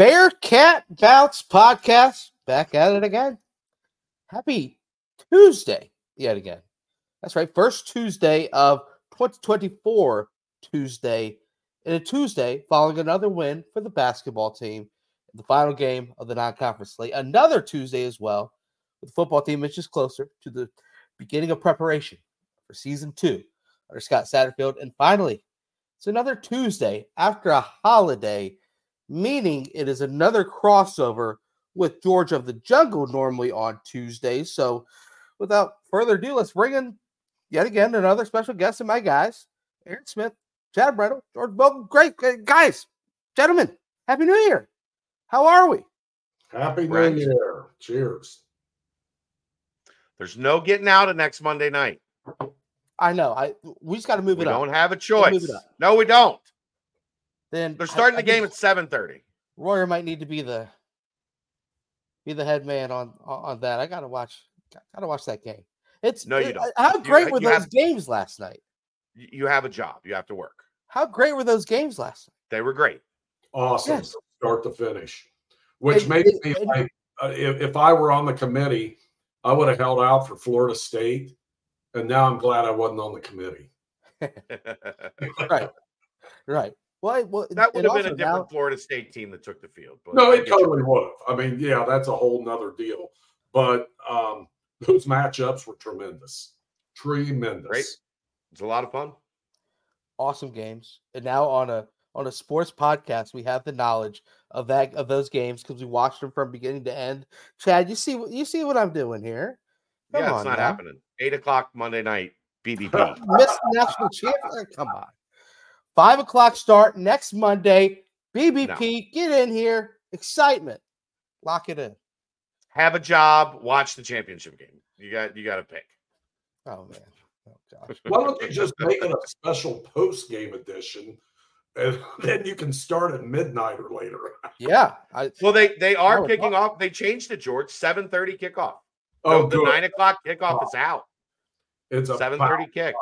Bearcat Bounce podcast back at it again. Happy Tuesday yet again. That's right. First Tuesday of 2024 Tuesday. And a Tuesday following another win for the basketball team in the final game of the non conference slate. Another Tuesday as well. The football team inches closer to the beginning of preparation for season two under Scott Satterfield. And finally, it's another Tuesday after a holiday, meaning it is another crossover with George of the Jungle normally on Tuesdays. So without further ado, let's bring in yet again another special guest of my guys, Aaron Smith, Chad Brendel, George Bolton. Great guys, gentlemen, Happy New Year. How are we? Happy New Year. Cheers. There's no getting out of next Monday night. I know. I we just got to move we it up. don't have a choice. No, we don't. Then they're starting I, the game at 7:30. Royer might need to be the be the head man on on that. I gotta watch. Gotta watch that game. It's no, you don't. How great you, were you those have, games last night? You have a job. You have to work. How great were those games last night? They were great. Awesome, yes. start to finish. Which it, makes it, me like, uh, if, if I were on the committee, I would have held out for Florida State, and now I'm glad I wasn't on the committee. right, right. Well, well that would have been a different now, Florida State team that took the field. no, it totally would have. I mean, yeah, that's a whole nother deal. But um, those matchups were tremendous, tremendous. Great. It's a lot of fun. Awesome games, and now on a on a sports podcast, we have the knowledge of that of those games because we watched them from beginning to end. Chad, you see you see what I'm doing here? Come yeah, it's not now. happening. Eight o'clock Monday night, BBP. Miss national champion. Come on. Five o'clock start next Monday. BBP, no. get in here. Excitement. Lock it in. Have a job. Watch the championship game. You got you got to pick. Oh man. Oh gosh. Why don't you just make it a special post game edition and then you can start at midnight or later. yeah. I, well, they they are kicking off. They changed it, George. Seven thirty kickoff. Oh, so the nine o'clock kickoff oh. is out. It's a seven thirty kick.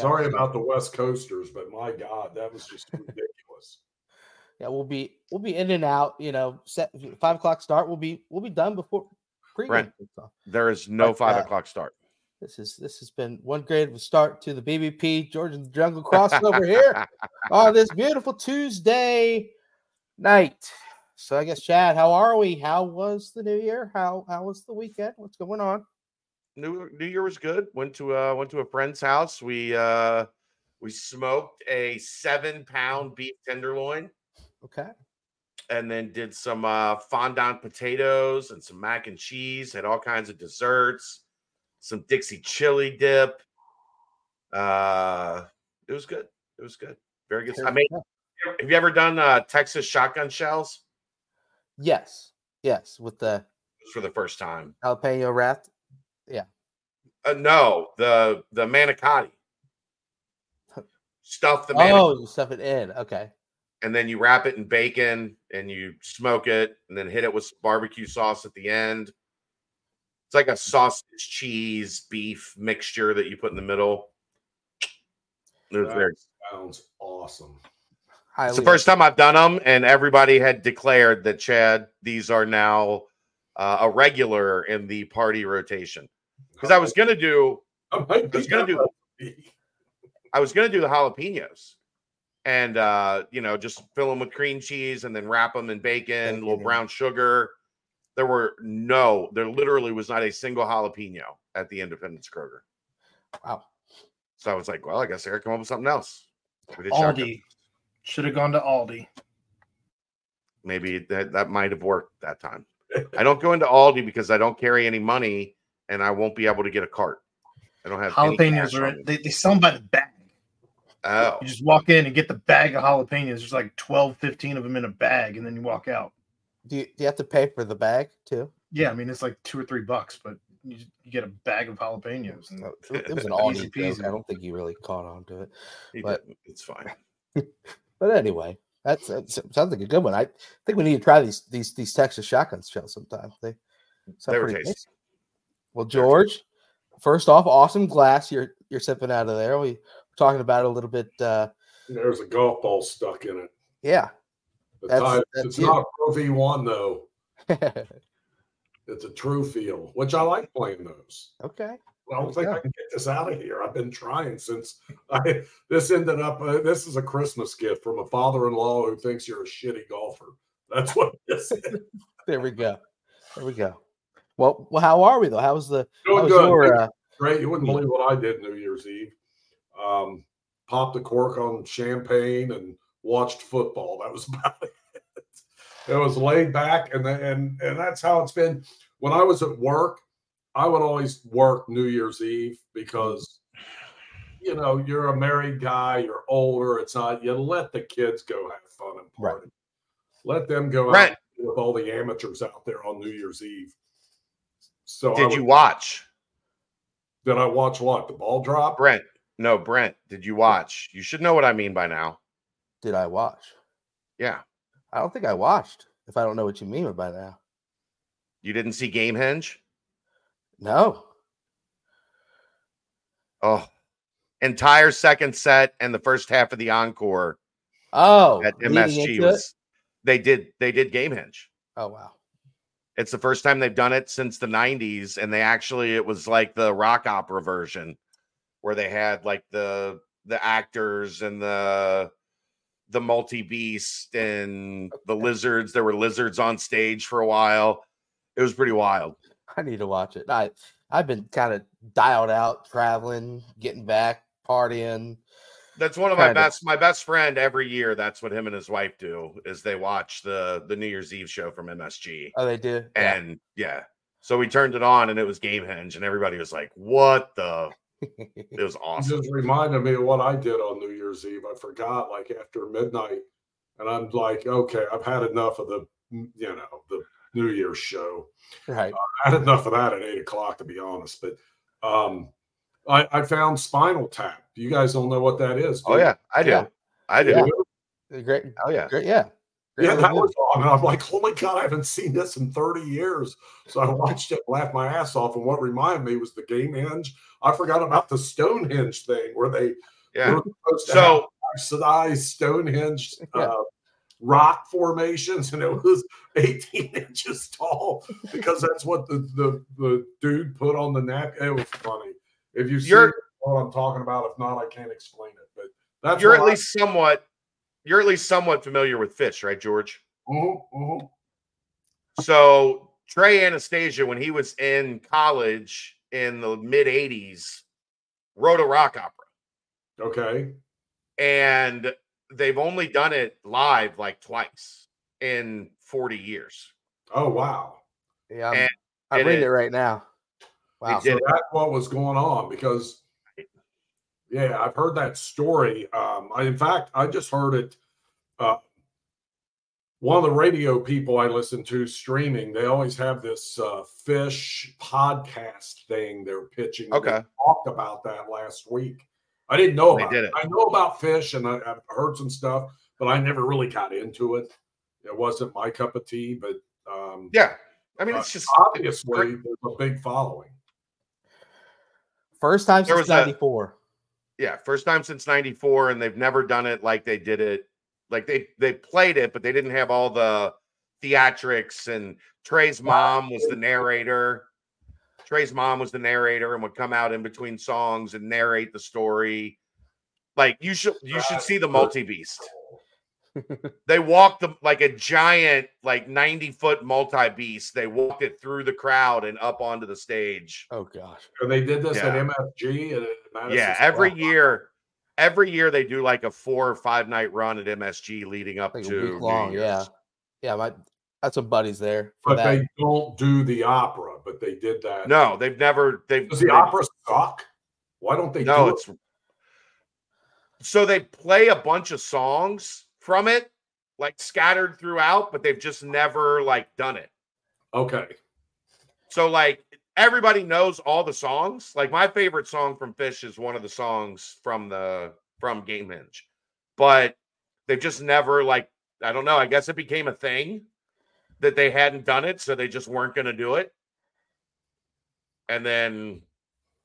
Sorry about the West Coasters, but my God, that was just ridiculous. Yeah, we'll be we'll be in and out. You know, set five o'clock start. We'll be we'll be done before. Brent, there is no but, five uh, o'clock start. This is this has been one great of a start to the BBP Georgia the Jungle crossover here on this beautiful Tuesday night. So I guess Chad, how are we? How was the new year? How how was the weekend? What's going on? New New Year was good. Went to uh went to a friend's house. We uh we smoked a seven pound beef tenderloin. Okay. And then did some uh fondant potatoes and some mac and cheese, had all kinds of desserts some Dixie chili dip. Uh, it was good. It was good. Very good. I mean, have you ever done uh, Texas shotgun shells? Yes. Yes. With the for the first time jalapeno wrapped. Yeah. Uh, no, the the manicotti. Stuff the manicotti. Oh, you stuff it in. Okay. And then you wrap it in bacon and you smoke it and then hit it with barbecue sauce at the end. It's like a sausage, cheese, beef mixture that you put in the middle. It very, sounds awesome. It's the first time I've done them, and everybody had declared that Chad, these are now uh, a regular in the party rotation. Because I was gonna do, I was gonna do, I was gonna do the jalapenos, and uh, you know, just fill them with cream cheese and then wrap them in bacon, a little brown sugar, there were no, there literally was not a single jalapeno at the Independence Kroger. Wow. So I was like, well, I guess I gotta come up with something else. Aldi. Should have gone to Aldi. Maybe that, that might have worked that time. I don't go into Aldi because I don't carry any money and I won't be able to get a cart. I don't have jalapenos are they, they sell them by the bag. Oh. You just walk in and get the bag of jalapenos. There's like 12, 15 of them in a bag, and then you walk out. Do you, do you have to pay for the bag too? Yeah, I mean it's like two or three bucks, but you, you get a bag of jalapenos. And it was an Aldi piece. I don't think you really caught on to it, but it's fine. but anyway, that's that sounds like a good one. I think we need to try these these these Texas shotguns, shells sometime. They sound they pretty tasty. Well, George, first off, awesome glass you're you're sipping out of there. We were talking about it a little bit. Uh, There's a golf ball stuck in it. Yeah, That's- Tide- that's it's you. not a Pro V1 though. It's a true feel, which I like playing those. okay. I don't think Yeah. I can get this out of here. I've been trying since I this ended up. Uh, this is a Christmas gift from a father-in-law who thinks you're a shitty golfer. That's what this is. There we go. There we go. Well, well how are we though? How was the how Doing was good. your uh, Great. You wouldn't believe what I did New Year's Eve. Um, popped a cork on champagne and watched football. That was about it. It was laid back, and and and that's how it's been. When I was at work, I would always work New Year's Eve because you know you're a married guy, you're older. It's not you let the kids go have fun and Right. party. Let them go Right. out with all the amateurs out there on New Year's Eve. So Did would- you watch did I watch what the ball drop? Brent? No, Brent. Did you watch? You should know what I mean by now. did I watch? Yeah, I don't think I watched. If I don't know what you mean by now. you didn't see Gamehenge. No. Oh, entire second set and the first half of the encore Oh, at leading MSG into it? they did they did Gamehenge. Oh wow. It's the first time they've done it since the 90s and they actually it was like the rock opera version where they had like the the actors and the the multi beast and the lizards there were lizards on stage for a while it was pretty wild I need to watch it. I I've been kind of dialed out, traveling, getting back, partying. That's one of my Kinda. best my best friend every year that's what him and his wife do is they watch the the new year's eve show from msg Oh, they do. And yeah so we turned it on and it was gamehenge and everybody was like what the it was It awesome just reminded me of what I did on New Year's Eve. I forgot like after midnight, and I'm like, okay, I've had enough of the you know the New Year's show. right. I had enough of that at eight o'clock, to be honest. But um, I, I found Spinal Tap. You guys don't know what that is? do oh you? yeah i do Yeah. i do Yeah. Great. oh yeah Great. Yeah. Great Yeah, that review. was on. And I'm like, oh my God, I haven't seen this in 30 years. So I watched it, laughed my ass off. And what reminded me was the Gamehenge. I forgot about the Stonehenge thing where they yeah were supposed to so subsidized Stonehenge Yeah. uh, rock formations, and it was 18 inches tall because that's what the, the, the dude put on the napkin. It was funny. If you see You're- what I'm talking about, if not, I can't explain it. But that's you're at what I- least somewhat you're at least somewhat familiar with Phish right george Mhm, mhm. so trey anastasio when he was in college in the mid 80s wrote a rock opera Okay. and they've only done it live like twice in 40 years Oh wow. Yeah. I'm, I'm reading is- it right now. Wow. did So that's what was going on because, yeah, I've heard that story. Um, I, in fact, I just heard it. Uh, one of the radio people I listen to streaming, they always have this uh, Phish podcast thing they're pitching. They Okay. talked about that last week. I didn't know They about did it. I know about Phish and I, I've heard some stuff, but I never really got into it. It wasn't my cup of tea, but um, yeah i mean uh, it's just obviously great. there's a big following. First time There since was '94. yeah first time since 94 and they've never done it like they did it like they they played it but they didn't have all the theatrics and trey's mom was the narrator. Trey's mom was the narrator and would come out in between songs and narrate the story. Like you should you should see the multi-beast they walked them like a giant like 90 foot multi-beast they walked it through the crowd and up onto the stage Oh gosh. And they did this at Yeah. MSG. At Madison yeah every Garden. year every year they do like a four or five night run at msg leading up Like a to week long. Yeah. Year's. Yeah. My got some buddies there for But that. they don't do the opera, but they did that. no they've never they've Does the they- opera suck? Why don't they no do it's so they play a bunch of songs from it like scattered throughout but they've just never like done it? Okay. so like everybody knows all the songs like my favorite song from Phish is one of the songs from the from Game gamehenge but they've just never like i don't know i guess it became a thing that they hadn't done it so they just weren't going to do it and then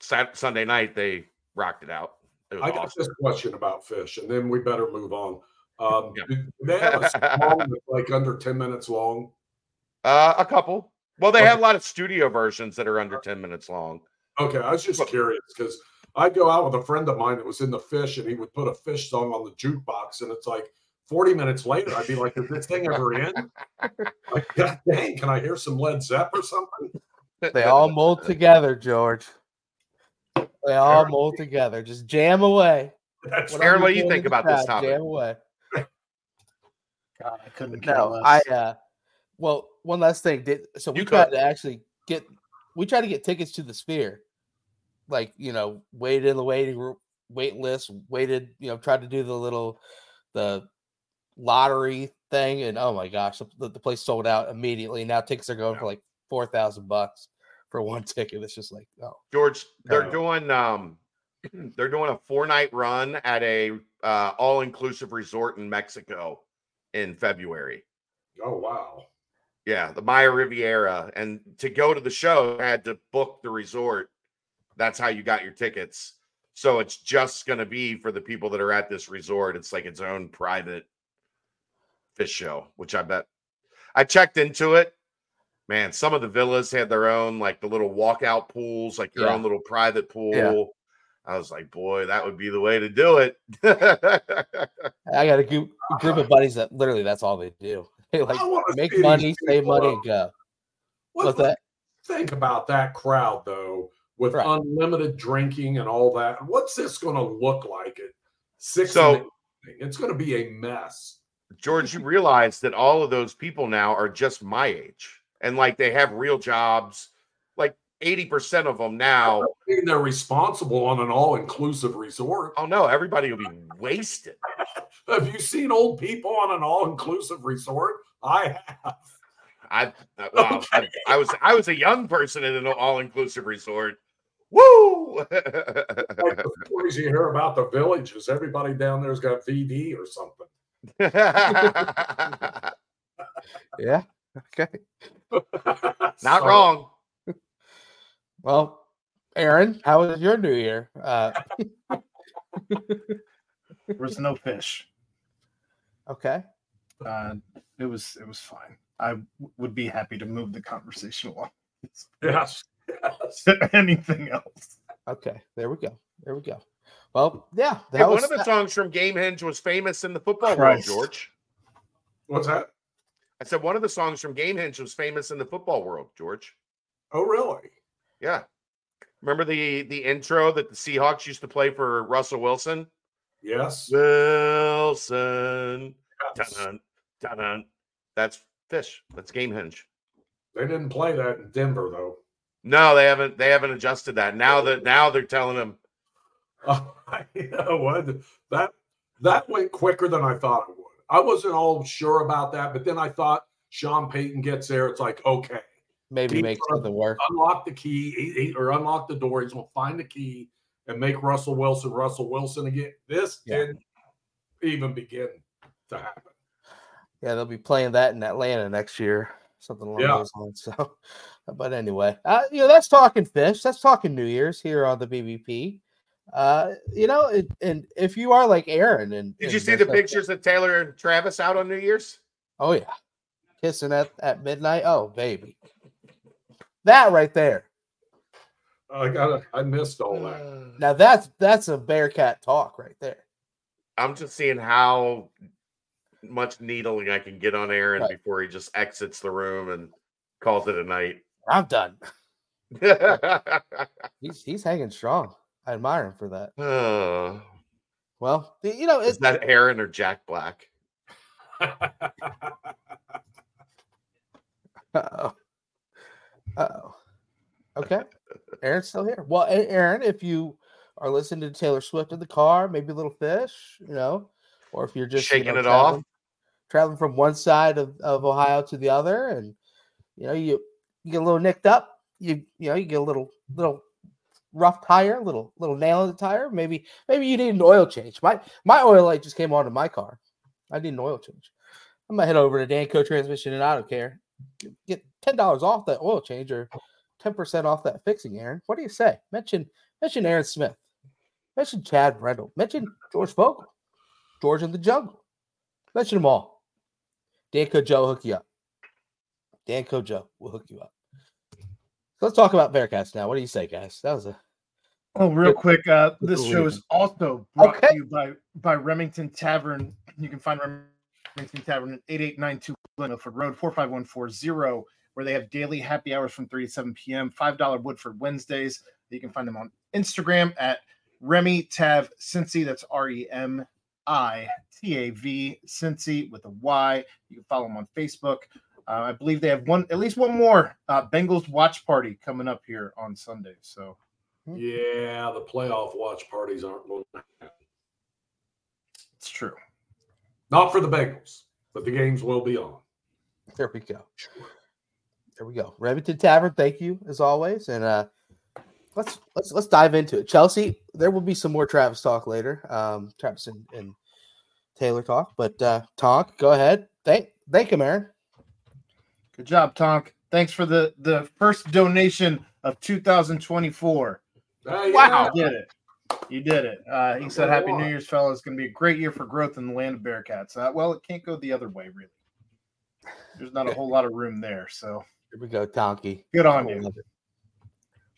Sat- sunday night they rocked it out it I got this question about Phish, and then we better move on. Um, Yeah. do they have a song that's like under 10 minutes long? Uh, a couple. Well, they Okay. have a lot of studio versions that are under 10 minutes long. Okay, I was just curious because I'd go out with a friend of mine that was in the Phish and he would put a Phish song on the jukebox and it's like 40 minutes later, I'd be like, is this thing ever in? Like, God dang, can I hear some Led Zepp or something? They all mold together, George. They all mold together. Just jam away. That's Aaron, what you're do you think about this crowd, topic? Jam away. God, I couldn't care No, less. I uh well, one last thing. Did so we You tried could. to actually get we tried to get tickets to the sphere. Like, you know, waited in the waiting wait list, waited, you know, tried to do the little the lottery thing, and oh my gosh, the, the place sold out immediately. Now tickets are going for like four thousand bucks for one ticket. It's just like, oh George, they're Yeah. doing um they're doing a four night run at a uh all inclusive resort in Mexico in February. oh wow. Yeah, the Maya Riviera. And to go to the show, I had to book the resort. That's how you got your tickets. So it's just going to be for the people that are at this resort. It's like its own private Phish show, which I bet I checked into it. Man, some of the villas had their own, like the little walkout pools, like your Yeah. own little private pool. Yeah. I was like, boy, that would be the way to do it. I got a group, group of buddies that literally that's all they do. They like make money, save money, and go. What What's that? think about that crowd though, with Right. unlimited drinking and all that. What's this going to look like at six? So- in the evening? it's going to be a mess. George, you realize that all of those people now are just my age and like they have real jobs. Like 80% of them now. They're responsible on an all-inclusive resort. Oh no, everybody will be wasted. Have you seen old people on an all-inclusive resort? I have. I, uh, well, I, I was I was a young person in an all-inclusive resort. Woo! Like the stories you hear about the villages, everybody down there's got VD or something. Yeah. Okay. Not So, wrong. Well, Aaron, how was your New Year? Uh, There was no Phish. okay. Uh, it was it was fine. I w- would be happy to move the conversation along. Yes. yes. Anything else? Okay. There we go. There we go. Well, yeah. That Hey, one was of the songs from Gamehenge was famous in the football Christ. world, George. What's that? I said one of the songs from Game Gamehenge was famous in the football world, George. Oh, really? Yeah. Remember the the intro that the Seahawks used to play for Russell Wilson? Yes. Wilson. yes. Dun, dun. That's Phish. That's Gamehenge. They didn't play that in Denver, though. No, they haven't. They haven't adjusted that. Now that now they're telling him. Oh, you know what? That that went quicker than I thought it would. I wasn't all sure about that, but then I thought Sean Payton gets there. It's like, okay, maybe Keep make something work. unlock the key he- he- or unlock the door. He's going to find the key and make Russell Wilson Russell Wilson again. This Yeah. didn't even begin to happen. Yeah, they'll be playing that in Atlanta next year, something along Yeah. those lines. So, but anyway, uh, you know, that's talking Phish. That's talking New Year's here on the BBP. Uh, you know, it, and if you are like Aaron, and Did and you see does the that- pictures of Taylor and Travis out on New Year's? Oh yeah, kissing at at midnight. Oh baby, that right there. I got I missed all that. Now that's that's a Bearcat talk right there. I'm just seeing how much needling I can get on Aaron Right. before he just exits the room and calls it a night. I'm done. uh, He's he's hanging strong. I admire him for that. uh, Well, you know, is that Aaron or Jack Black? Uh-oh. Okay. Aaron's still here. Well, Aaron, if you are listening to Taylor Swift in the car, maybe a little Phish, you know, or if you're just you Shaking know, it off? traveling, from one side of, of Ohio to the other, and you know, you you get a little nicked up, you you know, you get a little little rough tire, little little nail in the tire. Maybe maybe you need an oil change. My my oil light just came on in my car. I need an oil change. I'm gonna head over to Danco Transmission and Auto Care get ten dollars off that oil change or ten percent off that fixing, Aaron. What do you say? Mention mention Aaron Smith. Mention Chad Brendel. Mention George Vogel. George in the jungle. Mention them all. Danco Joe will hook you up. Danco Joe will hook you up. So let's talk about Bearcats now. What do you say, guys? That was a Oh, real quick, uh, this show is also brought Okay. to you by by Remington Tavern. You can find Remington Tavern at 8892 Glenford Road, 45140, where they have daily happy hours from 3 to 7 p.m. $5 Woodford Wednesdays. You can find them on Instagram at Remy Tav Cincy. That's R E M I T A V Cincy with a Y. You can follow them on Facebook. Uh, I believe they have one, at least one more uh, Bengals watch party coming up here on Sunday. So Yeah, the playoff watch parties aren't going to happen. it's true. Not for the Bengals, but the games will be on. there we go. There we go. Remington Tavern, thank you as always. And uh let's let's let's dive into it. Chelsea, there will be some more Travis talk later. Um Travis and, and Taylor talk, but uh Tonk, go ahead. Thank thank him, Aaron. Good job, Tonk. Thanks for the the first donation of 2024. Hey, Wow. You did it. You did it. Uh, he said, "Happy New Year's, fellas. It's going to be a great year for growth in the land of Bearcats." Uh, well, it can't go the other way, really. There's not a whole lot of room there. So Here we go, Tonky. good on you.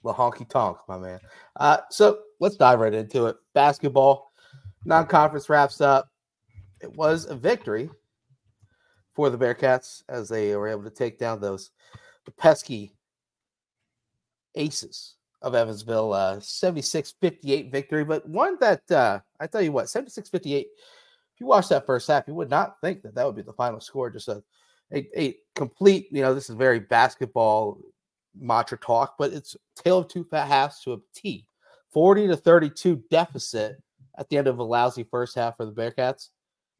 The honky tonk, my man. Uh, so let's dive right into it. Basketball, non-conference wraps up. It was a victory for the Bearcats as they were able to take down those the pesky aces of Evansville. Uh, 76-58 victory, but one that uh, I tell you what, 76-58. If you watch that first half, you would not think that that would be the final score. Just a a, a complete, you know, this is very basketball mantra talk, but it's tail of two halves to a T. 40 to 32 deficit at the end of a lousy first half for the Bearcats.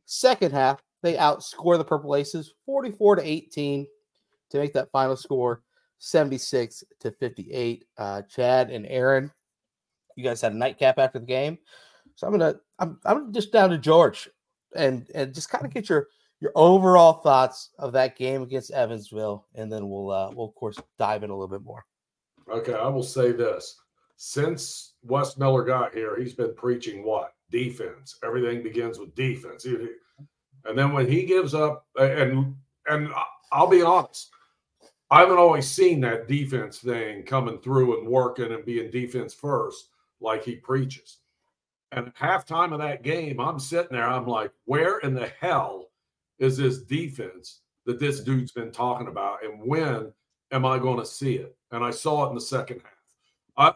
Second half, they outscore the Purple Aces 44 to 18 to make that final score 76 to 58. Uh, Chad and Aaron, you guys had a nightcap after the game. So I'm gonna I'm I'm just down to George and and just kind of get your your overall thoughts of that game against Evansville, and then we'll uh, we'll of course dive in a little bit more. Okay, I will say this. Since Wes Miller got here, he's been preaching what? Defense. Everything begins with defense. And then when he gives up, and and I'll be honest, I haven't always seen that defense thing coming through and working and being defense first like he preaches. And halftime of that game, I'm sitting there, I'm like, where in the hell is this defense that this dude's been talking about? And when am I going to see it? And I saw it in the second half.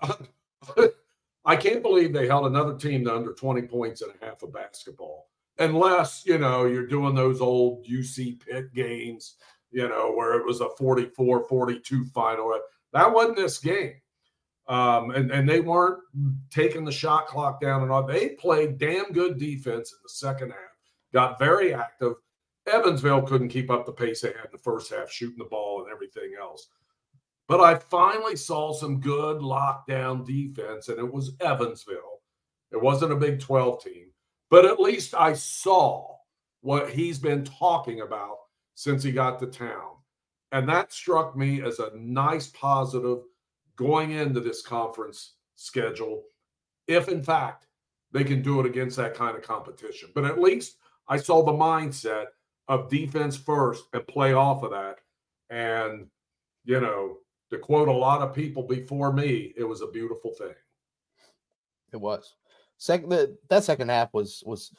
I, I can't believe they held another team to under 20 points and a half of basketball. Unless, you know, you're doing those old UC Pitt games, you know, where it was a 44 42 final. That wasn't this game. Um, and, and they weren't taking the shot clock down and all. They played damn good defense in the second half, got very active. Evansville couldn't keep up the pace they had in the first half, shooting the ball and everything else. But I finally saw some good lockdown defense, and it was Evansville. It wasn't a Big 12 team, but at least I saw what he's been talking about since he got to town. And that struck me as a nice positive going into this conference schedule, if in fact they can do it against that kind of competition. But at least I saw the mindset of defense first and play off of that. And, you know, to quote a lot of people before me, it was a beautiful thing. It was second. The, that second half was was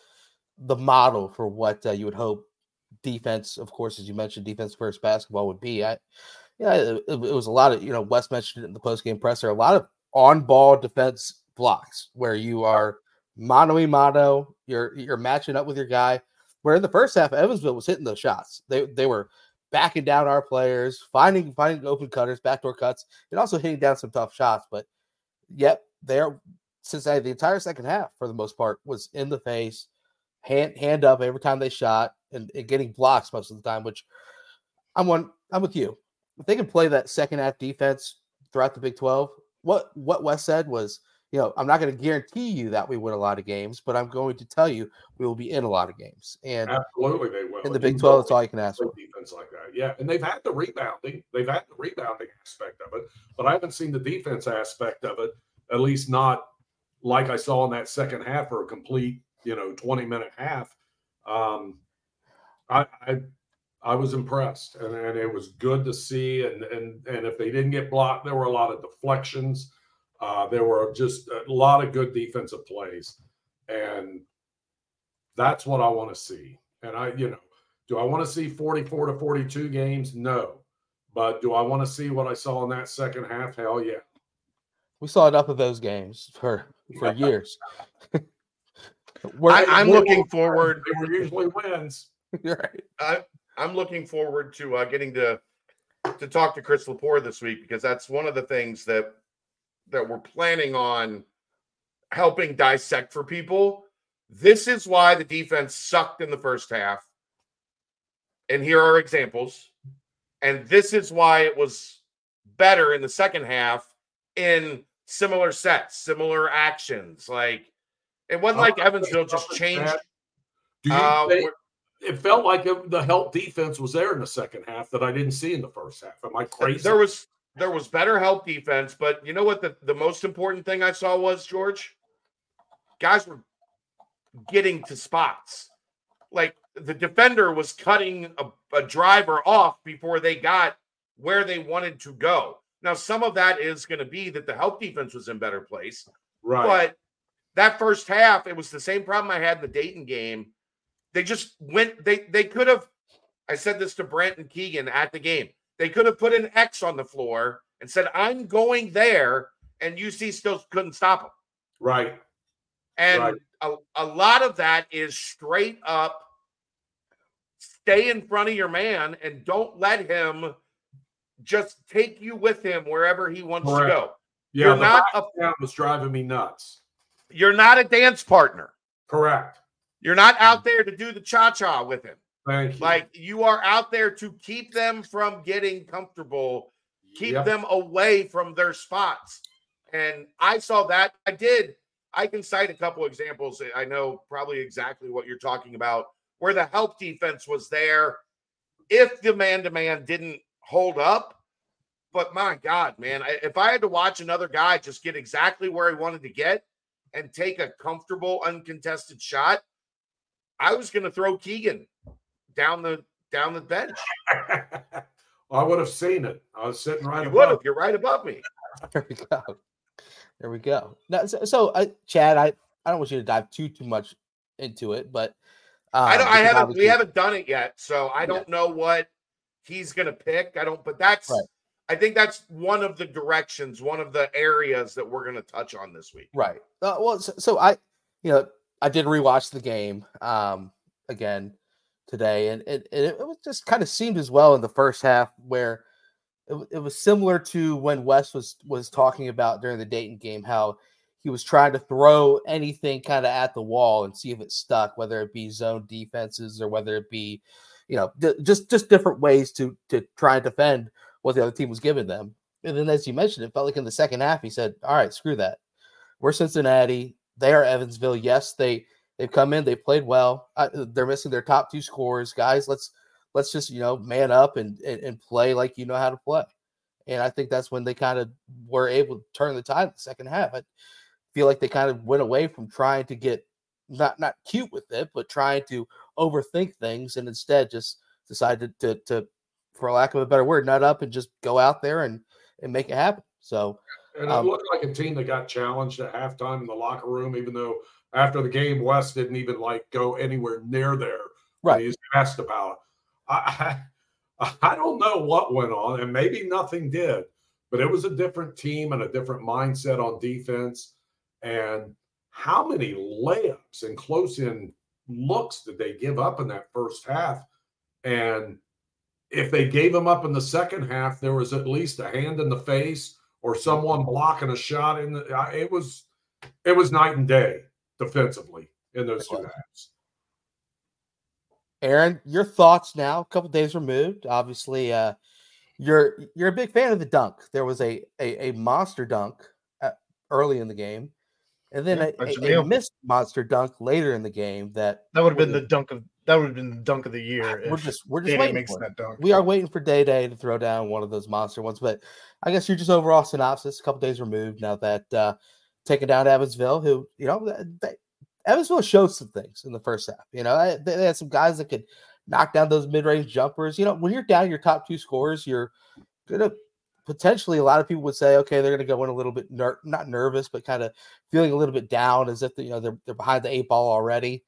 the model for what uh, you would hope defense, of course, as you mentioned, defense first basketball would be. I, yeah, it, it was a lot of you know. Wes mentioned it in the post game presser. A lot of on ball defense blocks where you are mano a mano. You're you're matching up with your guy. Where in the first half, Evansville was hitting those shots. They they were backing down our players, finding finding open cutters, backdoor cuts, and also hitting down some tough shots. But yep, they're Cincinnati the entire second half for the most part was in the face, hand hand up every time they shot, and, and getting blocks most of the time. Which I'm one. I'm with you. If they can play that second half defense throughout the Big Twelve, what what Wes said was, you know, I'm not going to guarantee you that we win a lot of games, but I'm going to tell you we will be in a lot of games. And Absolutely, they will. in the Big 12, will that's all you can ask for. defense like that. Yeah, and they've had the rebounding. They've had the rebounding aspect of it, but I haven't seen the defense aspect of it. At least not like I saw in that second half or a complete, you know, twenty minute half. Um, I, I I was impressed, and, and it was good to see. And and and if they didn't get blocked, there were a lot of deflections. Uh, there were just a lot of good defensive plays, and that's what I want to see. And I, you know, do I want to see 44 to 42 games? No. But do I want to see what I saw in that second half? Hell yeah. We saw enough of those games for for years. I, am looking forward. They were usually wins. right. I, I'm looking forward to uh, getting to to talk to Chris Lepore this week because that's one of the things that that we're planning on helping dissect for people. This is why the defense sucked in the first half. And here are examples. And this is why it was better in the second half in similar sets, similar actions. Like it wasn't like Evansville just changed. Do you uh, think, it felt like it, the help defense was there in the second half that I didn't see in the first half. Am I crazy? There was there was better help defense, but you know what the, the most important thing I saw was George? Guys were getting to spots. Like the defender was cutting a, a driver off before they got where they wanted to go. Now, some of that is going to be that the help defense was in better place. Right. But that first half, it was the same problem I had in the Dayton game. They just went, they they could have, I said this to Brent and Keegan at the game. They could have put an X on the floor and said, I'm going there, and UC still couldn't stop them. Right. And right. A, a lot of that is straight up stay in front of your man and don't let him just take you with him wherever he wants Correct. to go. Yeah, you're not a was driving me nuts. You're not a dance partner. Correct. You're not out mm. there to do the cha-cha with him. Like you are out there to keep them from getting comfortable, keep yep. them away from their spots. And I saw that. I did. I can cite a couple examples. I know probably exactly what you're talking about, where the help defense was there. If the man to man didn't hold up, but my God, man, if I had to watch another guy just get exactly where he wanted to get and take a comfortable, uncontested shot, I was going to throw Keegan down the down the bench. I would have seen it. I was sitting right. You would have. You're right above me. There we go. There we go. Now, so, so uh, Chad, I, I don't want you to dive too too much into it, but um, I don't. I haven't. We haven't done it yet, so I don't yeah. know what he's going to pick. I don't. But that's. Right. I think that's one of the directions, one of the areas that we're going to touch on this week. Right. Uh, well, so, so, I, you know, I did rewatch the game um, again today, and it, it, it just kind of seemed as well in the first half where it, it was similar to when Wes was was talking about during the Dayton game how he was trying to throw anything kind of at the wall and see if it stuck, whether it be zone defenses or whether it be, you know, d- just just different ways to to try and defend what the other team was giving them. And then, as you mentioned, it felt like in the second half, he said, "All right, screw that. We're Cincinnati. They are Evansville. Yes, they they've come in. They played well. I, they're missing their top two scores, guys. Let's let's just you know man up and, and, and play like you know how to play. And I think that's when they kind of were able to turn the tide in the second half. I feel like they kind of went away from trying to get not not cute with it, but trying to overthink things, and instead just decided to, to, to for lack of a better word, nut up and just go out there and and make it happen. So and it um, looked like a team that got challenged at halftime in the locker room, even though after the game, Wes didn't even like go anywhere near there. Right. He's asked about. I, I I don't know what went on, and maybe nothing did, but it was a different team and a different mindset on defense. And how many layups and close in looks did they give up in that first half? And if they gave them up in the second half, there was at least a hand in the face or someone blocking a shot in the. It was it was night and day defensively in those two halves. Aaron, your thoughts now? A couple days removed, obviously. Uh, you're you're a big fan of the dunk. There was a a, a monster dunk at, early in the game, and then yeah, a, a, a, missed monster dunk later in the game. That that would have been the dunk of that would have been the dunk of the year. We're just we're just waiting for that dunk. We are waiting for Day Day to throw down one of those monster ones. But I guess you're just overall synopsis. A couple days removed now that uh, taking down Evansville, who you know they, Evansville showed some things in the first half. You know, they, they had some guys that could knock down those mid-range jumpers. You know, when you're down your top two scores, you're gonna potentially a lot of people would say, okay, they're gonna go in a little bit ner- not nervous, but kind of feeling a little bit down as if you know they're they're behind the eight ball already.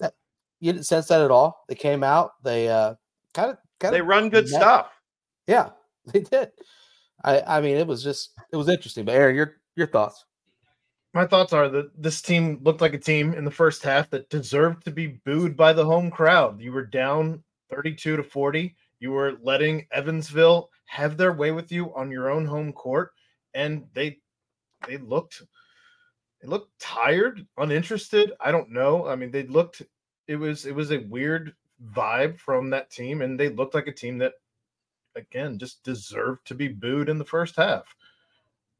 That you didn't sense that at all. They came out, they uh kind of kind They of run good met- stuff. Yeah, they did. I I mean, it was just it was interesting. But Aaron, your your thoughts? My thoughts are that this team looked like a team in the first half that deserved to be booed by the home crowd. You were down 32 to 40. You were letting Evansville have their way with you on your own home court, and they they looked they looked tired, uninterested. I don't know. I mean, they looked it was it was a weird vibe from that team, and they looked like a team that again just deserved to be booed in the first half.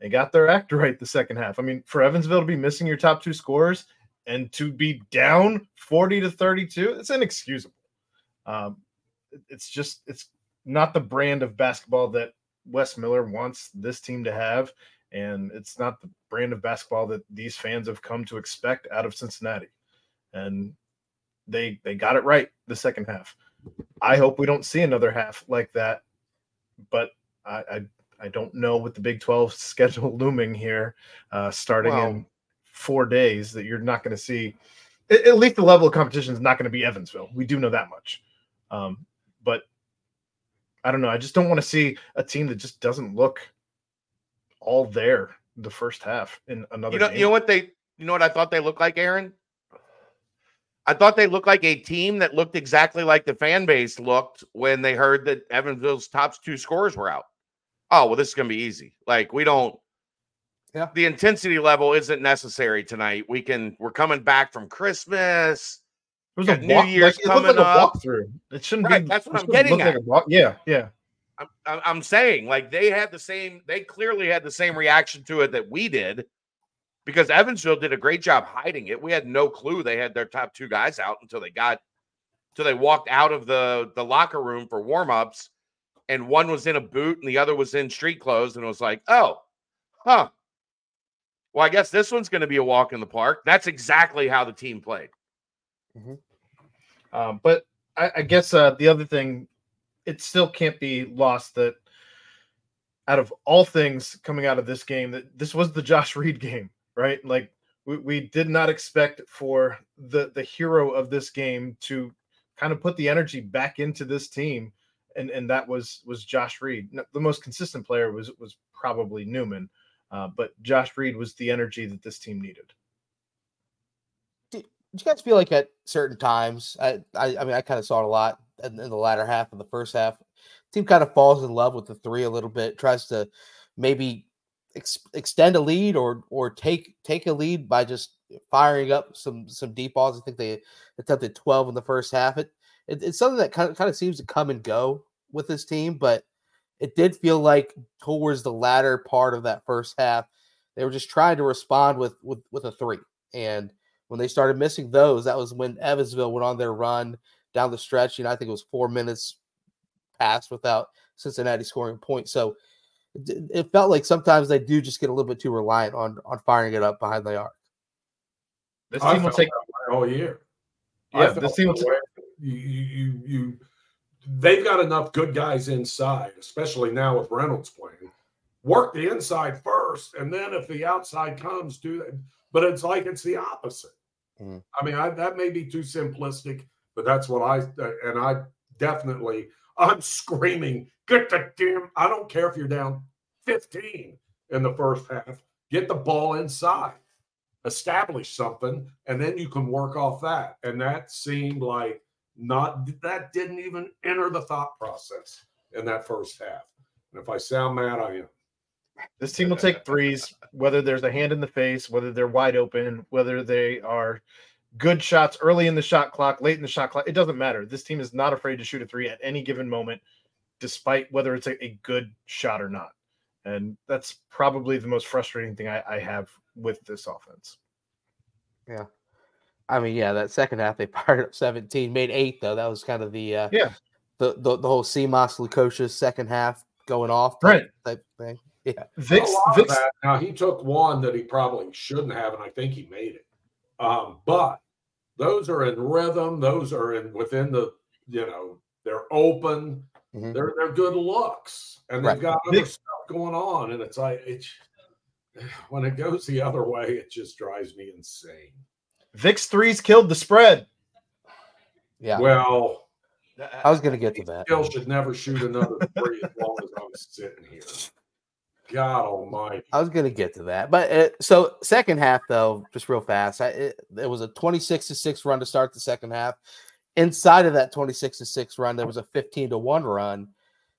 They got their act right the second half. I mean, for Evansville to be missing your top two scores and to be down 40 to 32, it's inexcusable. Um, it's just, it's not the brand of basketball that Wes Miller wants this team to have. And it's not the brand of basketball that these fans have come to expect out of Cincinnati. And they they got it right the second half. I hope we don't see another half like that. But I, I I don't know with the Big 12 schedule looming here, uh, starting Well- in four days, that you're not going to see. At, at least the level of competition is not going to be Evansville. We do know that much. Um, but I don't know. I just don't want to see a team that just doesn't look all there the first half in another You know, game. you know what they, you know what I thought they looked like, Aaron. I thought they looked like a team that looked exactly like the fan base looked when they heard that Evansville's top two scores were out. Oh well, this is gonna be easy. Like we don't. Yeah. The intensity level isn't necessary tonight. We can. We're coming back from Christmas. It was a New walk, Year's like, like coming a up. walkthrough. It shouldn't Right, be. that's what I'm getting like at. a walk- Yeah, yeah. I'm, I'm I'm saying like they had the same. They clearly had the same reaction to it that we did, because Evansville did a great job hiding it. We had no clue they had their top two guys out until they got, until they walked out of the the locker room for warmups, and one was in a boot and the other was in street clothes, and it was like, oh, huh. Well, I guess this one's going to be a walk in the park. That's exactly how the team played. Um, but I, I guess uh, the other thing, it still can't be lost that out of all things coming out of this game, that this was the Josh Reed game, right? Like we, we did not expect for the the hero of this game to kind of put the energy back into this team, and and that was was Josh Reed. The most consistent player was was probably Newman, uh, but Josh Reed was the energy that this team needed. Did you guys feel like at certain times? I I, I mean, I kind of saw it a lot in, in the latter half of the first half. Team kind of falls in love with the three a little bit, tries to maybe ex- extend a lead or or take take a lead by just firing up some some deep balls. I think they attempted twelve in the first half. It, it it's something that kind of kind of seems to come and go with this team, but it did feel like towards the latter part of that first half, they were just trying to respond with with with a three and when they started missing those, that was when Evansville went on their run down the stretch. You know, I think it was four minutes passed without Cincinnati scoring a point. So it, it felt like sometimes they do just get a little bit too reliant on on firing it up behind the arc. This I team will take that way all year. Yeah, this team will that way. You, you, you, they've got enough good guys inside, especially now with Reynolds playing. Work the inside first, and then if the outside comes, do that. But it's like it's the opposite. Mhm. I mean, I, that may be too simplistic, but that's what I and I definitely. I'm screaming, get the damn. I don't care if you're down 15 in the first half. Get the ball inside establish something and then you can work off that and that seemed like not that didn't even enter the thought process in that first half and if i sound mad i am This team will take threes, whether there's a hand in the face, whether they're wide open, whether they are good shots early in the shot clock, late in the shot clock. It doesn't matter. This team is not afraid to shoot a three at any given moment, despite whether it's a, a good shot or not. And that's probably the most frustrating thing I, I have with this offense. I mean, yeah, that second half they fired up 17, made eight though. That was kind of the uh Yeah. the the, the whole Simas Lukosius second half going off type, Right. type thing. Vix, a lot Vix that, now he took one that he probably shouldn't have and i think he made it um, but those are in rhythm those are in within the you know, they're open, Mhm. they're they're good looks, and Right. they've got other Big- stuff going on, and it's like it's when it goes the other way, it just drives me insane. Vic's threes killed the spread. Yeah, Well, I was gonna get to that. Gill should never shoot another three as long as I'm sitting here. God Almighty! I was gonna get to that, but uh, so second half though, just real fast. I, it, it was a twenty-six to six run to start the second half. Inside of that twenty-six to six run, there was a fifteen to one run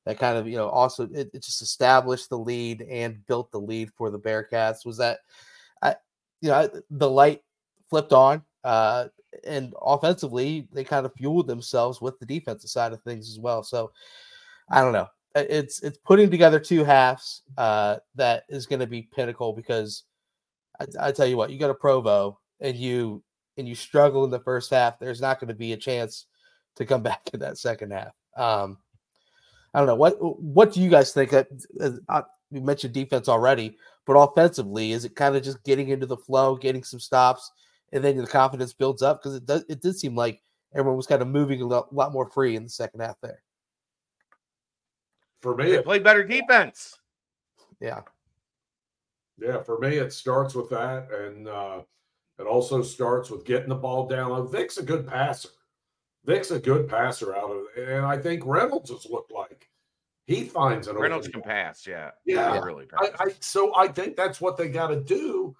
that kind of you know also it, it just established the lead and built the lead for the Bearcats. Was that, I, you know, the light flipped on, uh, and offensively they kind of fueled themselves with the defensive side of things as well. So I don't know. Uh, It's it's putting together two halves uh, that is going to be pinnacle because I, I tell you what, you got a Provo and you and you struggle in the first half. There's not going to be a chance to come back in that second half. Um, I don't know what what do you guys think? Uh, uh, we mentioned defense already, but offensively, is it kind of just getting into the flow, getting some stops, and then the confidence builds up? Because it does it did seem like everyone was kind of moving a lot, lot more free in the second half there. For me, They it play better defense. Yeah. Yeah, for me, it starts with that, and uh, it also starts with getting the ball down. low. Vic's a good passer. Vic's a good passer out of, and I think Reynolds has looked like he finds an Reynolds open can ball. pass. Yeah. Yeah. He really I. I so I think that's what they got to do,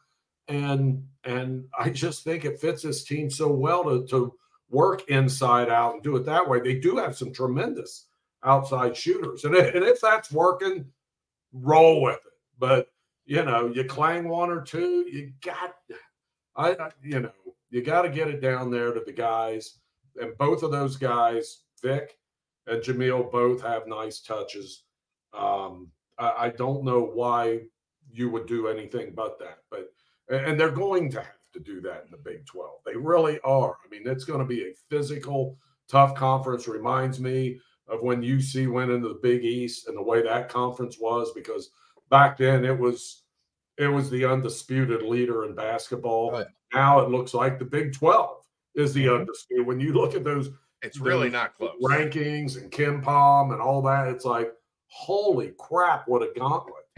and and I just think it fits this team so well to to work inside out and do it that way. They do have some tremendous outside shooters, and if, and if that's working, roll with it. But you know, you clang one or two, you got, I, you know, you got to get it down there to the guys, and both of those guys, Vic and Jamille, both have nice touches. Um, I, I don't know why you would do anything but that, but and they're going to have to do that in the Big 12. They really are. I mean, it's going to be a physical, tough conference. Reminds me of when UC went into the Big East and the way that conference was, because back then it was it was the undisputed leader in basketball. Yeah. Now it looks like the Big 12 is the mm-hmm. undisputed. When you look at those it's really not close. rankings and KenPom and all that, it's like, holy crap, what a gauntlet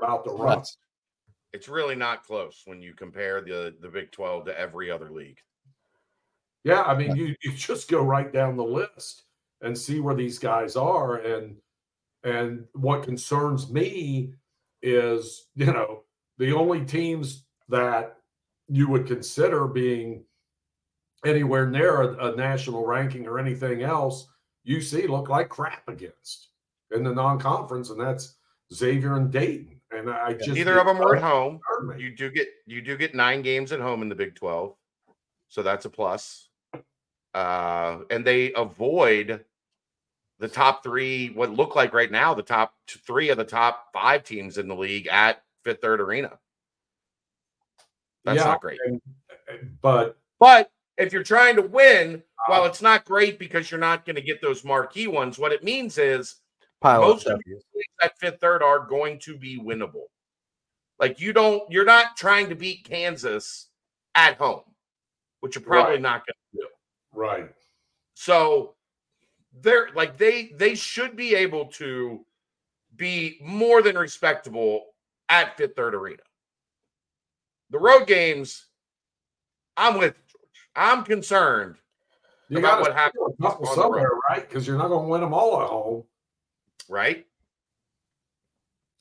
about the run. Nuts. It's really not close when you compare the the Big 12 to every other league. Yeah, I mean, you you just go right down the list and see where these guys are, and and what concerns me is, you know, the only teams that you would consider being anywhere near a, a national ranking or anything else, UC look like crap against in the non-conference, and that's Xavier and Dayton. And I just Neither of them were at home. You do get you do get nine games at home in the Big 12. So that's a plus. Uh, and they avoid the top three, what look like right now, the top three of the top five teams in the league at Fifth Third Arena. That's Yeah, not great. and- but But if you're trying to win, while it's not great because you're not going to get those marquee ones, what it means is Pile Most of leagues at fifth third are going to be winnable. Like you don't, you're not trying to beat Kansas at home, which you're probably Right. not going to do. right. So they're like they they should be able to be more than respectable at fifth third arena. The road games, I'm with you, George. I'm concerned You about got what to happens a couple road. somewhere, right? Because you're not going to win them all at home, right?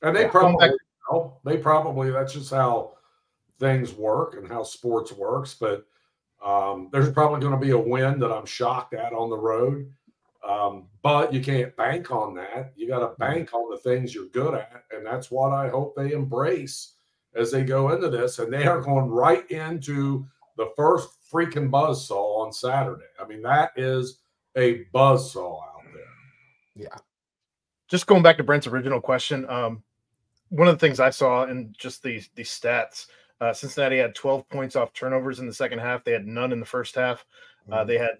and they Yeah, probably back- will. They probably that's just how things work and how sports works. But um, there's probably going to be a win that I'm shocked at on the road. Um, but you can't bank on that. You got to bank on the things you're good at, and that's what I hope they embrace as they go into this. And they are going right into the first freaking buzz saw on Saturday. I mean, that is a buzz saw out there. Just going back to Brent's original question, um, one of the things I saw in just these these stats, uh, Cincinnati had 12 points off turnovers in the second half. They had none in the first half. Uh, they had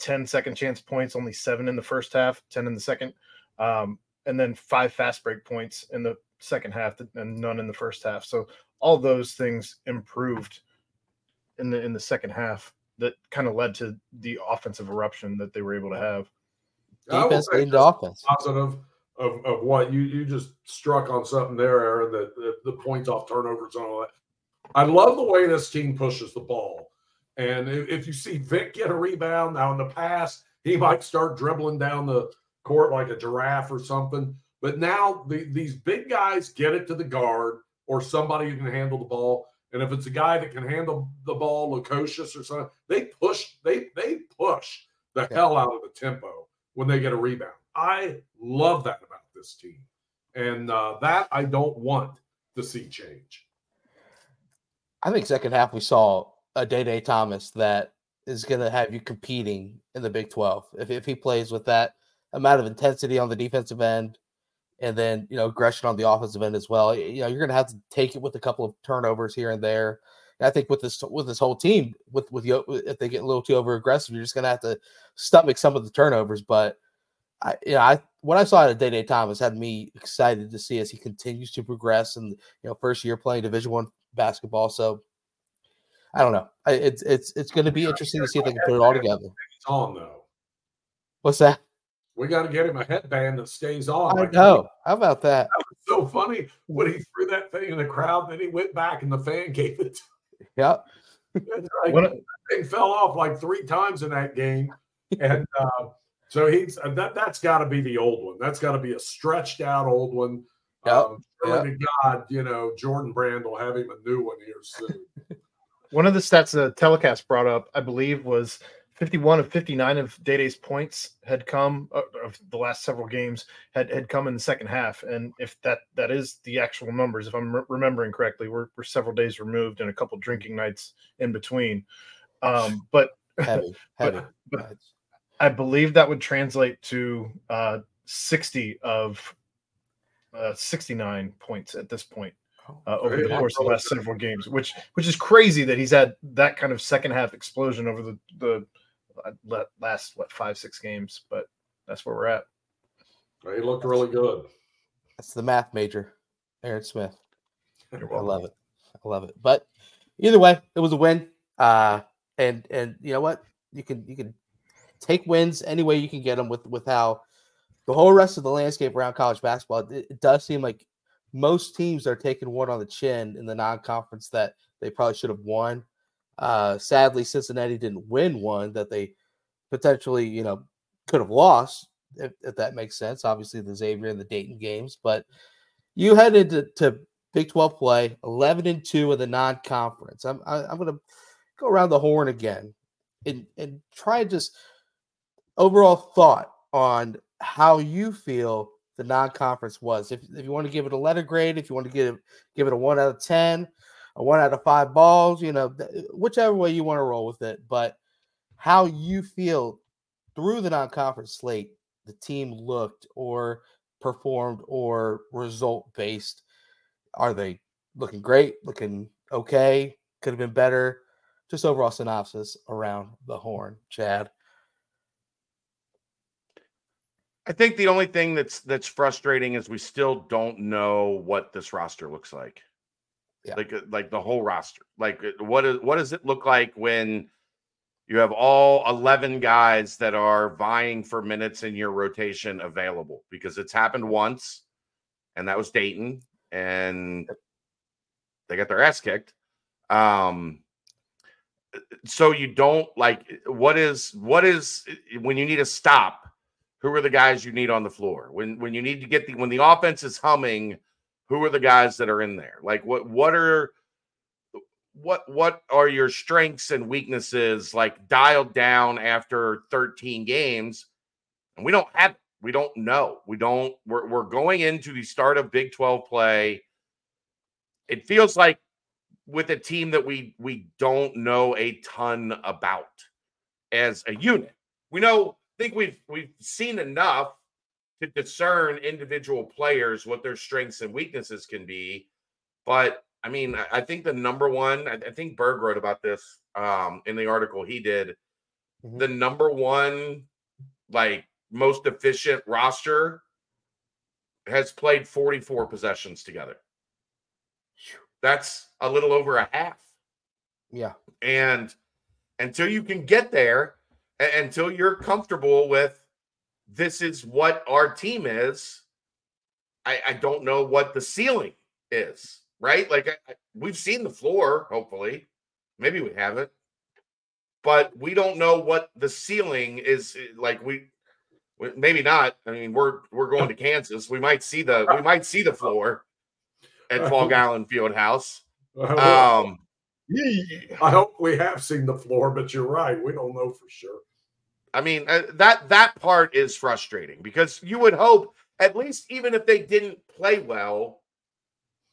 10 second chance points, only seven in the first half, 10 in the second, um, and then five fast break points in the second half and none in the first half. So all those things improved in the in the second half that kind of led to the offensive eruption that they were able to have. Defense leading to offense. Positive of, of what you you just struck on something there, Aaron. That the, the points off turnovers and all that. I love the way this team pushes the ball. And if, if you see Vic get a rebound now in the past, he might start dribbling down the court like a giraffe or something. But now the, these big guys get it to the guard or somebody who can handle the ball. And if it's a guy that can handle the ball, Lukosius or something, they push, they they push the hell out of the tempo when they get a rebound. I love that about this team. And uh, that I don't want to see change. I think second half we saw a Day Day Thomas that is going to have you competing in the Big 12. If, if he plays with that amount of intensity on the defensive end and then, you know, aggression on the offensive end as well, you know, you're going to have to take it with a couple of turnovers here and there. I think with this with this whole team, with with if they get a little too over aggressive, you're just going to have to stomach some of the turnovers. But I, you know, I what I saw out of Day Day Thomas had me excited to see as he continues to progress and you know first year playing Division One basketball. So I don't know. I, it's it's it's going to be interesting to see if they can put it all together. It's on though. What's that? We got to get him a headband that stays on. I Like, know. How about that? That was So funny when he threw that thing in the crowd, then he went back and the fan gave it. Yep. It's like, What that thing fell off like three times in that game, and uh, so he's uh, that. That's got to be the old one. That's got to be a stretched out old one. Yep, Um, surely to God, you know, Jordan Brand will have him a new one here soon. One of the stats the telecast brought up, I believe, was 51 of 59 of Day Day's points had come uh, of the last several games had had come in the second half. And if that that is the actual numbers, if I'm re- remembering correctly, we're, we're several days removed and a couple drinking nights in between. Um, but Heavy. Heavy. but- nights. I believe that would translate to uh, 60 of uh, 69 points at this point uh, over the course of the last several games, which which is crazy that he's had that kind of second half explosion over the the uh, last what five six games. But that's where we're at. he looked really good. That's the math major, Aaron Smith. I love it. I love it. But either way, it was a win. Uh, and and you know what? You can you can take wins any way you can get them with with how the whole rest of the landscape around college basketball. It, it does seem like most teams are taking one on the chin in the non-conference that they probably should have won. Uh, sadly, Cincinnati didn't win one that they potentially you know could have lost if, if that makes sense. Obviously, the Xavier and the Dayton games, but you headed to, to Big 12 play, 11 and 2 in the non conference. I'm, I, I'm going to go around the horn again and, and try and just overall thought on how you feel the non conference was. If, if you want to give it a letter grade, if you want to give, give it a one out of 10, a one out of five balls, you know, whichever way you want to roll with it. But how you feel through the non conference slate, the team looked or performed or result based are they looking great, looking okay, could have been better? Just overall synopsis around the horn, Chad. I think the only thing that's that's frustrating is we still don't know what this roster looks like. Yeah. Like uh, like the whole roster. Like uh, what is what does it look like when you have all 11 guys that are vying for minutes in your rotation available because it's happened once and that was Dayton and they got their ass kicked. Um so you don't like what is what is when you need to stop who are the guys you need on the floor? When when you need to get the when the offense is humming who are the guys that are in there? Like what what are what what are your strengths and weaknesses like dialed down after 13 games? And we don't have we don't know. We don't we're, we're going into the start of big 12 play. It feels like with a team that we we don't know a ton about as a unit. We know think we've we've seen enough to discern individual players what their strengths and weaknesses can be but i mean i, I think the number one I, I think berg wrote about this um in the article he did Mhm. the number one like most efficient roster has played 44 possessions together that's a little over a half Yeah. and until you can get there, until you're comfortable with this is what our team is. I, I don't know what the ceiling is, right? Like I, we've seen the floor, hopefully. Maybe we haven't, but we don't know what the ceiling is. Eh, like we, maybe not. I mean, we're we're going to Kansas. We might see the we might see the floor at Phog Allen Fieldhouse. Um, I hope we have seen the floor, but you're right. We don't know for sure. I mean, uh, that that part is frustrating because you would hope at least even if they didn't play well,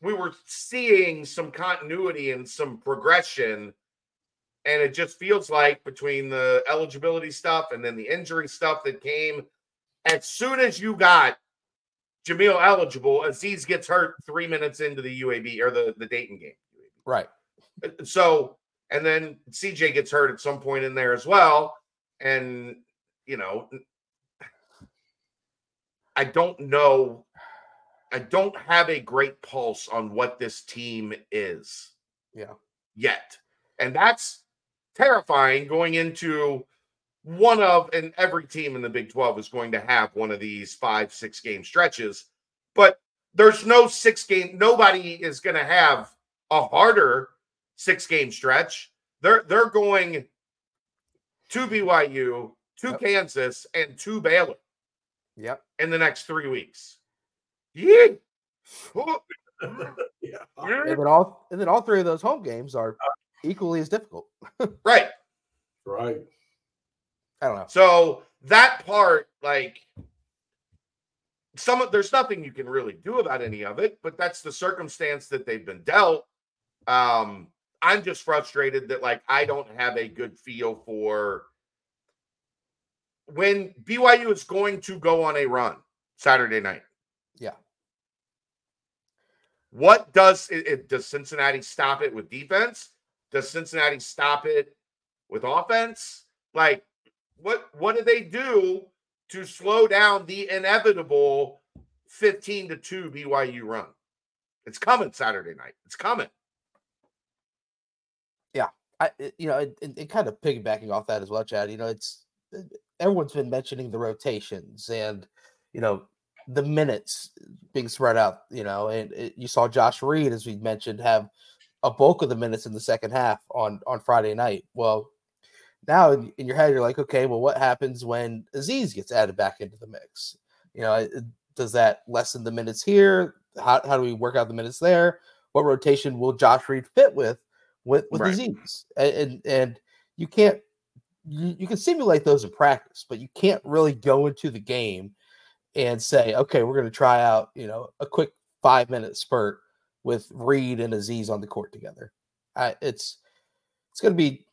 we were seeing some continuity and some progression. And it just feels like between the eligibility stuff and then the injury stuff that came, as soon as you got Jamille eligible, Aziz gets hurt three minutes into the UAB or the, the Dayton game. Right. Uh, so, and then CJ gets hurt at some point in there as well. And, you know, I don't know. I don't have a great pulse on what this team is. Yeah. Yet. And that's terrifying going into one of, and every team in the Big 12 is going to have one of these five, six game stretches. But there's no six game, nobody is going to have a harder six game stretch. They're they're going to BYU, to yep. Kansas, and to Baylor. Yep. In the next three weeks. Yeah. yeah. And then all and then all three of those home games are equally as difficult. right. Right. I don't know. So that part, like some of there's nothing you can really do about any of it, but that's the circumstance that they've been dealt. Um, I'm just frustrated that like I don't have a good feel for when BYU is going to go on a run Saturday night. Yeah. What does it, it, does Cincinnati stop it with defense? Does Cincinnati stop it with offense? Like what what do they do to slow down the inevitable 15 to 2 BYU run? It's coming Saturday night. It's coming. I eh, you know, it, kind of piggybacking off that as well, Chad. You know, it's eh, everyone's been mentioning the rotations and you know the minutes being spread out. You know, and it, you saw Josh Reed, as we mentioned, have a bulk of the minutes in the second half on on Friday night. Well, now in, in your head, you're like, okay, well, what happens when Aziz gets added back into the mix? You know, does that lessen the minutes here? How, how do we work out the minutes there? What rotation will Josh Reed fit with with with right. Aziz? And, and and you can't you, you can simulate those in practice, but you can't really go into the game and say, okay, we're going to try out, you know, a quick five minute spurt with Reed and Aziz on the court together. I, it's it's going to be.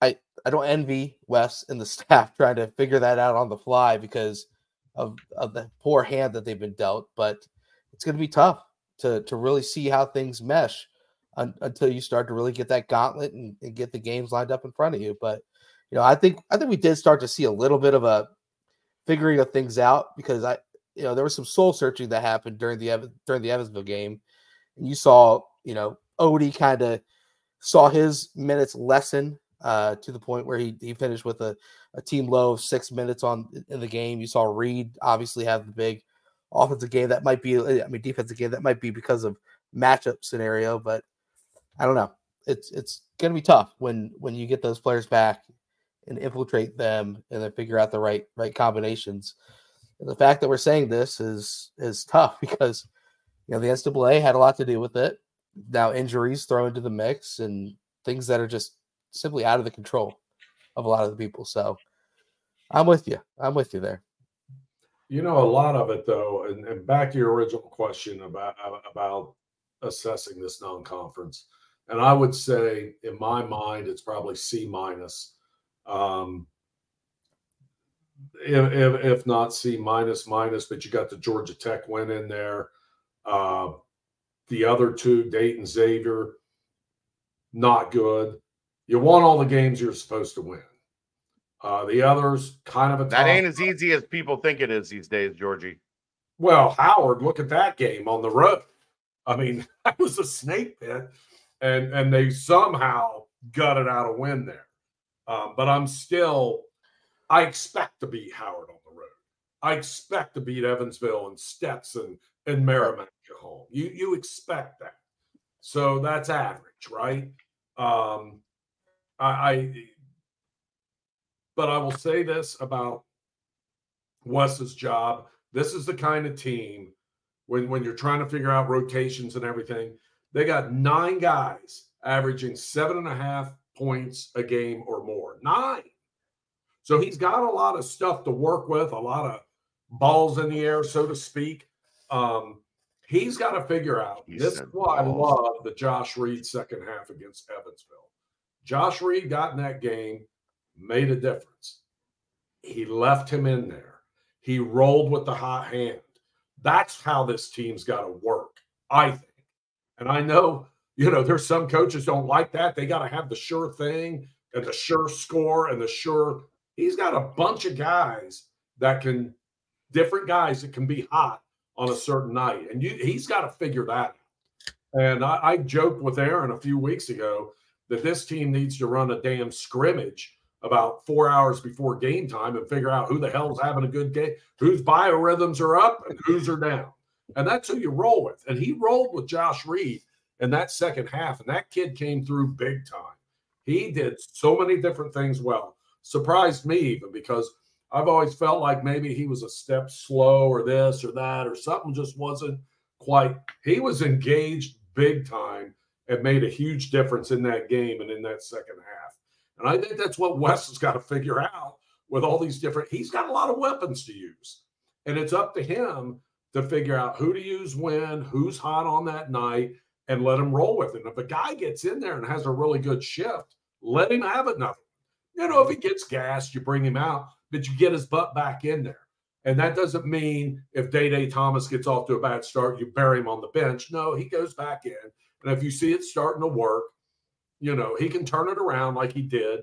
I I don't envy Wes and the staff trying to figure that out on the fly because of of the poor hand that they've been dealt. But it's going to be tough to to really see how things mesh un, until you start to really get that gauntlet and, and get the games lined up in front of you. But you know, I think I think we did start to see a little bit of a figuring of things out because I, you know, there was some soul searching that happened during the during the Evansville game, and you saw, you know, Odie kind of saw his minutes lessen uh, to the point where he he finished with a, a team low of six minutes on in the game. You saw Reed obviously have the big offensive game that might be, I mean, defensive game that might be because of matchup scenario, but I don't know. It's it's gonna be tough when when you get those players back and infiltrate them and then figure out the right right combinations. And the fact that we're saying this is is tough because you know the NCAA had a lot to do with it. Now injuries thrown into the mix and things that are just simply out of the control of a lot of the people. So I'm with you. I'm with you there. You know, a lot of it though, and, and back to your original question about about assessing this non-conference, and I would say in my mind it's probably C minus um, if, if, if not C minus minus, but you got the Georgia Tech win in there. Uh, the other two, Dayton Xavier, not good. You won all the games you're supposed to win. Uh, the others, kind of a that ain't as easy as people think it is these days, Georgie. Well, Howard, look at that game on the road. I mean, that was a snake pit, and and they somehow gutted out a win there. Um, but I'm still, I expect to beat Howard on the road. I expect to beat Evansville and Stetson and Merrimack at home. You you expect that. So that's average, right? Um, I, I but I will say this about Wes's job. This is the kind of team when when you're trying to figure out rotations and everything. They got nine guys averaging seven and a half points a game or more. Nine. So he's got a lot of stuff to work with, a lot of balls in the air, so to speak. Um, he's got to figure out. He this is why I love the Josh Reed second half against Evansville. Josh Reed got in that game, made a difference. He left him in there. He rolled with the hot hand. That's how this team's got to work, I think. And I know, you know, there's some coaches don't like that. They got to have the sure thing and the sure score and the sure. He's got a bunch of guys that can, different guys that can be hot on a certain night. And you, he's got to figure that out. And I, I joked with Aaron a few weeks ago that this team needs to run a damn scrimmage about four hours before game time and figure out who the hell's having a good game, whose biorhythms are up and whose are down. And that's who you roll with. And he rolled with Josh Reed in that second half, and that kid came through big time. He did so many different things well. Surprised me even because I've always felt like maybe he was a step slow or this or that or something just wasn't quite. He was engaged big time and made a huge difference in that game and in that second half. And I think that's what Wes has got to figure out with all these different. He's got a lot of weapons to use, and it's up to him to figure out who to use when, who's hot on that night, and let him roll with it. And if a guy gets in there and has a really good shift, let him have another. You know, if he gets gassed, you bring him out, but you get his butt back in there. And that doesn't mean if Day Day Thomas gets off to a bad start, you bury him on the bench. No, he goes back in and if you see it starting to work, you know, he can turn it around like he did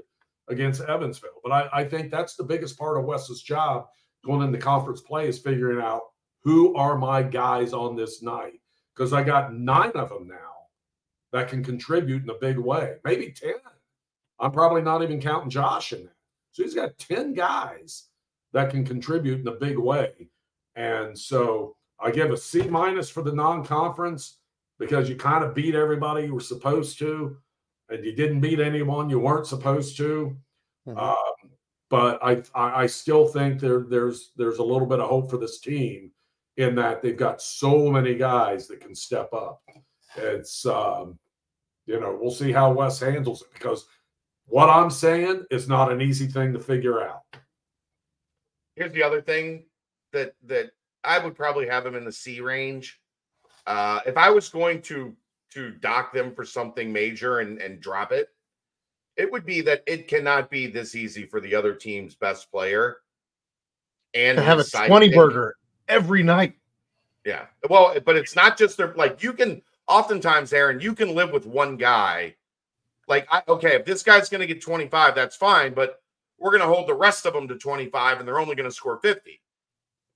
against Evansville. But I, I think that's the biggest part of Wes's job going into conference play is figuring out who are my guys on this night. Because I got nine of them now that can contribute in a big way, maybe 10. I'm probably not even counting Josh in that. So he's got 10 guys that can contribute in a big way. And so I give a C minus for the non conference because you kind of beat everybody you were supposed to, and you didn't beat anyone you weren't supposed to. Mm-hmm. Um, but I, I, I still think there there's there's a little bit of hope for this team in that they've got so many guys that can step up. It's um, you know we'll see how Wes handles it because what I'm saying is not an easy thing to figure out. Here's the other thing that that I would probably have him in the C range uh, if I was going to to dock them for something major and, and drop it, it would be that it cannot be this easy for the other team's best player and to have a 20 pick. burger every night. Yeah. Well, but it's not just their like you can oftentimes, Aaron, you can live with one guy. Like, I, okay, if this guy's going to get 25, that's fine, but we're going to hold the rest of them to 25 and they're only going to score 50.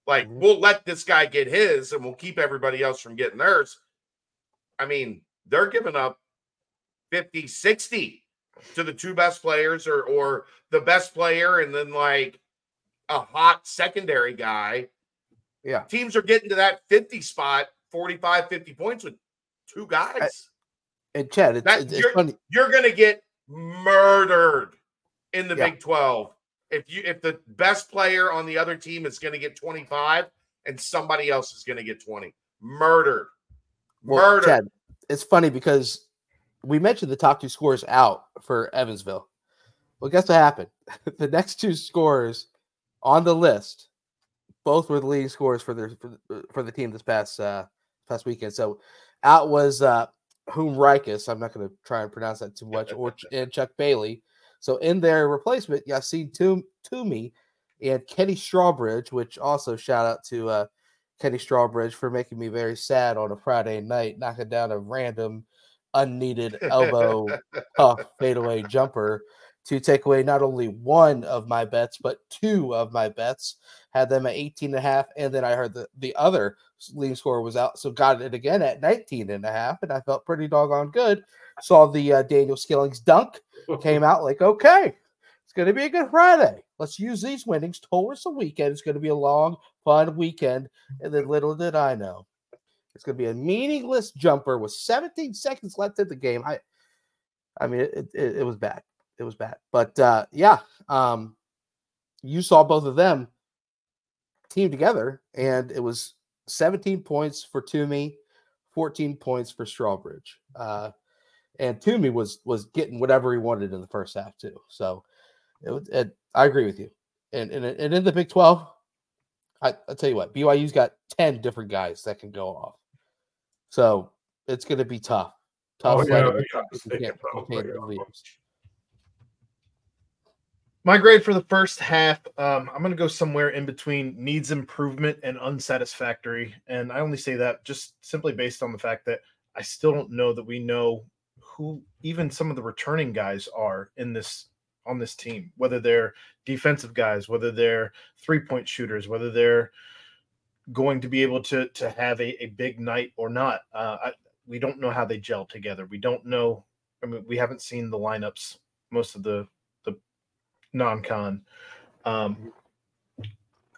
Like, mm-hmm. we'll let this guy get his and we'll keep everybody else from getting theirs. I mean, they're giving up 50, 60 to the two best players or or the best player and then like a hot secondary guy. Yeah. Teams are getting to that 50 spot, 45, 50 points with two guys. I, and Chad, it's, that, it's you're, funny. You're going to get murdered in the yeah. Big 12 if you if the best player on the other team is going to get 25 and somebody else is going to get 20 murdered well, murder Chad, it's funny because we mentioned the top two scores out for evansville well guess what happened the next two scores on the list both were the leading scores for the for, for the team this past uh past weekend so out was uh Rikus, I'm not going to try and pronounce that too much, or and Chuck Bailey. So in their replacement, Yacine Toumi and Kenny Strawbridge, which also shout out to uh, Kenny Strawbridge for making me very sad on a Friday night, knocking down a random unneeded elbow puff fadeaway jumper to take away not only one of my bets, but two of my bets. Had them at 18 and a half. And then I heard the, the other leading score was out. So got it again at 19 and a half. And I felt pretty doggone good. Saw the uh, Daniel Skillings dunk came out like, okay, it's going to be a good Friday. Let's use these winnings towards the weekend. It's going to be a long, fun weekend. And then little did I know, it's going to be a meaningless jumper with 17 seconds left in the game. I, I mean, it, it, it was bad. It was bad. But uh, yeah, um, you saw both of them team together, and it was 17 points for Toumi, 14 points for Strawbridge. Uh, and Toumi was was getting whatever he wanted in the first half too. So it, it, I agree with you. And, and and in the Big 12, I I tell you what, BYU's got 10 different guys that can go off. So it's going to be tough. Tough. Oh, yeah, yeah, my grade for the first half, um, I'm going to go somewhere in between needs improvement and unsatisfactory. And I only say that just simply based on the fact that I still don't know that we know who even some of the returning guys are in this on this team, whether they're defensive guys, whether they're three point shooters, whether they're going to be able to to have a, a big night or not. Uh, I, we don't know how they gel together. We don't know. I mean, we haven't seen the lineups most of the non-con. Um,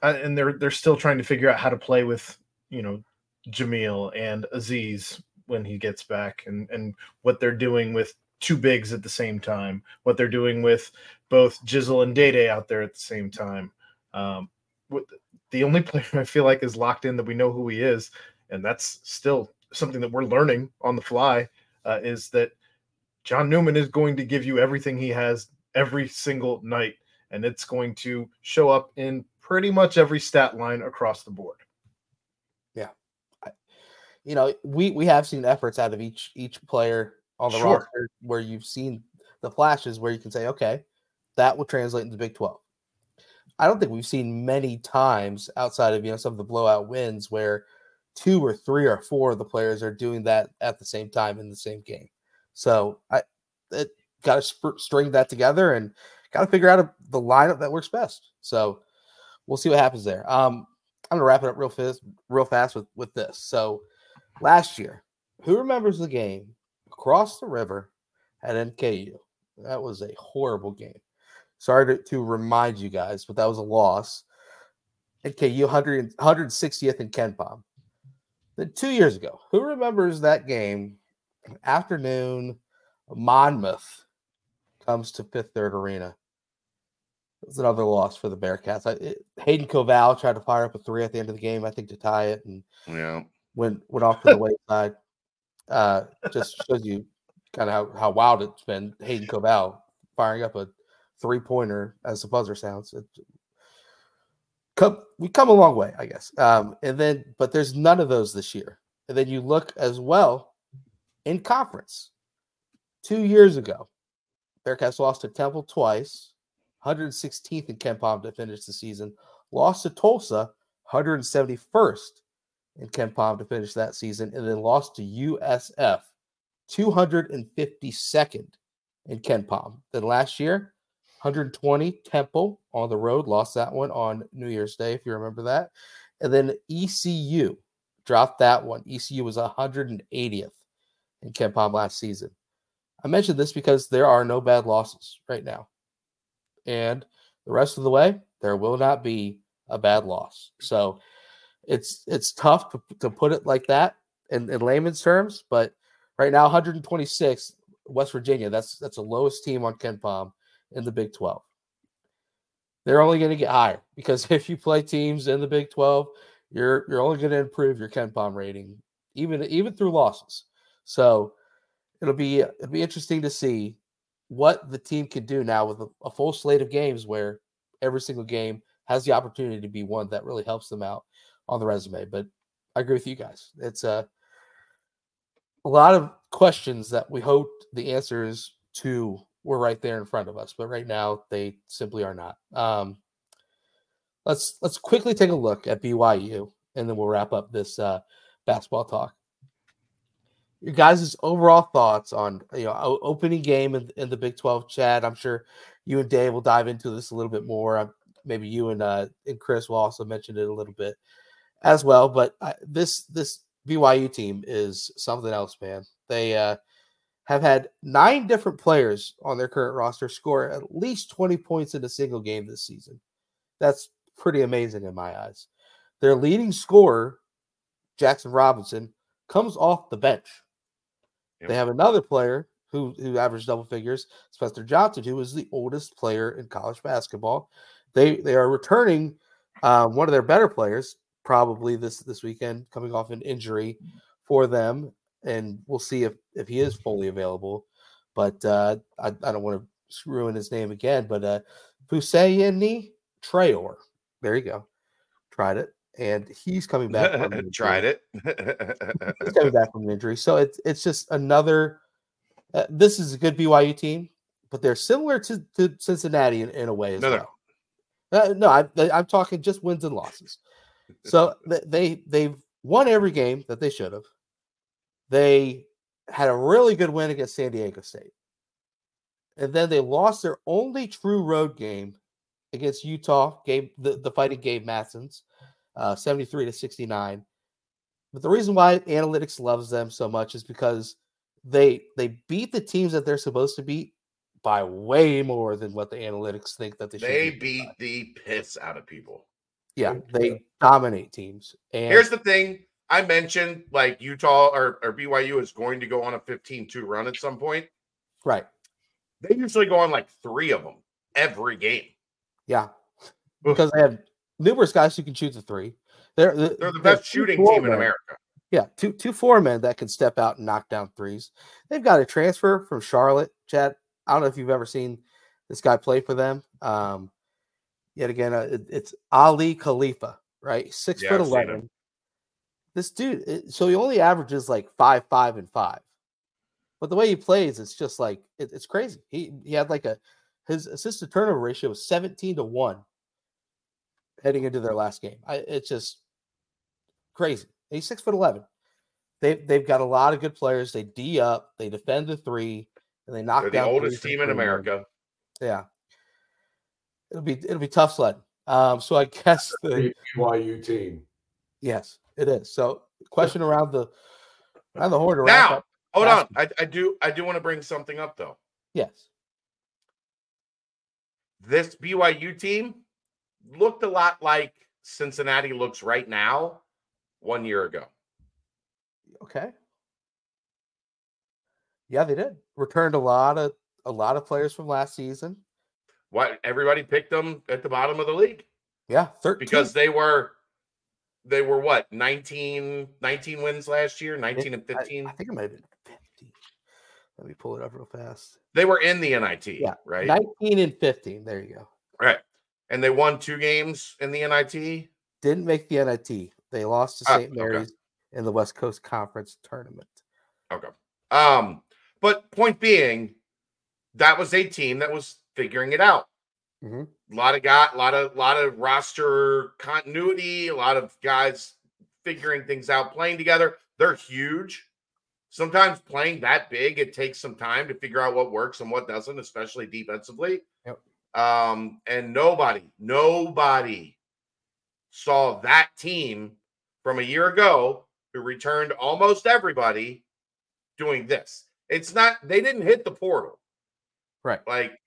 and they're they're still trying to figure out how to play with you know Jamille and Aziz when he gets back, and and what they're doing with two bigs at the same time, what they're doing with both Jizzle and Day Day out there at the same time. Um, the only player I feel like is locked in that we know who he is, and that's still something that we're learning on the fly, uh, is that John Newman is going to give you everything he has every single night, and it's going to show up in pretty much every stat line across the board. Yeah, you know, we we have seen efforts out of each each player on the sure. roster where you've seen the flashes where you can say, okay, that will translate into Big Twelve. I don't think we've seen many times outside of you know some of the blowout wins where two or three or four of the players are doing that at the same time in the same game. So I it got to sp- string that together and got to figure out a, the lineup that works best. So we'll see what happens there. Um, I'm gonna wrap it up real fast, real fast with with this. So last year, who remembers the game across the river at NKU? That was a horrible game. Sorry to, to remind you guys, but that was a loss. NKU 100, 160th in KenPom. Then two years ago, who remembers that game? Afternoon, Monmouth comes to Fifth Third Arena. It's another loss for the Bearcats. I, it, Hayden Koval tried to fire up a three at the end of the game, I think, to tie it, and yeah, went went off to the wayside. Uh, just shows you kind of how, how wild it's been. Hayden Koval firing up a three pointer as the buzzer sounds. It, come, we come a long way, I guess. Um, and then, but there's none of those this year. And then you look as well in conference. Two years ago, Bearcats lost to Temple twice, 116th in KenPom to finish the season. Lost to Tulsa, 171st in KenPom to finish that season, and then lost to USF, 252nd in KenPom. Then last year, 120 Temple on the road, lost that one on New Year's Day, if you remember that. And then ECU dropped that one. ECU was 180th in KenPom last season. I mentioned this because there are no bad losses right now. And the rest of the way, there will not be a bad loss. So it's it's tough to, to put it like that in, in layman's terms, but right now 126 West Virginia, that's that's the lowest team on KenPom in the Big 12. They're only going to get higher because if you play teams in the Big 12, you're you're only going to improve your KenPom rating even even through losses. So it'll be it'll be interesting to see what the team can do now with a, a, full slate of games where every single game has the opportunity to be one that really helps them out on the resume. But I agree with you guys. It's a a lot of questions that we hope the answers to were right there in front of us, but right now they simply are not. Um, let's let's quickly take a look at BYU, and then we'll wrap up this uh, basketball talk your guys' overall thoughts on you know opening game in, in, the Big 12 chat. I'm sure you and Dave will dive into this a little bit more. Um, maybe you and uh, and Chris will also mention it a little bit as well. But uh, this this BYU team is something else, man. They uh, have had nine different players on their current roster score at least 20 points in a single game this season. That's pretty amazing in my eyes. Their leading scorer, Jaxson Robinson, comes off the bench. They have another player who who averaged double figures, Spencer Johnson, who is the oldest player in college basketball. They they are returning um, one of their better players probably this this weekend, coming off an injury for them, and we'll see if if he is fully available. But uh, I, I don't want to ruin his name again. But uh, Fousseyni Traore, there you go, tried it, and he's coming back. From an Tried it. He's coming back from an injury, so it's it's just another. Uh, this is a good BYU team, but they're similar to, to Cincinnati in, in a way as No, well. Uh, no, I, I'm talking just wins and losses. So they they've won every game that they should have. They had a really good win against San Diego State, and then they lost their only true road game against Utah. Gabe the, the fighting Gabe Madsens, uh, 73 to 69. But the reason why analytics loves them so much is because they they beat the teams that they're supposed to beat by way more than what the analytics think that they should. they beat beat by. the piss out of people. Yeah, Yeah. they dominate teams. And Here's the thing. I mentioned like Utah or, or BYU is going to go on a 15-2 run at some point. right. They usually go on like three of them every game. Yeah. Because they have numerous guys who can shoot the three. They're the, They're the best shooting team in. America. Yeah, two two four men that can step out and knock down threes. They've got a transfer from Charlotte. Chad, I don't know if you've ever seen this guy play for them. Um, yet again, uh, it- it's Aly Khalifa, right? Six Yeah, foot I've eleven. This dude, it- so he only averages like five, five, and five. But the way he plays, it's just like it, it's crazy. He he had like a his assist to turnover ratio was seventeen to one heading into their last game. I, it's just crazy. He's six foot eleven. They they've got a lot of good players. They d up, they defend the three, and they knock They're the oldest team in. America. Yeah, it'll be it'll be tough sledding. Um, so I guess the BYU team. yes, it is. So question around the around the horn Now, hold on. I, I do I do want to bring something up though. Yes, This BYU team looked a lot like Cincinnati looks right now one year ago. okay. Yeah, they did. Returned a lot of a lot of players from last season. What everybody picked them at the bottom of the league Yeah, thirteen. because they were they were what 19 19 wins last year 19 and I- 15 I, think it might have been fifteen. Let me pull it up real fast. they were in the nit Yeah, right 19 and 15. There you go. right and they won two games in the nit Didn't make the NIT. They lost to Ah, St. okay. Mary's in the West Coast Conference tournament. okay um but point being that was a team that was figuring it out Mhm. a lot of got a lot of lot of roster continuity a lot of guys figuring things out playing together they're huge sometimes playing that big it takes some time to figure out what works and what doesn't especially defensively. Um and nobody nobody saw that team from a year ago who returned almost everybody doing this. It's not they didn't hit the portal. Right. like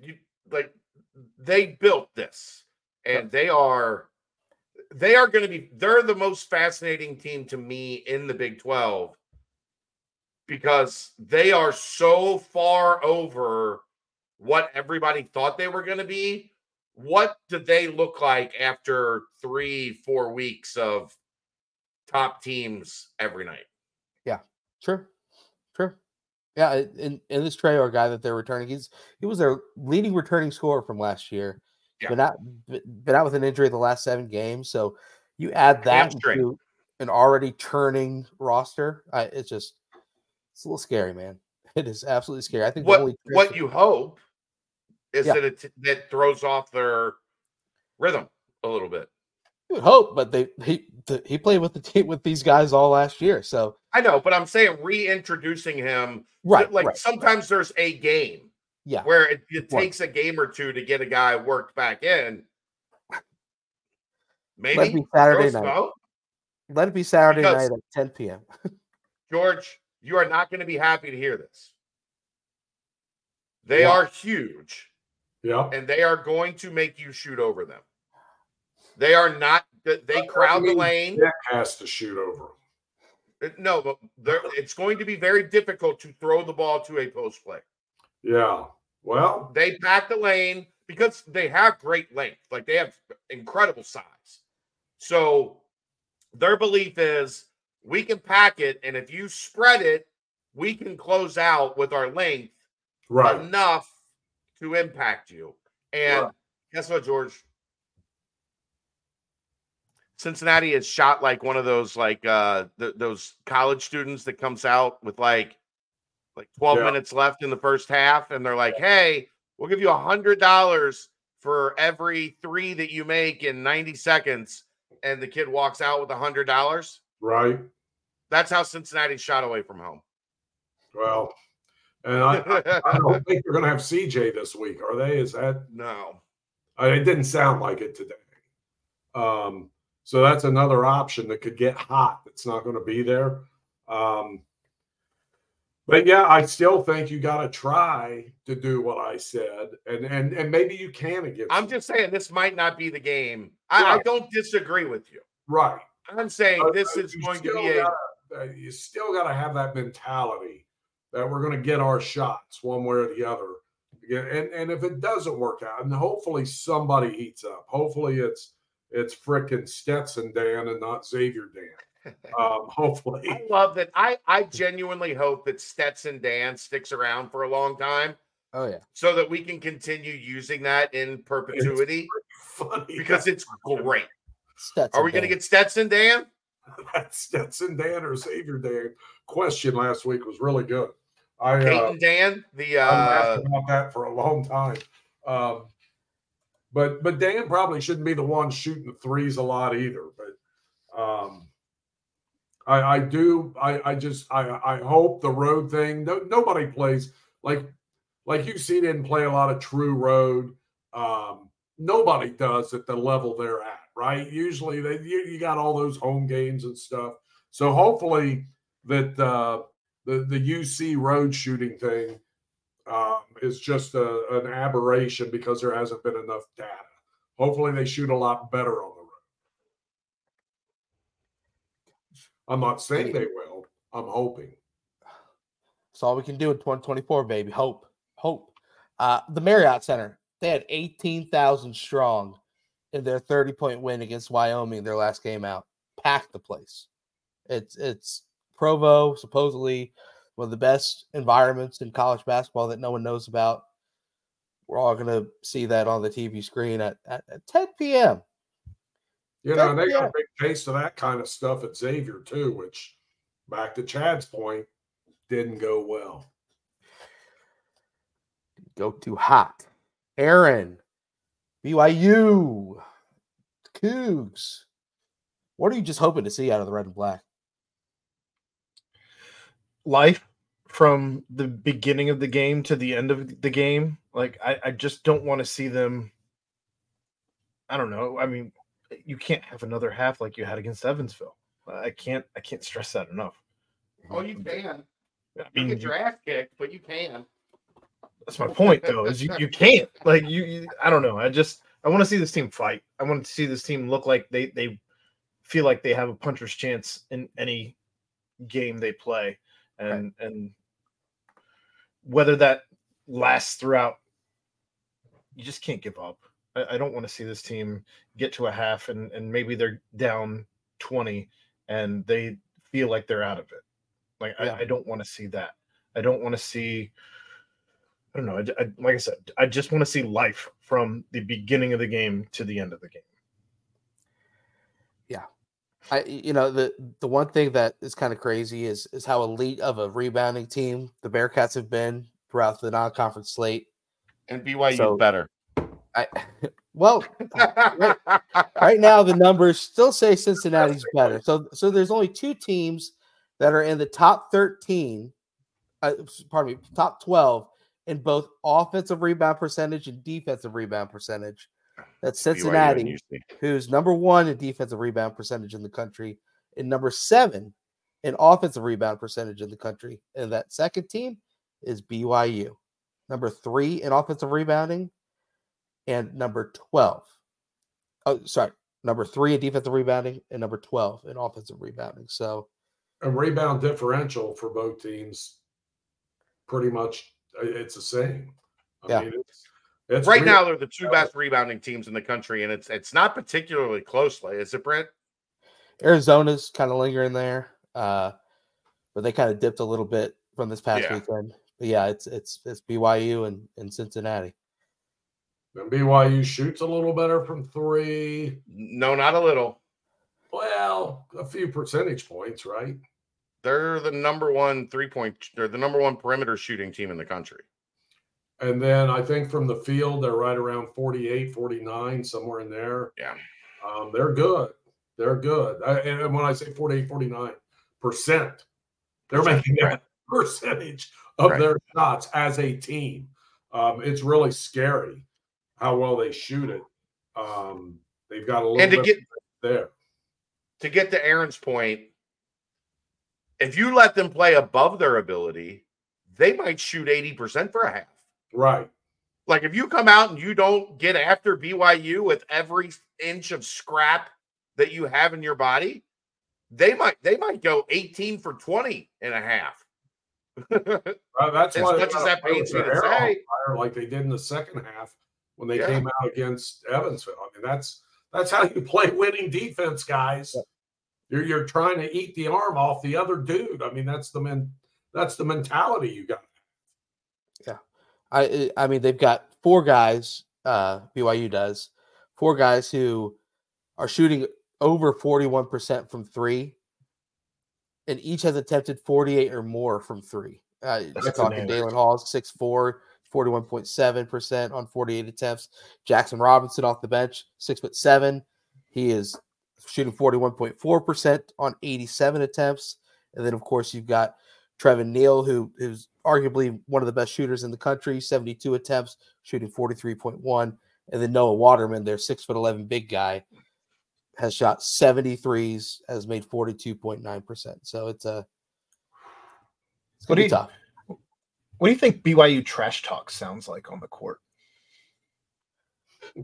you like they built this and they are they are going to be they're the most fascinating team to me in the Big 12 because they are so far over what everybody thought they were going to be what do they look like after 3 4 weeks of top teams every night Yeah, Sure. Sure. Yeah, and, and this Traore guy that they're returning, he's he was their leading returning scorer from last year. Yeah. Been out been out with an injury the last seven games. So you add that to an already churning roster. I, it's just it's a little scary, man. It is absolutely scary. I think what what you hope is Yeah. that it that throws off their rhythm a little bit. you would hope, but they he the, he played with the team with these guys all last year. So I know, but I'm saying reintroducing him. right, like right. sometimes there's a game yeah, where it, it Right. takes a game or two to get a guy worked back in. Maybe let it be Saturday night. out. Let it be Saturday Because- night at 10 p.m. George. you are not going to be happy to hear this. They Yeah. are huge Yeah. and they are going to make you shoot over them. They are not, they crowd the lane. Jack has to shoot over. Uh, No, but there- it's going to be very difficult to throw the ball to a post play. Yeah. Well, They pack the lane because they have great length, like they have incredible size. So their belief is we can pack it, and if you spread it, we can close out with our length right. enough to impact you. And Right. guess what, George? Cincinnati is shot like one of those like uh th- those college students that comes out with like like 12 Yeah. minutes left in the first half and they're like, "Hey, we'll give you a hundred dollars for every three that you make in 90 seconds." And the kid walks out with a hundred dollars. Right. That's how Cincinnati shot away from home. Well, and I, I, I don't think they're going to have CJ this week, are they? Is that? no. Uh, it didn't sound like it today. Um, so that's another option that could get hot. That's not going to be there. Um, but yeah, I still think you got to try to do what I said, and and and maybe you can against. I'm just saying this might not be the game. I, I don't disagree with you. right. I'm saying But, this uh, is going to be a gotta- uh, you still got to have that mentality that we're going to get our shots one way or the other. And and if it doesn't work out, and hopefully somebody heats up. Hopefully it's it's frickin' Stetson Dan and not Xavier Dan. Um, hopefully, I love that. I I genuinely hope that Stetson Dan sticks around for a long time Oh yeah. so that we can continue using that in perpetuity funny because it's great. Stetson Are we going to get Stetson Dan? that Stetson Dan or Xavier Dan question last week was really good. I uh, Dan? The I'm uh laughing about that for a long time. Um, but but Dan probably shouldn't be the one shooting the threes a lot either. But um, I I do I I just I I hope the road thing. No, nobody plays like like UC didn't play a lot of true road. Um, nobody does at the level they're at. Right? Usually they you, you got all those home games and stuff. So hopefully that uh, the the UC road shooting thing um, is just a, an aberration because there hasn't been enough data. Hopefully, they shoot a lot better on the road. I'm not saying they will. I'm hoping. That's all we can do in 2024, baby. Hope. Hope. Uh, the Marriott Center, they had 18,000 strong in their 30 point win against Wyoming their last game out. Packed the place. It's it's Provo, supposedly one of the best environments in college basketball that no one knows about. We're all going to see that on the TV screen at, at, at 10 p.m. You know, they got a big taste of that kind of stuff at Xavier too, which, back to Chad's point, didn't go well. Go too hot. Aaron, BYU, Cougs. What are you just hoping to see out of the red and black? Life from the beginning of the game to the end of the game. Like I, I just don't want to see them. I don't know. I mean, you can't have another half like you had against Evansville. I can't. I can't stress that enough. Oh, you can. I You mean, get your ass kicked, but you can. that's my point, though. Is you, you can't like you, you. I don't know. I just I want to see this team fight. I want to see this team look like they they feel like they have a puncher's chance in any game they play, and and whether that lasts throughout, you just can't give up. I, I don't want to see this team get to a half and and maybe they're down twenty and they feel like they're out of it. Like Yeah. I, I don't want to see that. I don't want to see. I don't know. I, I- like I said, I just want to see life from the beginning of the game to the end of the game. I you know the the one thing that is kind of crazy is is how elite of a rebounding team the Bearcats have been throughout the non-conference slate. And BYU So- better. I well, right now the numbers still say Cincinnati's better. So so there's only two teams that are in the top 13 uh, pardon me, top 12 in both offensive rebound percentage and defensive rebound percentage. That's Cincinnati, who's number 1 in defensive rebound percentage in the country, and number 7 in offensive rebound percentage in the country. And that second team is BYU. Number three in offensive rebounding and number 12. Oh, sorry. Number three in defensive rebounding and number 12 in offensive rebounding. So, a rebound differential for both teams pretty much uh, it's the same. I Yeah. mean, it's, it's right real- now, they're the two best rebounding teams in the country, and it's it's not particularly closely, is it, Brent? Arizona's kind of lingering there. Uh, but they kind of dipped a little bit from this past Yeah. weekend. But yeah, it's it's it's BYU and, and Cincinnati. And BYU shoots a little better from three. No, not a little. Well, a few percentage points, right? They're the number one three point. They're the number one perimeter shooting team in the country. And then I think from the field, they're right around 48, 49, somewhere in there. Yeah. Um, they're good. They're good. I, and when I say 48, 49 percent, they're Percent, making right. that percentage of Right. their shots as a team. Um, it's really scary how well they shoot it. Um, they've got a little And to bit get there. to get to Aaron's point, if you let them play above their ability, they might shoot eighty percent for a half. Right. Like if you come out and you don't get after BYU with every inch of scrap that you have in your body, they might they might go 18 for 20 and a half. That's As why much as that pains me to their hair on say. fire like they did in the second half when they Yeah. came out against Evansville. I mean, that's that's how you play winning defense, guys. You're you're trying to eat the arm off the other dude. I mean, that's the men that's the mentality you got. I I mean they've got four guys. Uh, BYU does four guys who are shooting over forty one percent from three, and each has attempted forty eight or more from three. Uh, talking. Dallin Hall, 6'4", 41.7 percent on forty eight attempts. Jaxson Robinson off the bench, six foot seven. He is shooting forty one point four percent on eighty seven attempts, and then of course you've got Trevin Knell, who who's arguably one of the best shooters in the country, 72 attempts, shooting 43.1. And then Noah Waterman, their six foot 11 big guy, has shot 73s, has made 42.9%. So it's a, it's What going to do be you- tough. What do you think BYU trash talk sounds like on the court?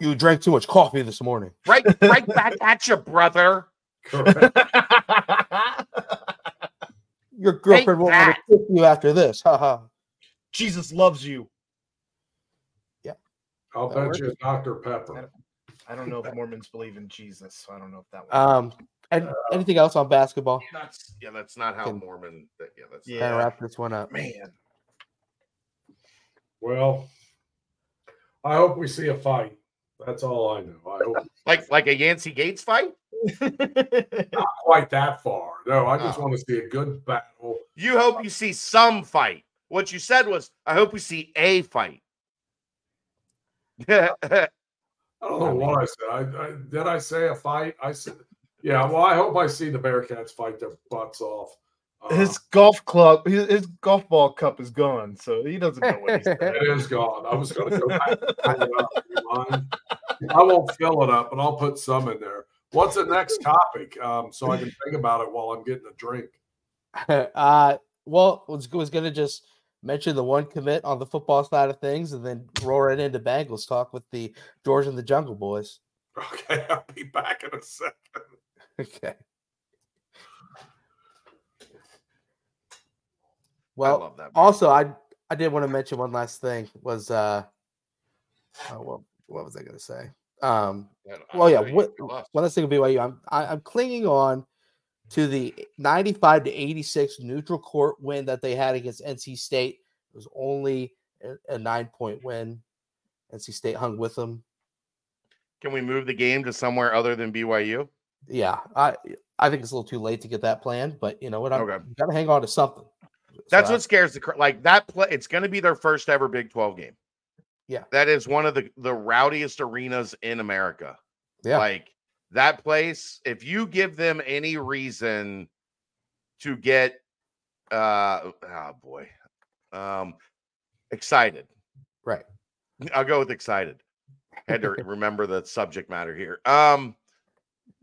You drank too much coffee this morning. Right, right back at you, brother. Correct. Your girlfriend won't want to kiss you after this. Ha ha. Jesus loves you. Yeah. I'll That bet works. you Dr. Pepper. I don't know if Mormons believe in Jesus, so I don't know if that one. Um, and anything else on basketball? That's yeah, that's not how Can- Mormon. that- Yeah, that's Yeah. Kind of wrap this one up. man. Well, I hope we see a fight. That's all I know. I hope like like a Yancey Gates fight. not quite that far. No, I just Oh. want to see a good battle. You hope you see some fight. What you said was, I hope we see a fight. I don't know what I said. I, I did I say a fight? I said, yeah. Well, I hope I see the Bearcats fight their butts off. His golf club, his, his golf ball cup is gone, so he doesn't know what he's doing. it is gone. I was going to go back. and fill it up. Do you mind? I won't fill it up, but I'll put some in there. What's the next topic? Um, so I can think about it while I'm getting a drink. uh, well, was was going to just mention the one commit on the football side of things, and then roll right into Bengals talk with the George and the Jungle Boys. Okay, I'll be back in a second. Okay. Well, that. also, I I did want to mention one last thing was uh, oh, what what was I going to say? Um, well, yeah, I- I- what- one last thing with BYU. I'm I, I'm clinging on to the 95 to 86 neutral court win that they had against NC State. It was only a, a nine point win. NC State hung with them. Can we move the game to somewhere other than BYU? Yeah, I I think it's a little too late to get that planned, but you know what? I'm Okay. got to hang on to something. That's So what scares the like that play. It's going to be their first ever Big 12 game. Yeah. That is one of the the rowdiest arenas in America. Yeah. Like that place, if you give them any reason to get uh oh boy. Um excited. right. I'll go with excited. Had to remember the subject matter here. Um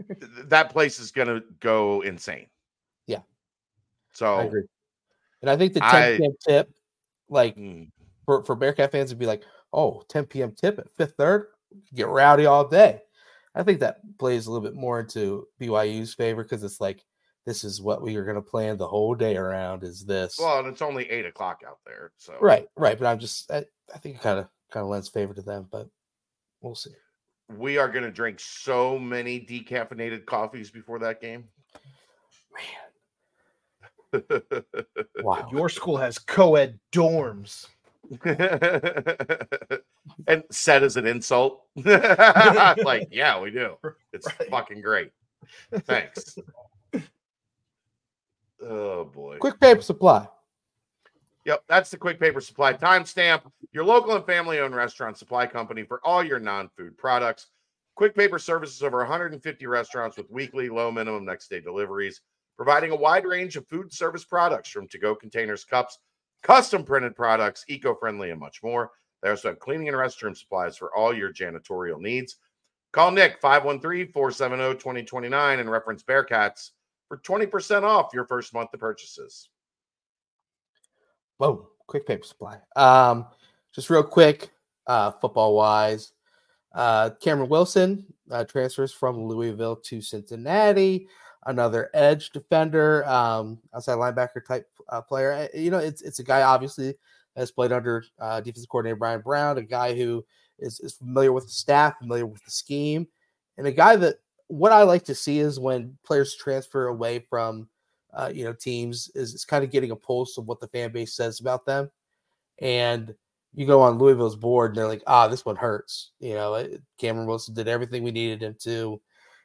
th- that place is going to go insane. Yeah. So I agree. And I think the 10 I- p.m. tip, like mm, for, for Bearcat fans, would be like, oh, 10 p.m. tip at fifth third, get rowdy all day. I think that plays a little bit more into BYU's favor because it's like, this is what we are going to plan the whole day around is this. well, and it's only eight o'clock out there. So right, right. But I'm just, I, I think it kind of kind of lends favor to them, but we'll see. we are going to drink so many decaffeinated coffees before that game. Wow. Your school has co-ed dorms. and said as an insult. like, yeah, we do. It's Right. fucking great. Thanks. oh boy. Quick paper supply. Yep, that's the quick paper supply timestamp. Your local and family owned restaurant supply company for all your non food products. Quick paper services over 150 restaurants with weekly low minimum next day deliveries, providing a wide range of food service products from to go containers, cups, custom printed products, eco friendly, and much more. They also have cleaning and restroom supplies for all your janitorial needs. Call Nick 513 470 2029 and reference Bearcats for 20% off your first month of purchases. Whoa, quick paper supply. Um, just real quick, uh, football wise, uh, Cameron Wilson uh, transfers from Louisville to Cincinnati. Another edge defender, um, outside linebacker type uh, player. Uh, You know, it's it's a guy obviously has played under uh, defensive coordinator Brian Brown, a guy who is, is familiar with the staff, familiar with the scheme, and a guy that what I like to see is when players transfer away from uh, you know, teams is, is kind of getting a pulse of what the fan base says about them. And you go on Louisville's board and they're like, ah, this one hurts. You know, uh, Cameron Wilson did everything we needed him to.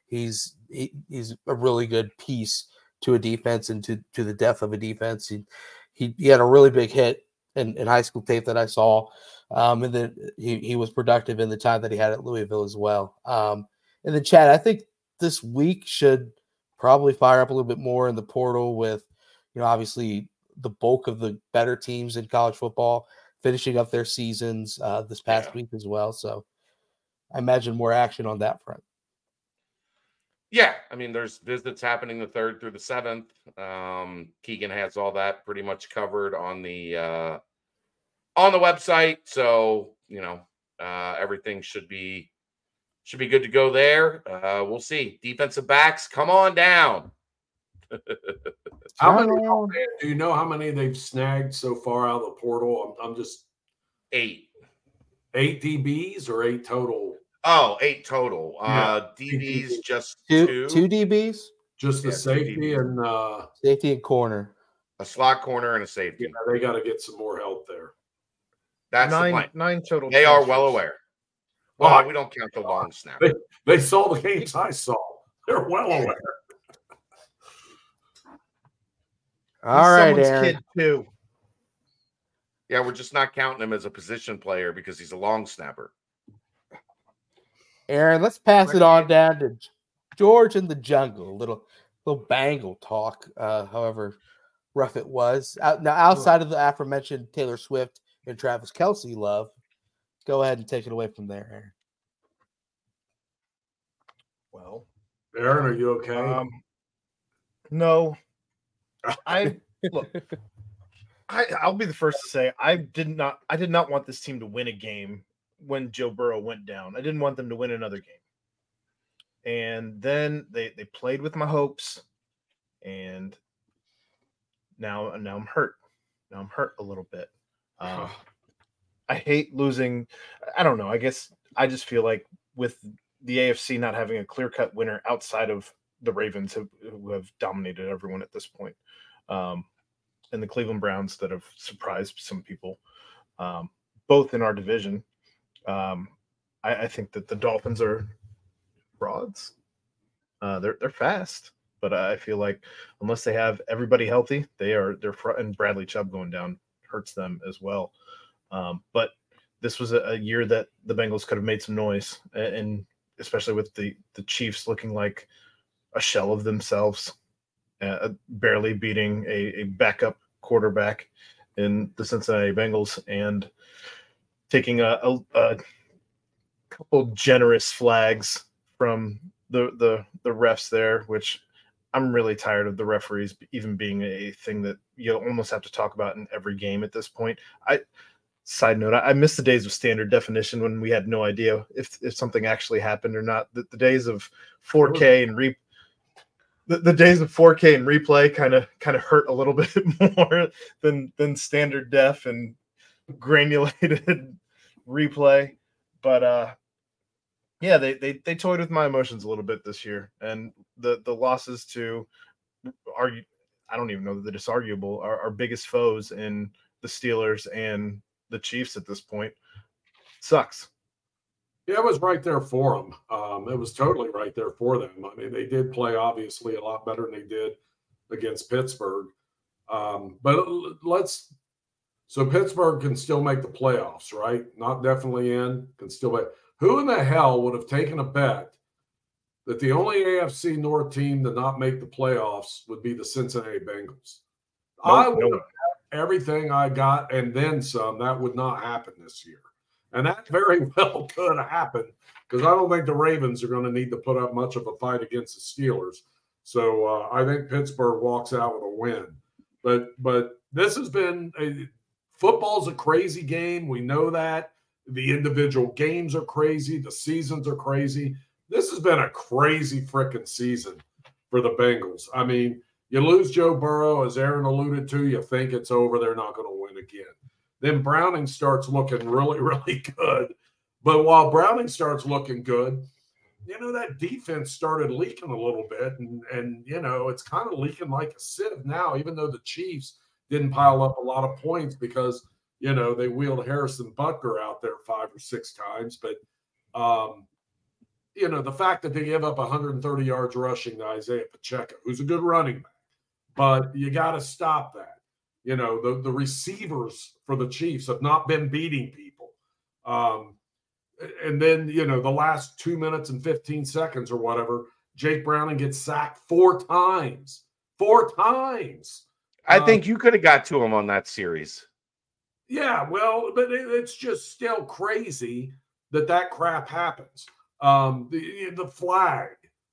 He's he, he's a really good piece to a defense and to, to the depth of a defense. He, he, he had a really big hit in, in high school tape that I saw. Um, and then he, he was productive in the time that he had at Louisville as well. Um, and then Chad, I think this week should probably fire up a little bit more in the portal with, you know, obviously the bulk of the better teams in college football finishing up their seasons uh, this past Yeah. week as well. So I imagine more action on that front. Yeah, I mean, there's visits happening the third through the seventh. Um, Keegan has all that pretty much covered on the uh, on the website, so you know uh, everything should be should be good to go there. Uh, we'll see. Defensive backs, come on down. How many? Do you know how many they've snagged so far out of the portal? I'm, I'm just Eight. eight DBs or eight total. Oh, eight total. Yeah. Uh, DBs just two. Two DBs, Just the Yeah, safety and uh, safety and corner. a slot corner, and a safety. yeah, they got to get some more help there. That's the nine nine total. They are well aware. Well, Well, we don't count the long snap. They, they saw the games I saw. They're well aware. All right, someone's Aaron. kid too. Yeah, we're just not counting him as a position player because he's a long snapper. Aaron, let's pass it on down to George in the jungle. A little little Bengal talk, uh, however rough it was. Out, now, outside of the aforementioned Taylor Swift and Travis Kelce love, go ahead and take it away from there, Aaron. Well, Aaron, are you okay? um, no, I look. I, I'll be the first to say I did not. I did not want this team to win a game when Joe Burrow went down. I didn't want them to win another game. And then they they played with my hopes, and now now I'm hurt. Now I'm hurt a little bit. Um, I hate losing. I don't know. I guess I just feel like with the AFC not having a clear cut winner outside of the Ravens, who, who have dominated everyone at this point, um, and the Cleveland Browns that have surprised some people, um, both in our division. Um, I, I think that the Dolphins are frauds. Uh, they're they're fast, but I feel like unless they have everybody healthy, they are they're fr- and Bradley Chubb going down hurts them as well. Um, but this was a, a year that the Bengals could have made some noise, a- and especially with the the Chiefs looking like a shell of themselves, uh, barely beating a, a backup quarterback in the Cincinnati Bengals and taking a, a, a couple generous flags from the the the refs there, which I'm really tired of the referees even being a thing that you almost have to talk about in every game at this point. I side note, I, I miss the days of standard definition when we had no idea if if something actually happened or not. The, the days of 4K and re the, the days of 4K and replay kind of kind of hurt a little bit more than than standard def and granulated replay. But uh yeah, they, they they toyed with my emotions a little bit this year, and the the losses to argue, I don't even know that it's arguable, our, our biggest foes in the Steelers and the Chiefs at this point sucks. Yeah, it was right there for them. Um, it was totally right there for them. I mean, they did play obviously a lot better than they did against Pittsburgh. Um, but let's so Pittsburgh can still make the playoffs, right? Not definitely in, can still make. Who in the hell would have taken a bet that the only AFC North team to not make the playoffs would be the Cincinnati Bengals? Nope, I would nope. have everything I got and then some. That would not happen this year. And that very well could happen because I don't think the Ravens are going to need to put up much of a fight against the Steelers. So uh, I think Pittsburgh walks out with a win. But but this has been a, football's a crazy game. We know that. The individual games are crazy. The seasons are crazy. This has been a crazy freaking season for the Bengals. I mean, you lose Joe Burrow, as Aaron alluded to, you think it's over. They're not going to win again. Then Browning starts looking really, really good. But while Browning starts looking good, you know, that defense started leaking a little bit. And, and you know, it's kind of leaking like a sieve now, even though the Chiefs didn't pile up a lot of points because, you know, they wheeled Harrison Butker out there five or six times. But, um, you know, the fact that they give up 130 yards rushing to Isaiah Pacheco, who's a good running back, but you got to stop that. You know, the, the receivers for the Chiefs have not been beating people. Um, and then, you know, the last two minutes and 15 seconds or whatever, Jake Browning gets sacked four times. Four times. I um, think you could have got to him on that series. Yeah, well, but it, it's just still crazy that that crap happens. Um, the the flag,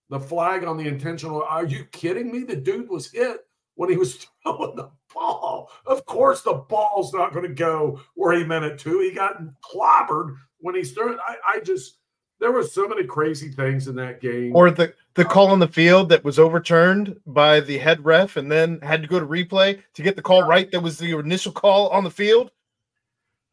the flag on the intentional. Are you kidding me? The dude was hit when he was throwing the ball. Of course, the ball's not going to go where he meant it to. He got clobbered when he started. I, I just there were so many crazy things in that game. Or the the call on the field that was overturned by the head ref and then had to go to replay to get the call right. That was the initial call on the field.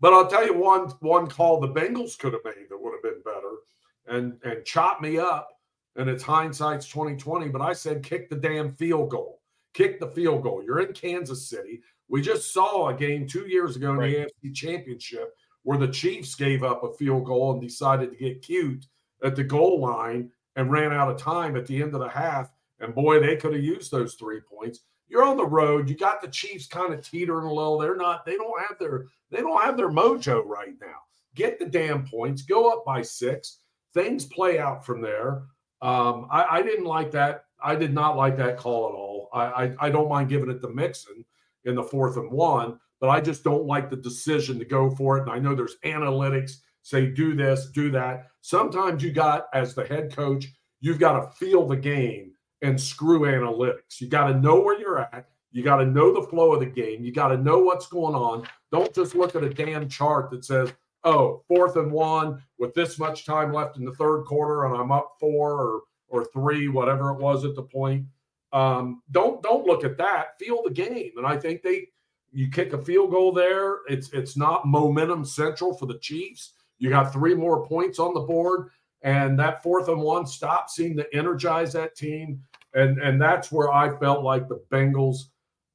But I'll tell you one one call the Bengals could have made that would have been better and and chop me up. And it's hindsight's 2020, but I said kick the damn field goal kick the field goal. You're in Kansas City. We just saw a game two years ago in right. the AFC Championship where the Chiefs gave up a field goal and decided to get cute at the goal line and ran out of time at the end of the half. And boy, they could have used those three points. You're on the road. You got the Chiefs kind of teetering a little. They're not. They don't have their. They don't have their mojo right now. Get the damn points. Go up by six. Things play out from there. Um, I, I didn't like that. I did not like that call at all. I, I, I don't mind giving it to Mixon in the fourth and one, but I just don't like the decision to go for it. And I know there's analytics say do this, do that. Sometimes you got as the head coach, you've got to feel the game and screw analytics. You got to know where you're at. You got to know the flow of the game. You got to know what's going on. Don't just look at a damn chart that says, oh, fourth and one with this much time left in the third quarter and I'm up four or or three, whatever it was at the point. Um, don't don't look at that. Feel the game, and I think they you kick a field goal there. It's it's not momentum central for the Chiefs. You got three more points on the board, and that fourth and one stop seemed to energize that team, and and that's where I felt like the Bengals.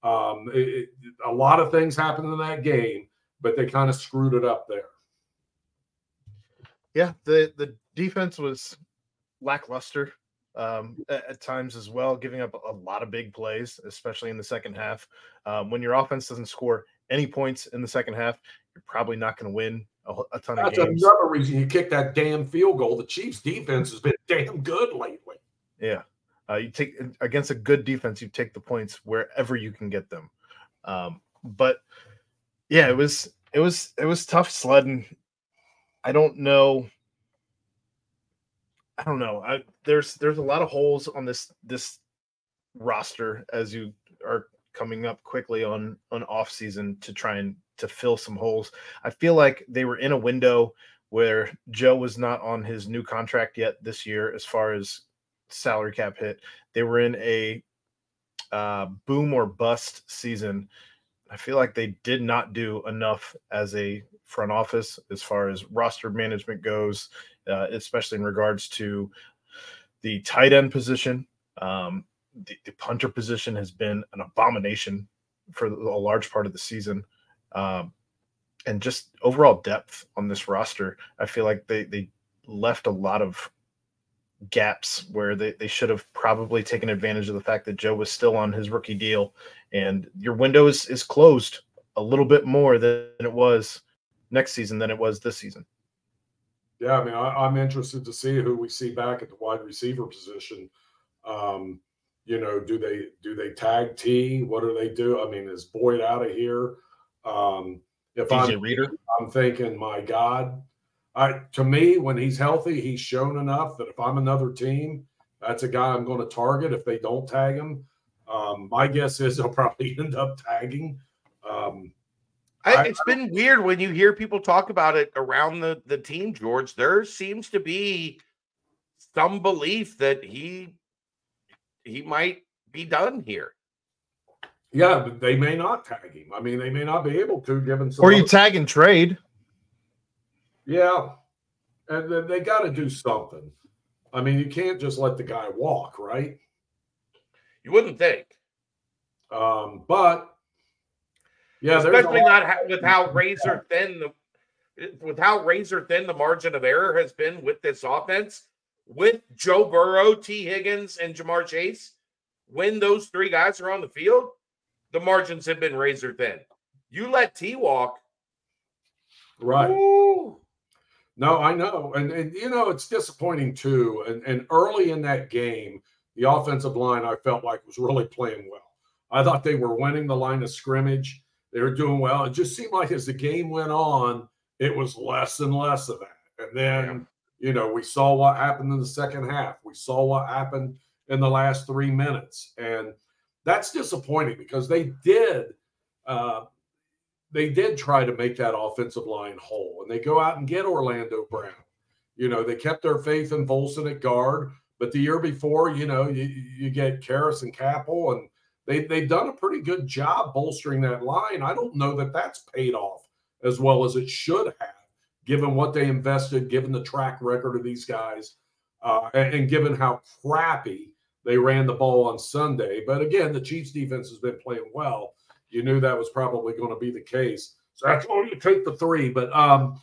Um, it, it, a lot of things happened in that game, but they kind of screwed it up there. Yeah, the the defense was lackluster um, at, at, times as well, giving up a lot of big plays, especially in the second half. Um, when your offense doesn't score any points in the second half, you're probably not going to win a, a, ton That's of games. That's another reason you kick that damn field goal. The Chiefs' defense has been damn good lately. Yeah. Uh, you take against a good defense, you take the points wherever you can get them. Um, but yeah, it was it was it was tough sledding. I don't know I don't know. I, there's there's a lot of holes on this this roster as you are coming up quickly on on off season to try and to fill some holes. I feel like they were in a window where Joe was not on his new contract yet this year as far as salary cap hit. They were in a uh, boom or bust season. I feel like they did not do enough as a front office as far as roster management goes, uh, especially in regards to the tight end position. Um, the, the, punter position has been an abomination for a large part of the season. Um, and just overall depth on this roster, I feel like they, they left a lot of gaps where they, they should have probably taken advantage of the fact that Joe was still on his rookie deal and your window is, is closed a little bit more than it was next season than it was this season. Yeah, I mean, I, am interested to see who we see back at the wide receiver position. Um, you know, do they do they tag T? What do they do? I mean, is Boyd out of here? Um, if DJ I'm Reader, I'm thinking, my God, I to me when he's healthy, he's shown enough that if I'm another team, that's a guy I'm going to target. If they don't tag him, um, my guess is they'll probably end up tagging. Um, I, it's been weird when you hear people talk about it around the, the team, George. There seems to be some belief that he he might be done here. Yeah, they may not tag him. I mean, they may not be able to, given some. Or you tag and trade. Yeah, and then they got to do something. I mean, you can't just let the guy walk, right? You wouldn't think. Um, but yeah, especially not with how razor thin the with how razor thin the margin of error has been with this offense, with Joe Burrow, Tee Higgins, and Ja'Marr Chase. When those three guys are on the field, the margins have been razor thin. You let T walk, right? Woo. No, I know, and and you know it's disappointing too. And and early in that game, the offensive line I felt like was really playing well. I thought they were winning the line of scrimmage. They were doing well. It just seemed like as the game went on, it was less and less of that. And then, you know, we saw what happened in the second half. We saw what happened in the last three minutes. And that's disappointing because they did uh, they did try to make that offensive line whole. And they go out and get Orlando Brown. You know, they kept their faith in Volson at guard. But the year before, you know, you, you get Karras and Cappa, and they, they've done a pretty good job bolstering that line. I don't know that that's paid off as well as it should have, given what they invested, given the track record of these guys, uh, and, and given how crappy they ran the ball on Sunday. But again, the Chiefs defense has been playing well. You knew that was probably going to be the case. So that's why you take the three. But um,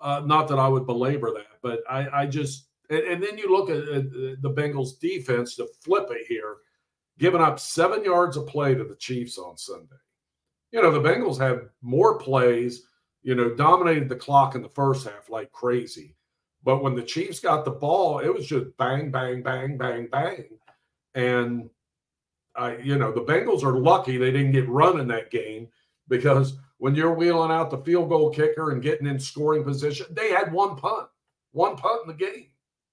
uh, not that I would belabor that, but I, I just and, and then you look at, at the Bengals defense to flip it here, giving up seven yards of play to the Chiefs on Sunday. You know, the Bengals had more plays, you know, dominated the clock in the first half like crazy. But when the Chiefs got the ball, it was just bang, bang, bang, bang, bang. And, uh, you know, the Bengals are lucky they didn't get run in that game because when you're wheeling out the field goal kicker and getting in scoring position, they had one punt, one punt in the game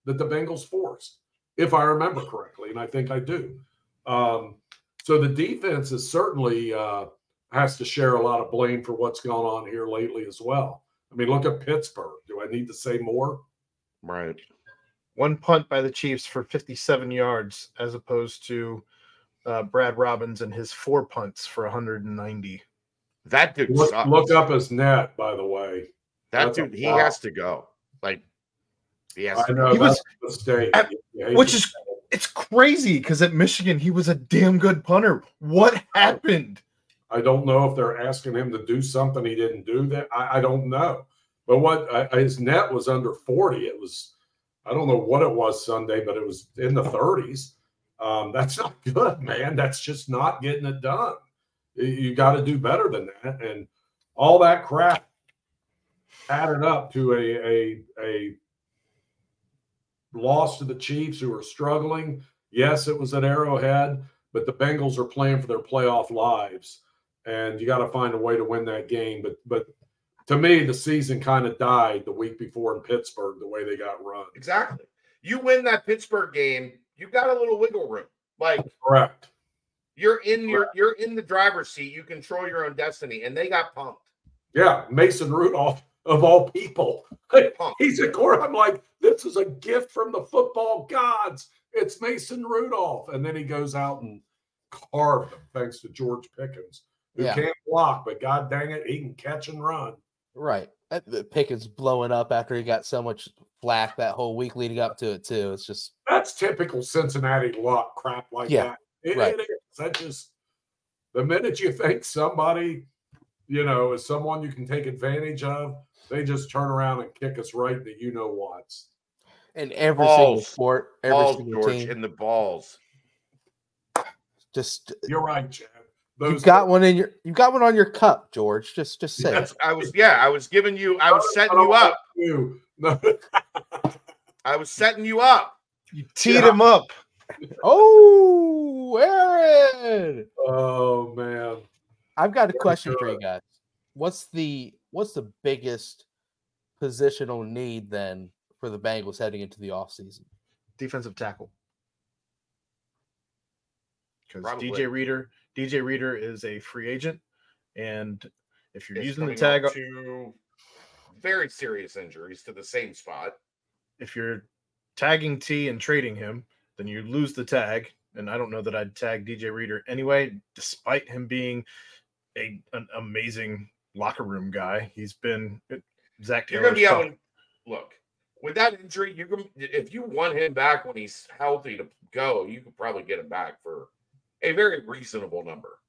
that the Bengals forced, if I remember correctly, and I think I do. Um, so the defense is certainly uh, has to share a lot of blame for what's gone on here lately as well. I mean, look at Pittsburgh. Do I need to say more? Right. One punt by the Chiefs for 57 yards, as opposed to uh, Brad Robbins and his four punts for 190. That dude look, look up his net, by the way. That That's dude, he has to go. Like Yes, I know. He was mistake. At, which is it's crazy because at Michigan he was a damn good punter. What happened? I don't know if they're asking him to do something he didn't do. That I, I don't know. But what uh, his net was under forty. It was I don't know what it was Sunday, but it was in the thirties. Um, that's not good, man. That's just not getting it done. You, you got to do better than that. And all that crap added up to a a a loss to the Chiefs, who are struggling. Yes, it was at Arrowhead, but the Bengals are playing for their playoff lives, and you got to find a way to win that game. But but to me, the season kind of died the week before in Pittsburgh, the way they got run. Exactly. You win that Pittsburgh game, you got a little wiggle room. Like correct. You're in your you're in the driver's seat. You control your own destiny, and they got pumped. Yeah, Mason Rudolph of all people. He's a core. I'm like, this is a gift from the football gods. It's Mason Rudolph, and then he goes out and carved them thanks to George Pickens, who Yeah. can't block, but god dang it, he can catch and run. Right. Uh, Pickens blowing up after he got so much flack that whole week leading up to it too. It's just That's typical Cincinnati luck crap like Yeah, that. It, right. it is. That just the minute you think somebody, you know, is someone you can take advantage of, they just turn around and kick us right in the you know what's. in every single sport, every balls, single George, team. in the balls. Just You're right, Chad. you Those got one in your you got one on your cup, George. Just just say it. I was yeah. I was giving you. I was setting you up. You. No. I was setting you up. You teed Yeah. him up. Oh, Aaron! oh man. I've got a question for you guys. What's the what's the biggest positional need then for the Bengals heading into the offseason? Defensive tackle. Because DJ Reader, DJ Reader is a free agent, and if you're It's using the tag, off to very serious injuries to the same spot. if you're tagging T and trading him, then you lose the tag. And I don't know that I'd tag DJ Reader anyway, despite him being a an amazing locker room guy. He's been Zach You're gonna be top- able. to Look, with that injury, you can if you want him back when he's healthy to go, you could probably get him back for a very reasonable number.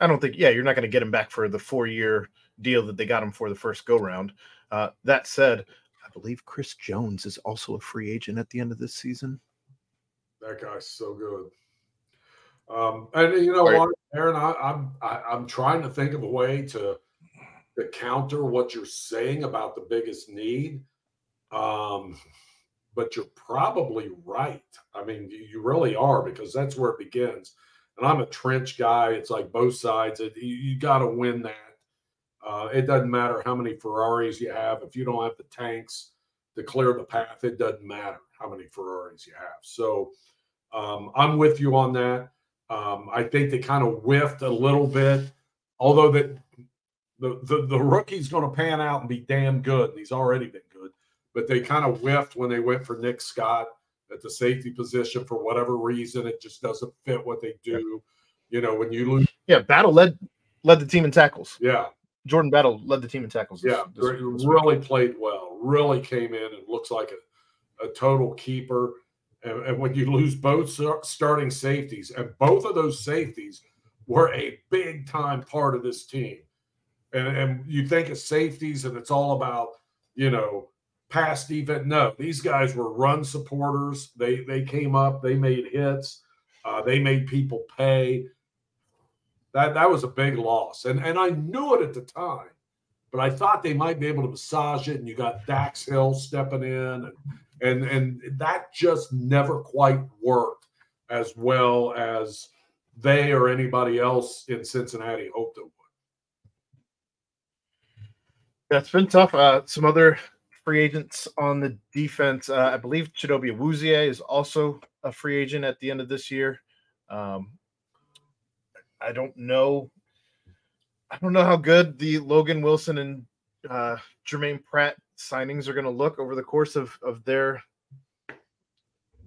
I don't think, yeah, you're not going to get him back for the four year deal that they got him for the first go round. Uh, that said, I believe Chris Jones is also a free agent at the end of this season. That guy's so good. Um, and you know Right. what, Aaron, I, I'm I, I'm trying to think of a way to to counter what you're saying about the biggest need. Um, but you're probably right. I mean, you, really are because that's where it begins. And I'm a trench guy. It's like both sides. It, you, you got to win that. Uh, it doesn't matter how many Ferraris you have. If you don't have the tanks to clear the path, it doesn't matter how many Ferraris you have. So um, I'm with you on that. Um, I think they kind of whiffed a little bit, although that the, the the rookie's going to pan out and be damn good, and he's already been good. But they kind of whiffed when they went for Nick Scott at the safety position for whatever reason. It just doesn't fit what they do. You know, when you lose, Yeah, Battle led led the team in tackles. yeah, Jordan Battle led the team in tackles. this- yeah, this- this week. really played well. Really came in and looks like a, a total keeper. And, and when you lose both starting safeties, and both of those safeties were a big time part of this team. And, and you think of safeties and it's all about, you know, pass defense. No, these guys were run supporters. They they came up, they made hits, uh, they made people pay. That that was a big loss. And and I knew it at the time but I thought they might be able to massage it. And you got Dax Hill stepping in, and and and that just never quite worked as well as they or anybody else in Cincinnati hoped it would. That's been tough. Uh, some other free agents on the defense. Uh, I believe Chidobe Awuzie is also a free agent at the end of this year. Um, I don't know. I don't know how good the Logan Wilson and uh, Germaine Pratt signings are going to look over the course of of their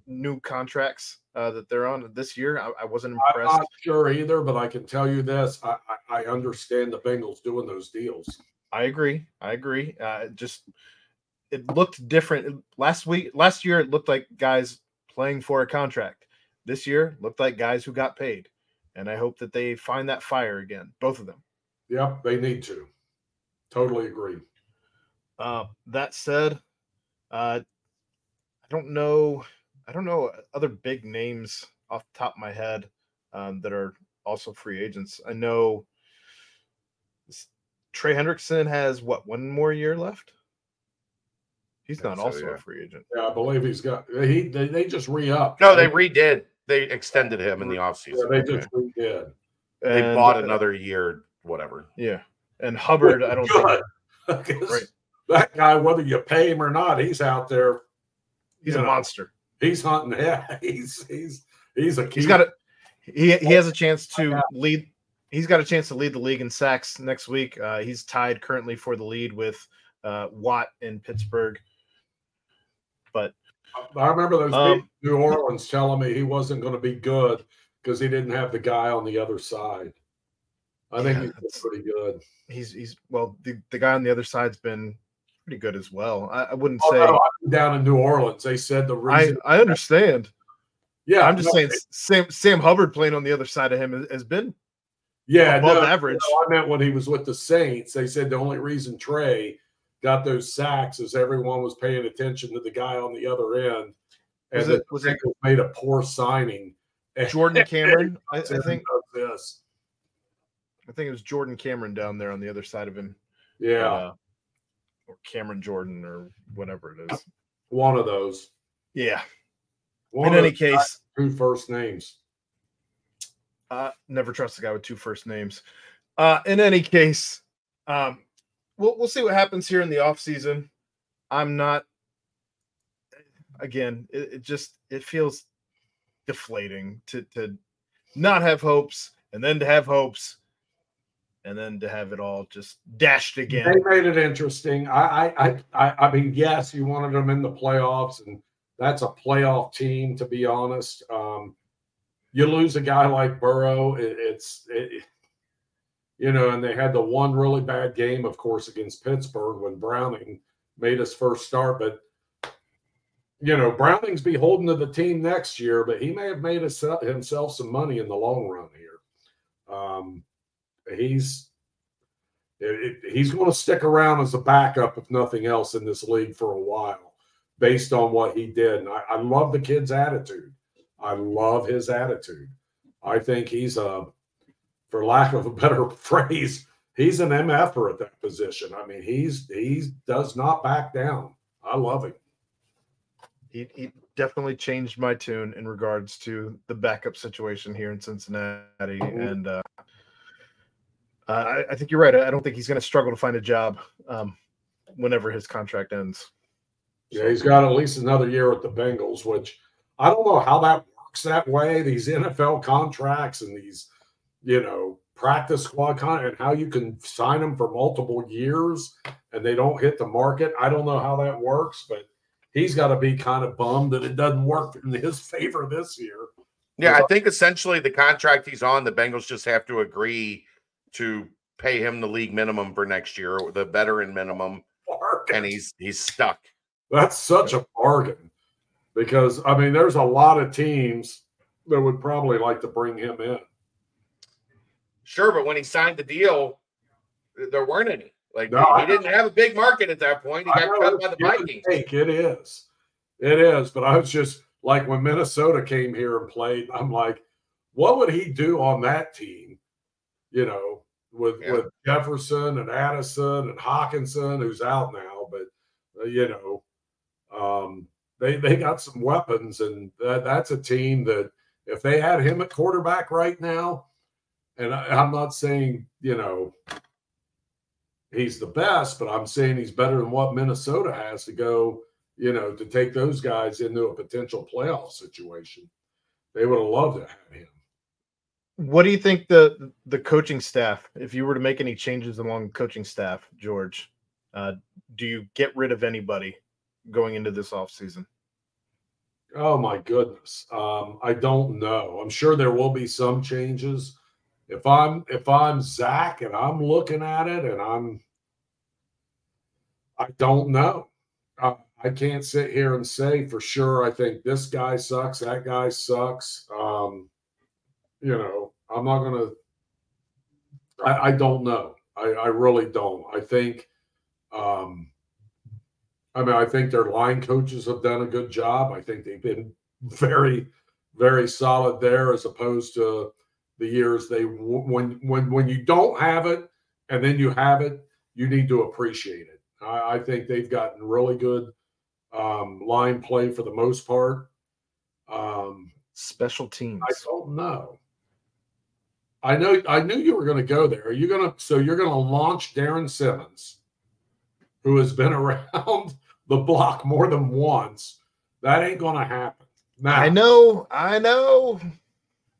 new contracts uh, that they're on this year. I, I wasn't impressed. I'm not sure either, but I can tell you this: I, I, I understand the Bengals doing those deals. I agree. I agree. Uh, just it looked different last week. Last year, it looked like guys playing for a contract. This year, looked like guys who got paid, and I hope that they find that fire again. Both of them. Yep, they need to. Totally agree. Uh, that said, uh, I don't know. I don't know other big names off the top of my head um, that are also free agents. I know Trey Hendrickson has what one more year left. He's not so, also yeah. a free agent. Yeah, I believe he's got. He they, they just re up. No, they redid. They extended him in the offseason. Yeah, they just redid. They And, bought uh, another year, whatever. Yeah, and Hubbard. I don't think. Good. Because Right. That guy, whether you pay him or not, he's out there. He's a know, monster. He's hunting. Yeah, he's he's he's a. He's got a He he has a chance to lead. He's got a chance to lead the league in sacks next week. Uh, he's tied currently for the lead with uh, Watt in Pittsburgh. But I remember those Um, New Orleans telling me he wasn't going to be good because he didn't have the guy on the other side. I think Yeah, he's pretty good. he's he's well the, the guy on the other side's been pretty good as well. I, I wouldn't Oh, say no, down in New Orleans, they said the reason. I understand. yeah, I'm just no, saying Sam Sam Hubbard playing on the other side of him has, has been yeah, above no, average. no, I meant when he was with the Saints. They said the only reason Trey got those sacks is everyone was paying attention to the guy on the other end, and Was it- was it- made a poor signing. Jordan Cameron. I, I think "Who this. I think it was Jordan Cameron down there on the other side of him. Yeah, Uh, or Cameron Jordan or whatever it is. one of those. Yeah. One In any case, two first names. Uh, never trust a guy with two first names. Uh, in any case, um, we'll we'll see what happens here in the off season. I'm not. Again, it, it just it feels deflating to to not have hopes and then to have hopes and then to have it all just dashed again. They made it interesting. I, I, I, I, mean, yes, you wanted them in the playoffs, and that's a playoff team. To be honest, um, you lose a guy like Burrow, it, it's, it, you know, and they had the one really bad game, of course, against Pittsburgh when Browning made his first start. But you know, Browning's beholden to the team next year, but he may have made himself some money in the long run here. Um, he's it, it- he's going to stick around as a backup, if nothing else, in this league for a while, based on what he did. And I, I love the kid's attitude. I love his attitude. I think he's a, for lack of a better phrase, he's an MFer at that position. I mean, he's he does not back down. I love him. he, he definitely changed my tune in regards to the backup situation here in Cincinnati. Mhm. And uh, I, I think you're right. I don't think he's going to struggle to find a job um, whenever his contract ends. Yeah, he's got at least another year at the Bengals, which I don't know how that works that way. These NFL contracts and these, you know, practice squad con and how you can sign them for multiple years and they don't hit the market. I don't know how that works, but he's got to be kind of bummed that it doesn't work in his favor this year. Yeah, I think essentially the contract he's on, the Bengals just have to agree to pay him the league minimum for next year, the veteran minimum, and he's he's stuck. That's such a bargain because I mean, there's a lot of teams that would probably like to bring him in. Sure, but when he signed the deal, there weren't any. Like No, he didn't have a big market at that point. He got cut by the Vikings. take, It is. It is. But I was just like when Minnesota came here and played, I'm like, what would he do on that team? You know, with Yeah. with Jefferson and Addison and Hockenson, who's out now, but uh, you know, um, they they got some weapons, and that, that's a team that if they had him at quarterback right now, and I, I'm not saying you know he's the best, but I'm saying he's better than what Minnesota has to go, you know, to take those guys into a potential playoff situation. They would have loved to have him. What do you think the the coaching staff, if you were to make any changes along the coaching staff, George, uh, do you get rid of anybody going into this offseason? Oh my goodness. Um, I don't know. I'm sure there will be some changes. If I'm if I'm Zach and I'm looking at it and I'm I don't know. I, I can't sit here and say for sure. I think this guy sucks, that guy sucks. Um, you know, I'm not gonna I, I don't know. I, I really don't. I think um I mean, I think their line coaches have done a good job. I think they've been very, very solid there, as opposed to the years they when when when you don't have it and then you have it, you need to appreciate it. I, I think they've gotten really good um, line play for the most part. Um, Special teams. I don't know. I know. I knew you were going to go there. Are you going to? So you're going to launch Darrin Simmons, who has been around the block more than once. That ain't going to happen. Now, I know, I know.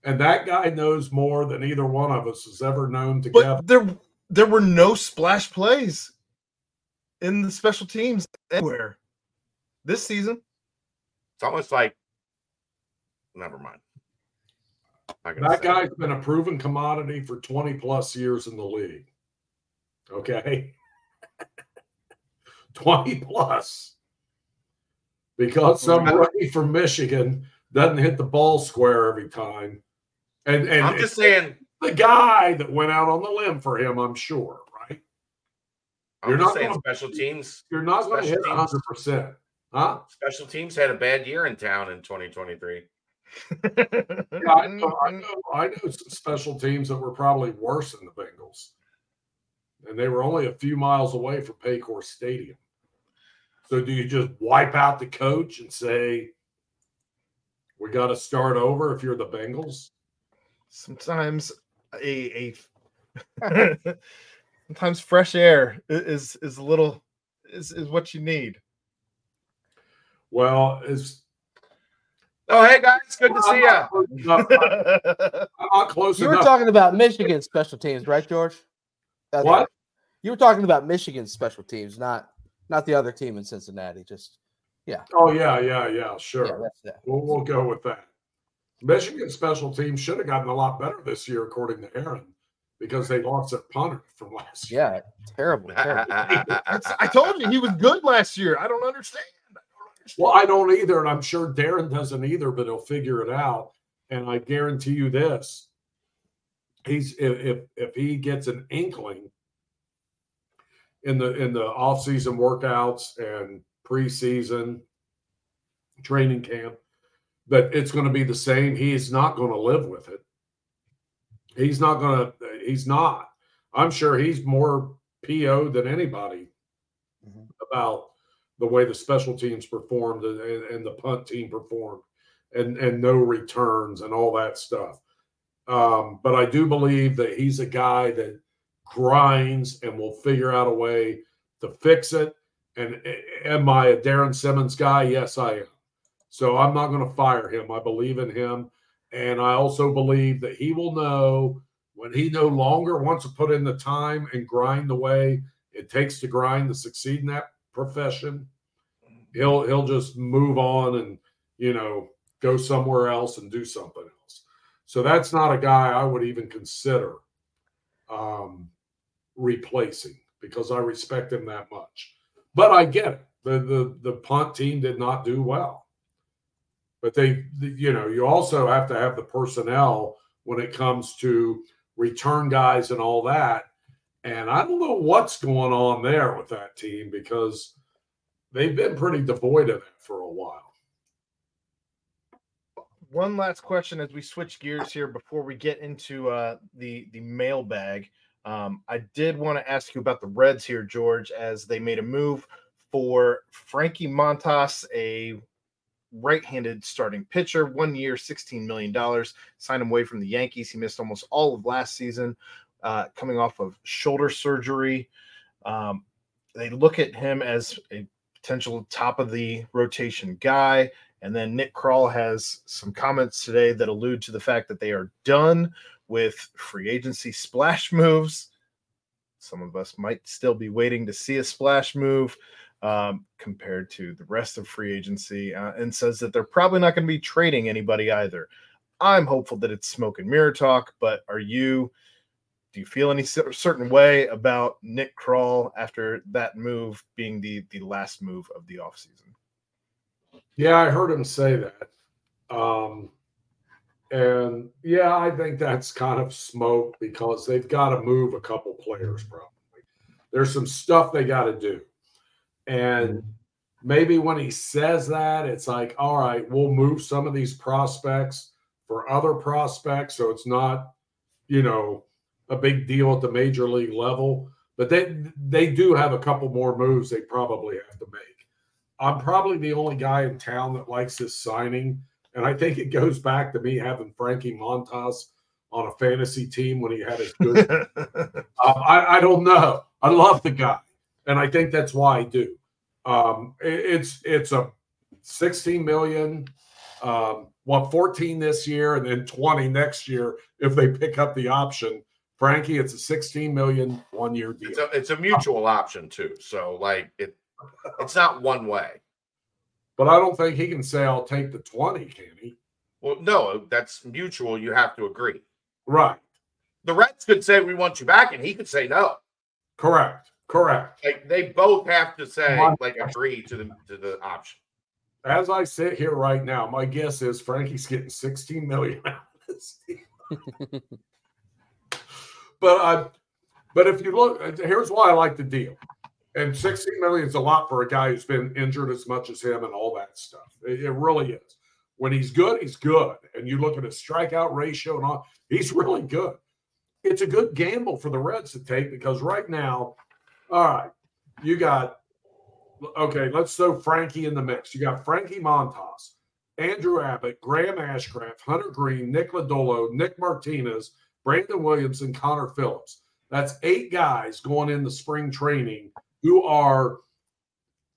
And that guy knows more than either one of us has ever known together. But there there were no splash plays in the special teams anywhere this season. It's almost like never mind. That guy's been a proven commodity for 20 plus years in the league. Okay. 20 plus. Because some rookie from Michigan doesn't hit the ball square every time. And, and I'm just saying the guy that went out on the limb for him, I'm sure, right? I'm you're not saying gonna, special teams. You're not going to hit 100 percent, huh? Special teams had a bad year in town in 2023. yeah, I know, I know. I know some special teams that were probably worse than the Bengals, and they were only a few miles away from Paycor Stadium. So, do you just wipe out the coach and say, "We got to start over"? If you're the Bengals, sometimes a, a sometimes fresh air is is a little is is what you need. Well, is oh hey guys, good to see you. I'm not close. You enough. were talking about Michigan special teams, right, George? That's what? Right. You were talking about Michigan special teams, not not the other team in Cincinnati. Just yeah. Oh yeah, yeah, yeah. Sure. Yeah, that's that. We'll, we'll go with that. Michigan special teams should have gotten a lot better this year, according to Aaron, because they lost at punter from last year. Yeah, terrible. terrible. I told you he was good last year. I don't. I don't understand. Well, I don't either, and I'm sure Darrin doesn't either, but he'll figure it out. And I guarantee you this: he's if if he gets an inkling in the in the off season workouts and preseason training camp but it's going to be the same. He is not going to live with it. He's not going to, he's not. I'm sure he's more PO than anybody mm-hmm. about the way the special teams performed and, and, the punt team performed and, and no returns and all that stuff. Um, but I do believe that he's a guy that grinds and will figure out a way to fix it. And am I a Darrin Simmons guy? Yes, I am. So I'm not going to fire him. I believe in him. And I also believe that he will know when he no longer wants to put in the time and grind the way it takes to grind to succeed in that profession. He'll he'll just move on and you know go somewhere else and do something else. So that's not a guy I would even consider um, replacing because I respect him that much. But I get it. The the the punt team did not do well but they you know you also have to have the personnel when it comes to return guys and all that and i don't know what's going on there with that team because they've been pretty devoid of it for a while one last question as we switch gears here before we get into uh, the the mailbag um, i did want to ask you about the reds here george as they made a move for frankie montas a right-handed starting pitcher. One year, $16 million. Signed him away from the Yankees. He missed almost all of last season, uh, coming off of shoulder surgery. Um, they look at him as a potential top of the rotation guy. And then Nick Krall has some comments today that allude to the fact that they are done with free agency splash moves. Some of us might still be waiting to see a splash move um, compared to the rest of free agency, uh, and says that they're probably not going to be trading anybody either. I'm hopeful that it's smoke and mirror talk, but are you? Do you feel any certain way about Nick Krall after that move being the the last move of the offseason? Yeah, I heard him say that. Um, and yeah, I think that's kind of smoke because they've got to move a couple players probably. There's some stuff they got to do. And mm-hmm. maybe when he says that, it's like, all right, we'll move some of these prospects for other prospects. So it's not, you know, a big deal at the major league level. But they they do have a couple more moves they probably have to make. I'm probably the only guy in town that likes this signing. And I think it goes back to me having Frankie Montas on a fantasy team when he had his good. um, I, I don't know. I love the guy and I think that's why I do. Um, it, it's it's a 16 million um, what 14 this year and then 20 next year if they pick up the option. Frankie, it's a 16 million one year deal. It's a, it's a mutual option too. So like it, it's not one way. But I don't think he can say I'll take the 20, can he? Well, no, that's mutual. You have to agree. Right. The Reds could say we want you back, and he could say no. Correct. Correct. Like they both have to say like agree to the to the option. As I sit here right now, my guess is Frankie's getting 16 million out of this deal. but I, but if you look, uh, here's why I like the deal. And 16 million is a lot for a guy who's been injured as much as him and all that stuff. It, it really is. When he's good, he's good. And you look at his strikeout ratio and all, he's really good. It's a good gamble for the Reds to take because right now, all right, you got okay, let's throw Frankie in the mix. You got Frankie Montas, Andrew Abbott, Graham Ashcraft, Hunter Greene, Nick Lodolo, Nick Martinez, Brandon Williamson, and Connor Phillips. That's eight guys going into spring training who are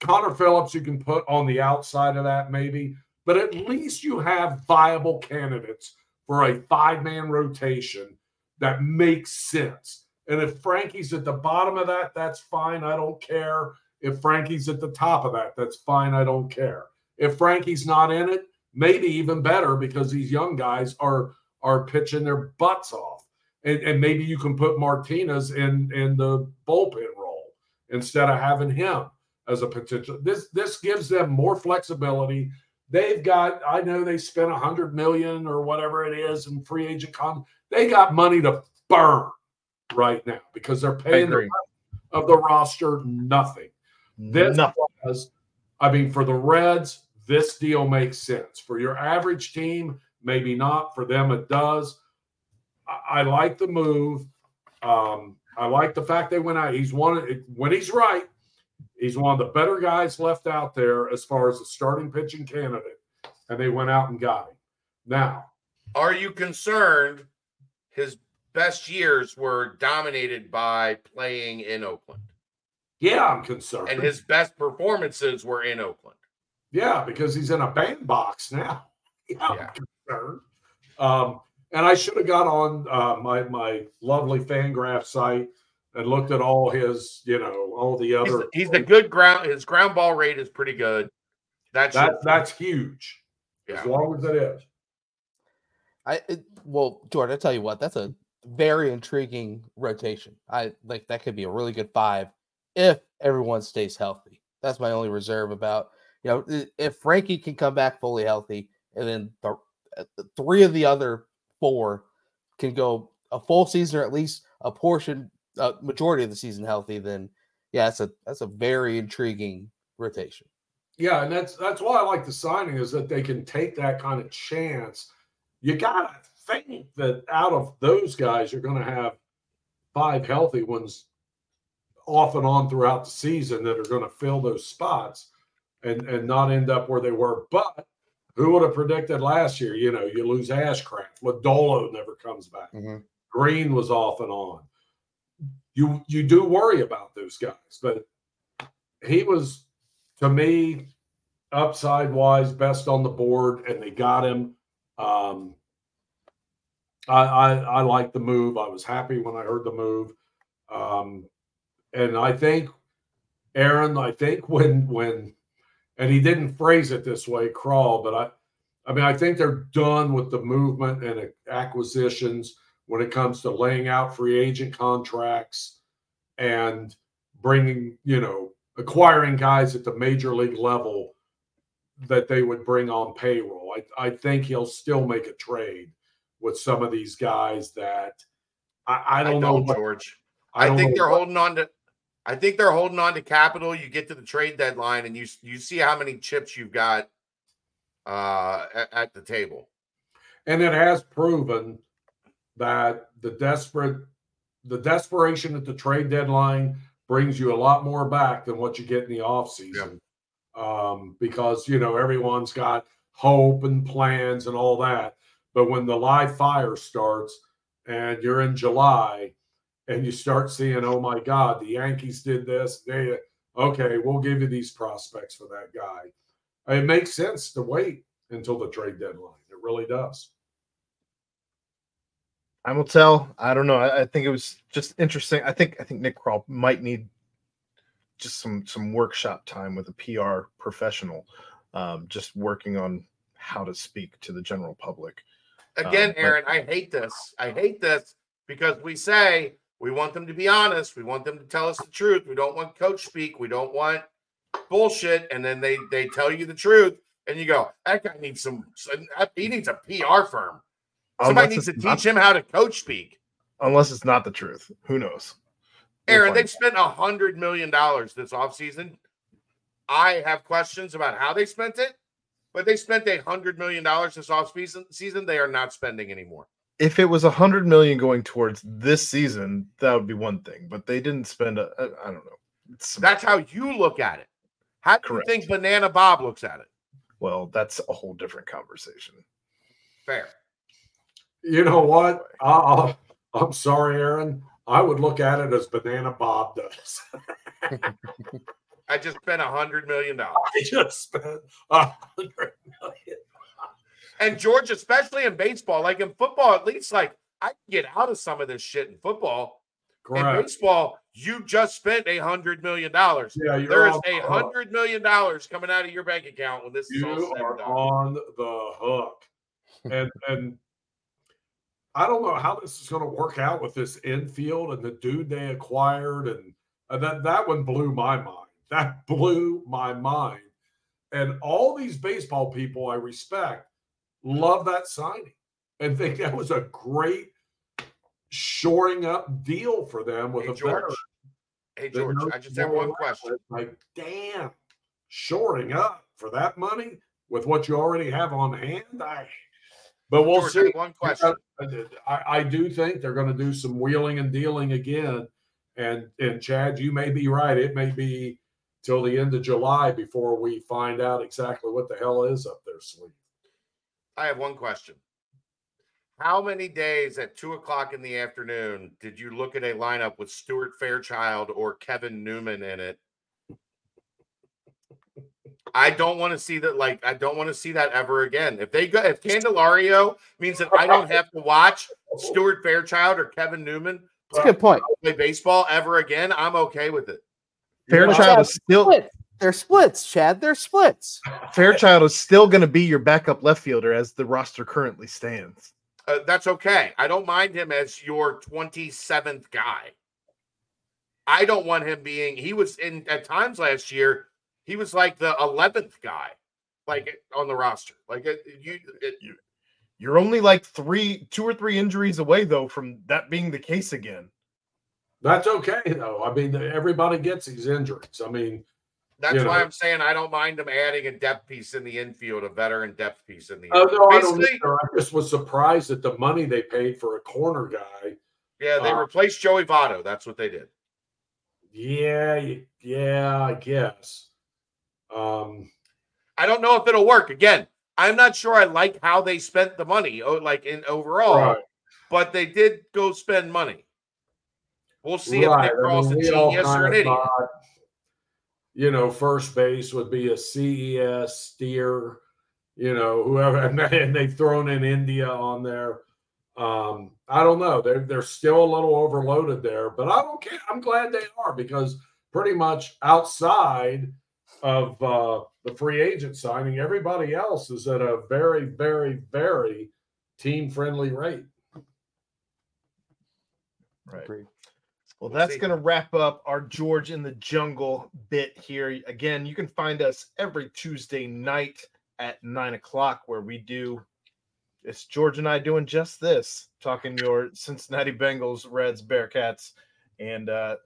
Connor Phillips, you can put on the outside of that maybe, but at least you have viable candidates for a five man rotation that makes sense. And if Frankie's at the bottom of that, that's fine. I don't care. If Frankie's at the top of that, that's fine. I don't care. If Frankie's not in it, maybe even better because these young guys are are pitching their butts off. And, and maybe you can put Martinez in in the bullpen instead of having him as a potential. This this gives them more flexibility. They've got, I know they spent a hundred million or whatever it is in free agent con. They got money to burn right now because they're paying the of the roster nothing. This nothing. was, I mean, for the Reds, this deal makes sense. For your average team, maybe not. For them, it does. I, I like the move. Um, I like the fact they went out. He's one when he's right. He's one of the better guys left out there as far as a starting pitching candidate, and they went out and got him. Now, are you concerned? His best years were dominated by playing in Oakland. Yeah, I'm concerned. And his best performances were in Oakland. Yeah, because he's in a bandbox now. Yeah, yeah. I'm concerned. Um, and I should have got on uh, my my lovely Fangraph site and looked at all his, you know, all the other. He's, he's a good ground. His ground ball rate is pretty good. That's that, that's huge. Yeah. As long as it is. I it, well, Jordan, I tell you what, that's a very intriguing rotation. I like that could be a really good five if everyone stays healthy. That's my only reserve about you know if Frankie can come back fully healthy, and then the, uh, the three of the other four can go a full season or at least a portion, a majority of the season healthy, then yeah, that's a that's a very intriguing rotation. Yeah, and that's that's why I like the signing is that they can take that kind of chance. You gotta think that out of those guys, you're to have five healthy ones off and on throughout the season that are to fill those spots and and not end up where they were. But who would have predicted last year? You know, you lose Ashcraft, Lodolo never comes back. Mm-hmm. Greene was off and on. You you do worry about those guys, but he was to me upside wise best on the board, and they got him. Um, I, I, I like the move. I was happy when I heard the move. Um, and I think Aaron, I think when when and he didn't phrase it this way, Krall, but I I mean I think they're done with the movement and acquisitions when it comes to laying out free agent contracts and bringing, you know, acquiring guys at the major league level that they would bring on payroll. I, I think he'll still make a trade with some of these guys that I, I don't, I know, George. I, I think they're what, holding on to. I think they're holding on to capital. You get to the trade deadline, and you you see how many chips you've got uh, at, at the table. And it has proven that the desperate, the desperation at the trade deadline brings you a lot more back than what you get in the offseason. Yep. Um, because you know everyone's got hope and plans and all that. But when the live fire starts and you're in July and you start seeing, oh my God, the Yankees did this, they okay, we'll give you these prospects for that guy. It makes sense to wait until the trade deadline. It really does. I will tell. I don't know. I, I, think it was just interesting. I think I think Nick Krall might need just some some workshop time with a PR professional, um, just working on how to speak to the general public. Again, um, Aaron, I hate this. I hate this because we say we want them to be honest. We want them to tell us the truth. We don't want coach speak. We don't want bullshit. And then they they tell you the truth, and you go, that guy needs some. He needs a PR firm. Somebody unless needs to teach not, him how to coach speak. Unless it's not the truth. Who knows? Aaron, they've spent a hundred million dollars this offseason. I have questions about how they spent it, but they spent a hundred million dollars this offseason season. They are not spending anymore. If it was a hundred million going towards this season, that would be one thing. But they didn't spend a. I don't know. It's, that's how you look at it. How do correct. you think Banana Bob looks at it? Well, that's a whole different conversation. Fair. You know what? Uh, I'm sorry, Aaron. I would look at it as Banana Bob does. I just spent a hundred million dollars. I just spent a hundred million. And George, especially in baseball, like in football, at least like I can get out of some of this shit in football. Correct. In baseball, you just spent a hundred million dollars. Yeah, there is a hundred million dollars coming out of your bank account when this you is all said are on the hook. And and I don't know how this is going to work out with this infield and the dude they acquired, and, and that that one blew my mind. That blew my mind. And all these baseball people I respect love that signing and think that was a great shoring up deal for them with hey, a George. Hey George, I just have one question. Like, damn, shoring up for that money with what you already have on hand. I but we'll George, see. One question. I, I do think they're going to do some wheeling and dealing again. And and Chad, you may be right. It may be till the end of July before we find out exactly what the hell is up their sleeve. I have one question. How many days at two o'clock in the afternoon did you look at a lineup with Stuart Fairchild or Kevin Newman in it I don't want to see that. Like, I don't want to see that ever again. If they go, if Candelario means that I don't have to watch Stuart Fairchild or Kevin Newman that's a good point. Play baseball ever again, I'm okay with it. Fairchild is still. Split. They're splits, Chad. They're splits. Fairchild is still going to be your backup left fielder as the roster currently stands. Uh, that's okay. I don't mind him as your 27th guy. I don't want him being. He was in at times last year he was like the 11th guy, like on the roster. Like it, you, it, you, you're only like three, two or three injuries away though from that being the case again. That's okay though. I mean, everybody gets these injuries. I mean, that's why know. I'm saying I don't mind them adding a depth piece in the infield, a veteran depth piece in the. Oh no, I don't. I just was surprised at the money they paid for a corner guy. Yeah, they uh, replaced Joey Votto. That's what they did. Yeah, yeah, I guess. Um, I don't know if it'll work. Again, I'm not sure I like how they spent the money, oh, like in overall, right. but they did go spend money. We'll see right. if Nick Krall's I mean, a genius or an idiot. Thought, you know, first base would be a CES steer, you know, whoever, and they've thrown in India on there. Um, I don't know. They're they're still a little overloaded there, but I don't care. I'm glad they are because pretty much outside of uh, the free agent signing. Everybody else is at a very, very, very team friendly rate. Right. Well, that's going to wrap up our George in the Jungle bit here. Again, you can find us every Tuesday night at nine o'clock, where we do. It's George and I doing just this, talking your Cincinnati Bengals, Reds, Bearcats, and uh,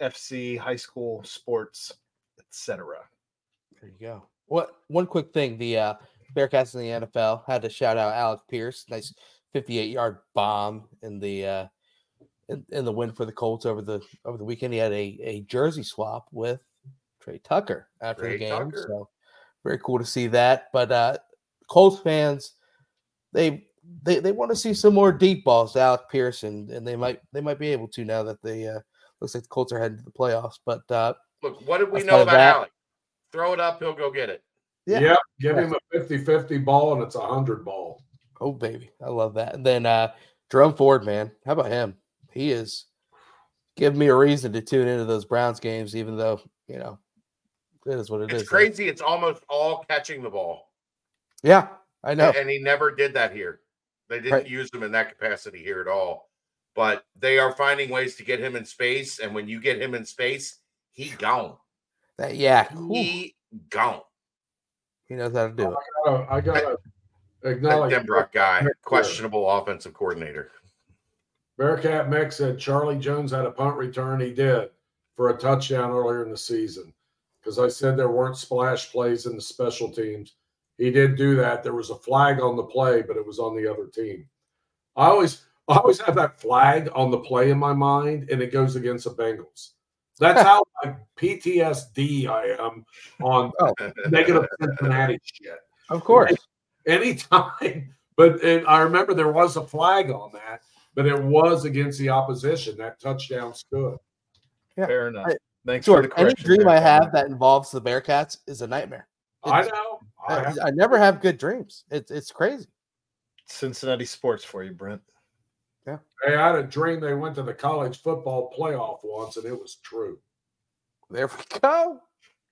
FC high school sports, etc. There you go. What one quick thing? The uh, Bearcats in the NFL had to shout out Alec Pierce. Nice 58 yard bomb in the uh, in, in, the win for the Colts over the over the weekend. He had a, a jersey swap with Tre Tucker after Tre the game. Tucker. So very cool to see that. But uh, Colts fans, they they, they want to see some more deep balls to Alec Pierce, and, and they might they might be able to now that they uh, looks like the Colts are heading to the playoffs. But uh, look, what did we know about that, Alec? Throw it up, he'll go get it. Yeah. Yep. Give him a 50 50 ball and it's a 100 ball. Oh baby, I love that. And then uh Jerome Ford, man, how about him? He is giving me a reason to tune into those Browns games, even though you know it is what it it's is. crazy. It's almost all catching the ball. Yeah, I know. And he never did that here. They didn't Right. use him in that capacity here at all. But they are finding ways to get him in space. And when you get him in space, he gone. That, yeah, whew, He gone. he knows how to do it. I gotta That acknowledge Denbrock guy, questionable offensive coordinator. Bearcat Mick said Charlie Jones had a punt return. He did for a touchdown earlier in the season. Because I said there weren't splash plays in the special teams. He did do that. There was a flag on the play, but it was on the other team. I always I always have that flag on the play in my mind, and it goes against the Bengals. That's how like PTSD I am on Oh. negative Cincinnati shit Of course. anytime. But it, I remember there was a flag on that, but it was against the opposition. That touchdown stood. Yeah. Fair enough. I- Thanks for George, the any dream there, I have Kevin. that involves the Bearcats is a nightmare. I know. I, I, I never have good dreams. It's it's crazy. Cincinnati sports for you, Brent. Yeah. Hey, I had a dream they went to the college football playoff once, and it was true. There we go.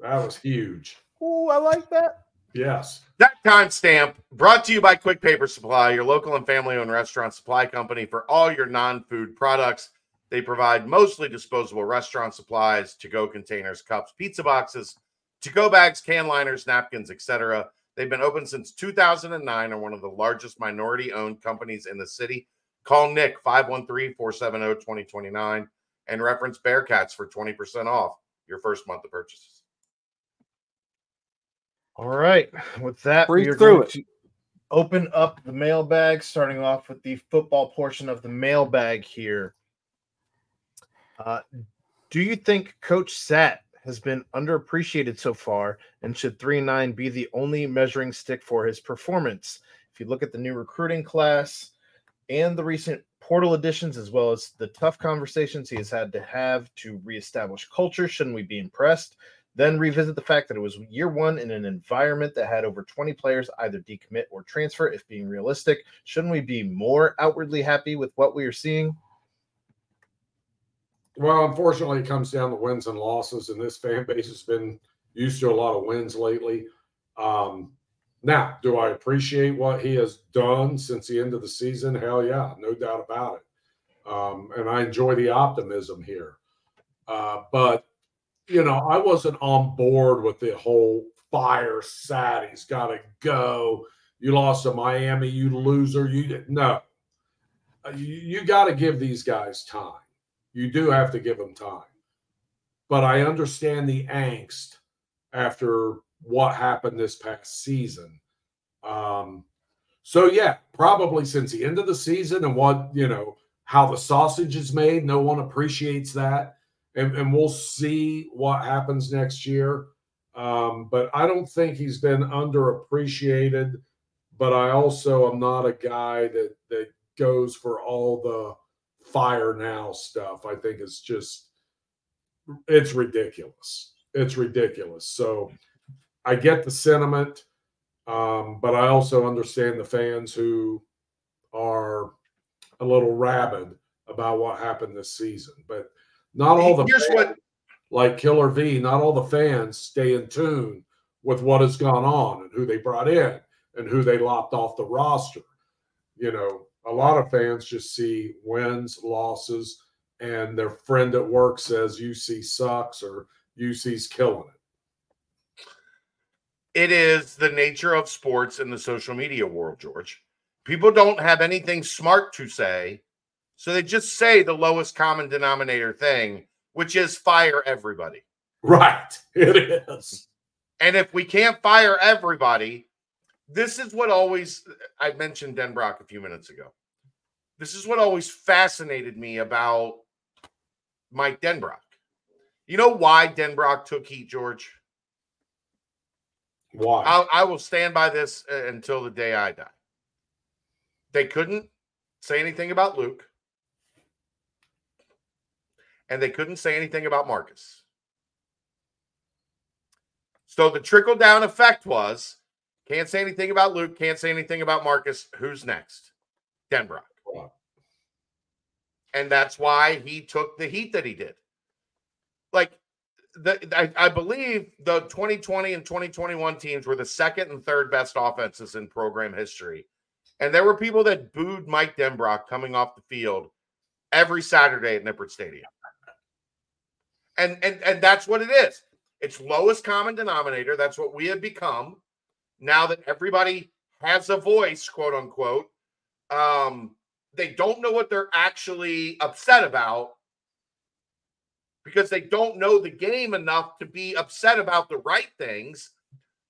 That was huge. Ooh, I like that. Yes. That timestamp brought to you by Quick Paper Supply, your local and family owned restaurant supply company for all your non food products. They provide mostly disposable restaurant supplies, to go containers, cups, pizza boxes, to go bags, can liners, napkins, etc. They've been open since 2009 and one of the largest minority owned companies in the city. Call Nick 513 470 2029 and reference Bearcats for 20% off your first month of purchases. All right. With that, we are through going it. to open up the mailbag, starting off with the football portion of the mailbag here. Uh, do you think Coach Sat has been underappreciated so far, and should 3 9 be the only measuring stick for his performance? If you look at the new recruiting class and the recent portal additions, as well as the tough conversations he has had to have to reestablish culture, shouldn't we be impressed? Then revisit the fact that it was year one in an environment that had over 20 players either decommit or transfer. If being realistic, shouldn't we be more outwardly happy with what we are seeing? Well, unfortunately, it comes down to wins and losses, and this fan base has been used to a lot of wins lately. Um, now, do I appreciate what he has done since the end of the season? Hell yeah, no doubt about it. Um, and I enjoy the optimism here. Uh, but, you know, I wasn't on board with the whole fire sat. He's got to go. You lost to Miami, you loser. You did no. Uh, You, you got to give these guys time you do have to give them time. But I understand the angst after what happened this past season. Um, so yeah, probably since the end of the season and what you know how the sausage is made, no one appreciates that, and, and we'll see what happens next year. Um, but I don't think he's been underappreciated. But I also am not a guy that that goes for all the fire now stuff i think it's just it's ridiculous it's ridiculous so i get the sentiment um, but i also understand the fans who are a little rabid about what happened this season but not all the Here's fans, what- like killer v not all the fans stay in tune with what has gone on and who they brought in and who they lopped off the roster you know a lot of fans just see wins, losses, and their friend at work says UC sucks or UC's killing it. it is the nature of sports in the social media world, George. People don't have anything smart to say, so they just say the lowest common denominator thing, which is fire everybody. Right. It is. And if we can't fire everybody, this is what always I mentioned Denbrock a few minutes ago. This is what always fascinated me about Mike Denbrock. You know why Denbrock took heat, George? Why? I'll, I will stand by this uh, until the day I die. They couldn't say anything about Luke, and they couldn't say anything about Marcus. So the trickle down effect was Can't say anything about Luke. Can't say anything about Marcus. Who's next? Denbrock. And that's why he took the heat that he did. Like the I, I believe the 2020 and 2021 teams were the second and third best offenses in program history. And there were people that booed Mike Denbrock coming off the field every Saturday at Nippert Stadium. And and and that's what it is. It's lowest common denominator. That's what we have become now that everybody has a voice, quote unquote. Um, they don't know what they're actually upset about because they don't know the game enough to be upset about the right things.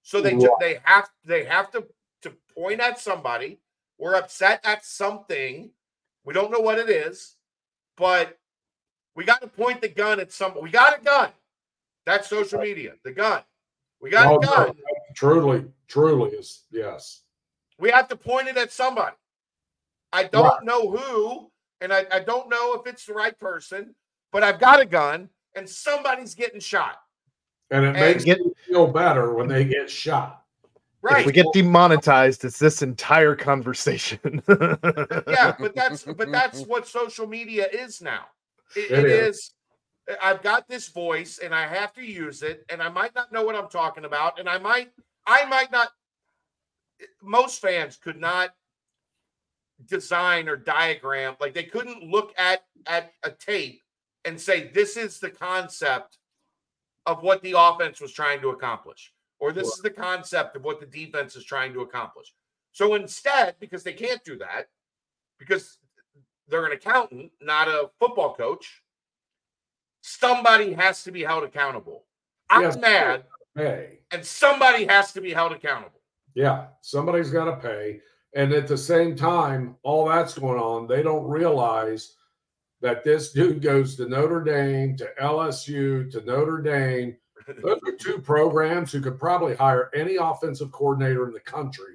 So they ju- they have they have to to point at somebody. We're upset at something. We don't know what it is, but we got to point the gun at some. We got a gun. That's social media. The gun. We got Oh, a gun. no, truly, truly is yes. We have to point it at somebody. I don't Right. know who, and I, I don't know if it's the right person, but I've got a gun and somebody's getting shot. And it And makes get- you feel better when they get shot. Right. If we get demonetized, it's this entire conversation. yeah, but that's but that's what social media is now. It, It is. is. I've got this voice and I have to use it, and I might not know what I'm talking about, and I might I might not. Most fans could not design or diagram like they couldn't look at at a tape and say this is the concept of what the offense was trying to accomplish or this is the concept of what the defense is trying to accomplish so instead because they can't do that because they're an accountant not a football coach somebody has to be held accountable i'm Yes. mad and somebody has to be held accountable yeah, somebody's got to pay. And at the same time, all that's going on, they don't realize that this dude goes to Notre Dame, to LSU, to Notre Dame. Those are two programs who could probably hire any offensive coordinator in the country.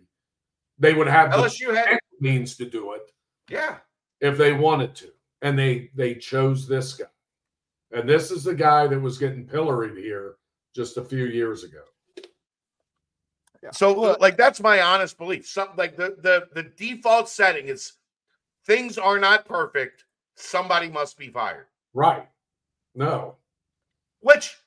They would have the lsu had means to do it. yeah if they wanted to and they they chose this guy. And this is the guy that was getting pilloried here just a few years ago. So, Well- like, that's my honest belief. Something like the the the default setting is things are not perfect. Somebody must be fired, right. No. Which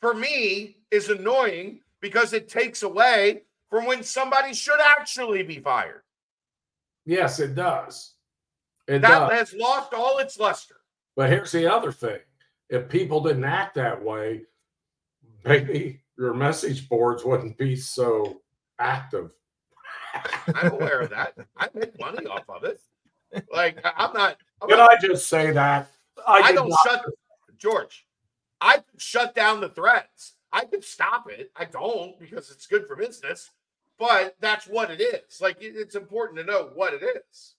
for me is annoying because it takes away from when somebody should actually be fired. yes it does it That does has lost all its luster. but here's the other thing if people didn't act that way maybe your message boards wouldn't be so active I'm aware of that. I make money off of it. Like I- I'm not. I'm did not i just say that I did don't not- shut George. I shut down the threats. I could stop it. I don't because it's good for business. But that's what it is. Like it's important to know what it is.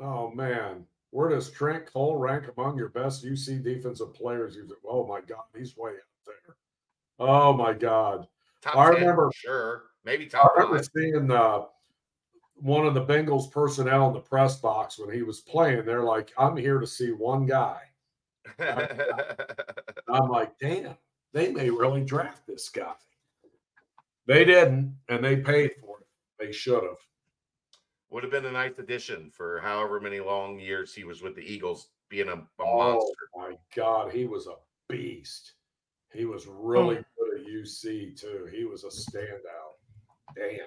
Oh man, where does Trent Cole rank among your best UC defensive players? You've, oh my God, he's way up there. Oh my God, Top I 10, remember- sure, maybe I top remember five. seeing uh, one of the Bengals personnel in the press box when he was playing. They're like, "I'm here to see one guy." I'm like, "Damn, they may really draft this guy." They didn't, and they paid for it. They should have. Would have been a nice addition for however many long years he was with the Eagles, being a, a Oh monster. my God, he was a beast. He was hmm. really Oh. good at UC too. He was a standout. Damn.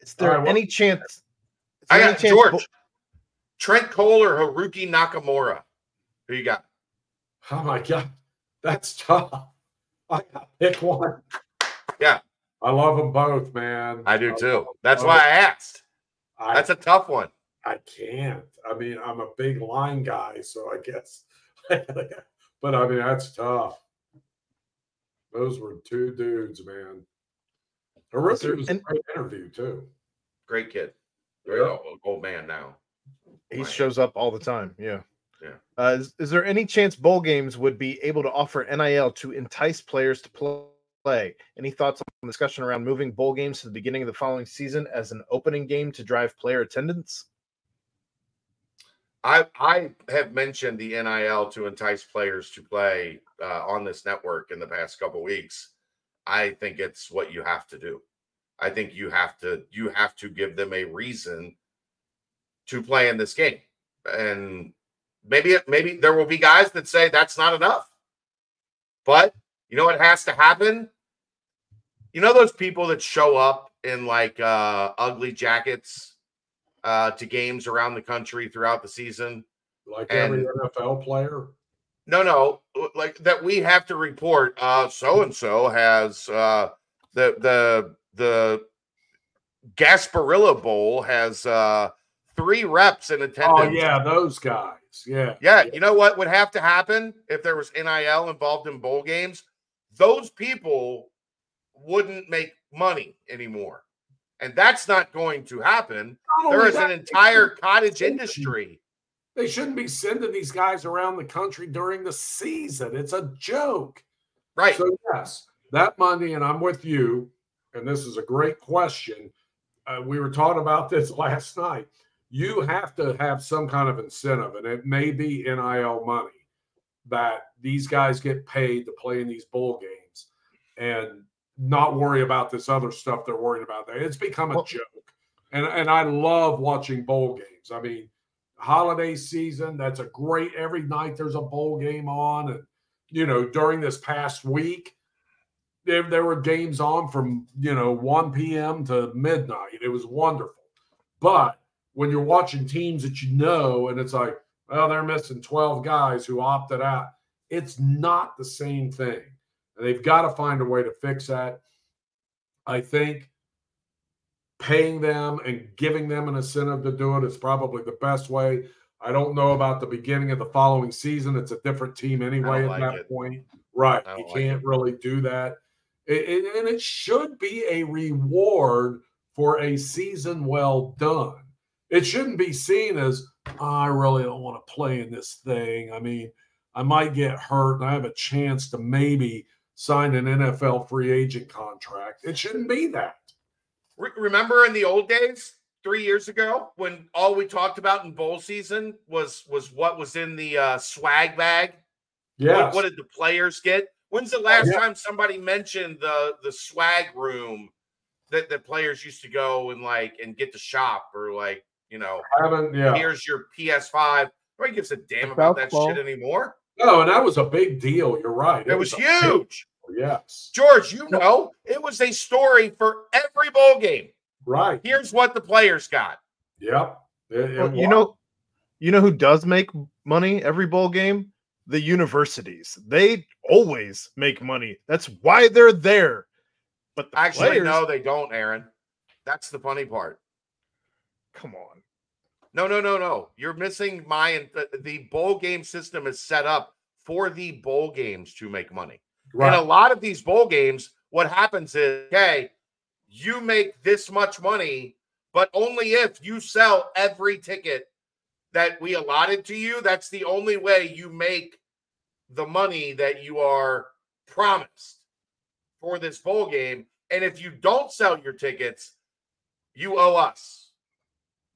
Is there All right, well- any chance? is I got chance George, Bo- Trent Cole, or Haruki Nakamura. Who you got? Oh my God, that's tough. I got pick one. Yeah. I love them both, man. I do too. That's why I asked. I, That's a tough one. I can't. I mean, I'm a big line guy, so I guess. but I mean, that's tough. Those were two dudes, man. Haruki there was an- a great interview too. Great kid. Great Yeah. old, old man now. He Right. shows up all the time. Yeah. Yeah. Uh, is, is there any chance bowl games would be able to offer NIL to entice players to pl- play? Any thoughts on discussion around moving bowl games to the beginning of the following season as an opening game to drive player attendance? I I have mentioned the NIL to entice players to play uh, on this network in the past couple weeks. I think it's what you have to do. I think you have to you have to give them a reason to play in this game. And maybe maybe there will be guys that say that's not enough. But you know what has to happen? You know those people that show up in like uh ugly jackets uh to games around the country throughout the season? Like every NFL player? No, no, like that we have to report uh so and so has uh the the the Gasparilla Bowl has uh three reps in attendance. Oh yeah, those guys. Yeah. Yeah, you know what would have to happen if there was NIL involved in bowl games? Those people wouldn't make money anymore. And that's not going to happen. There is an entire cottage industry. They shouldn't be sending these guys around the country during the season. It's a joke. Right. So, yes, that money, and I'm with you, and this is a great question. Uh, we were talking about this last night. You have to have some kind of incentive, and it may be NIL money that these guys get paid to play in these bowl games and not worry about this other stuff they're worried about there. It's become a well, joke. And and I love watching bowl games. I mean, holiday season, that's a great every night there's a bowl game on. And you know, during this past week, there, there were games on from you know 1 p.m. to midnight. It was wonderful. But when you're watching teams that you know, and it's like, well, they're missing 12 guys who opted out, it's not the same thing. They've got to find a way to fix that. I think paying them and giving them an incentive to do it is probably the best way. I don't know about the beginning of the following season. It's a different team anyway at like that it. point. Right. You like can't it. really do that. It, it, and it should be a reward for a season well done. It shouldn't be seen as, oh, I really don't want to play in this thing. I mean, I might get hurt and I have a chance to maybe sign an NFL free agent contract. It shouldn't be that. Remember in the old days, three years ago, when all we talked about in bowl season was was what was in the uh, swag bag. Yeah. What, what, did the players get? When's the last yeah. time somebody mentioned the the swag room that the players used to go and like and get to shop or like you know? I haven't. Yeah. Here's your PS5. Nobody gives a damn about that shit anymore. No, and that was a big deal. You're right. It, it was, was huge. Yes. George, you know, it was a story for every bowl game. Right. Here's what the players got. Yep. It, well, you know, you know who does make money every bowl game? The universities. They always make money. That's why they're there. But the actually, players, no, they don't, Aaron. That's the funny part. Come on. No, no, no, no. You're missing my the, the bowl game system is set up for the bowl games to make money. Right. And a lot of these bowl games, what happens is, okay, you make this much money, but only if you sell every ticket that we allotted to you. That's the only way you make the money that you are promised for this bowl game. And if you don't sell your tickets, you owe us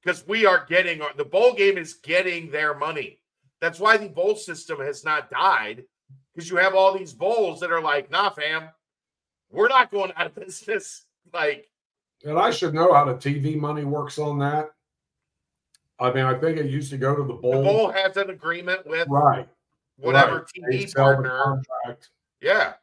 because we are getting the bowl game is getting their money. That's why the bowl system has not died because you have all these bowls that are like, nah, fam, we're not going out of business. Like, and I should know how the TV money works on that. I mean, I think it used to go to the bowl. The bowl has an agreement with right whatever right. TV partner. Yeah.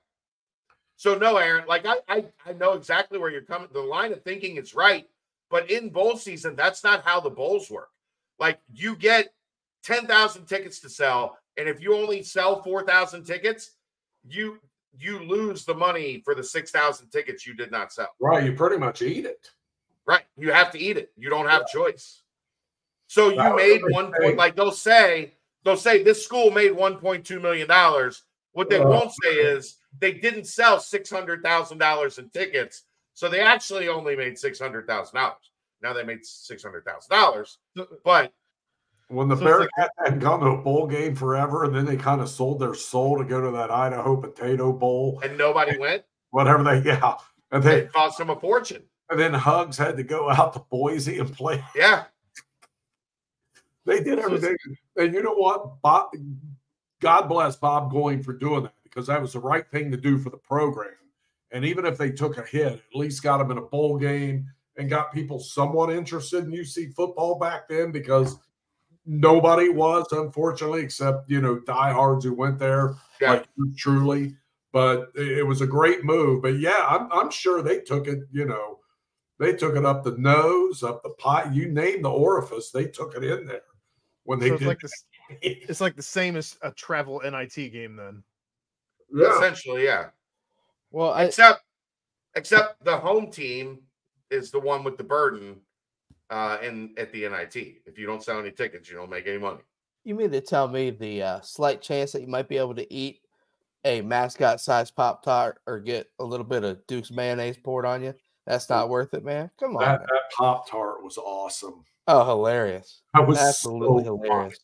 So no, Aaron, like I, I I know exactly where you're coming. The line of thinking is right, but in bowl season, that's not how the bowls work. Like you get 10,000 tickets to sell. And if you only sell 4,000 tickets, you you lose the money for the 6,000 tickets you did not sell. Right. You pretty much eat it. Right. You have to eat it. You don't have yeah. choice. So you that made one point, like they'll say, they'll say this school made $1.2 million. What they uh, won't say is they didn't sell $600,000 in tickets. So they actually only made $600,000. Now they made $600,000. But when the so Bearcats like, hadn't gone to a bowl game forever, and then they kind of sold their soul to go to that Idaho Potato Bowl, and nobody went. Whatever they, yeah, and they it cost them a fortune. And then Hugs had to go out to Boise and play. Yeah, they did everything. And you know what, Bob? God bless Bob Goin for doing that because that was the right thing to do for the program. And even if they took a hit, at least got them in a bowl game and got people somewhat interested in UC football back then because nobody was, unfortunately, except you know diehards who went there, Yeah. like truly. But it it was a great move. But yeah, I'm, I'm sure they took it. You know, they took it up the nose, up the pot, You name the orifice, they took it in there when they So it's did. like this. It's like the same as a travel NIT game then. yeah. Essentially, yeah. Well, I, Except, except the home team is the one with the burden uh, in at the NIT. If you don't sell any tickets, you don't make any money. you mean to tell me the uh, slight chance that you might be able to eat a mascot sized Pop Tart or get a little bit of Duke's mayonnaise poured on you? That's not worth it, man. Come on. That, that Pop Tart was awesome. Oh, hilarious. That was Absolutely so fun. hilarious.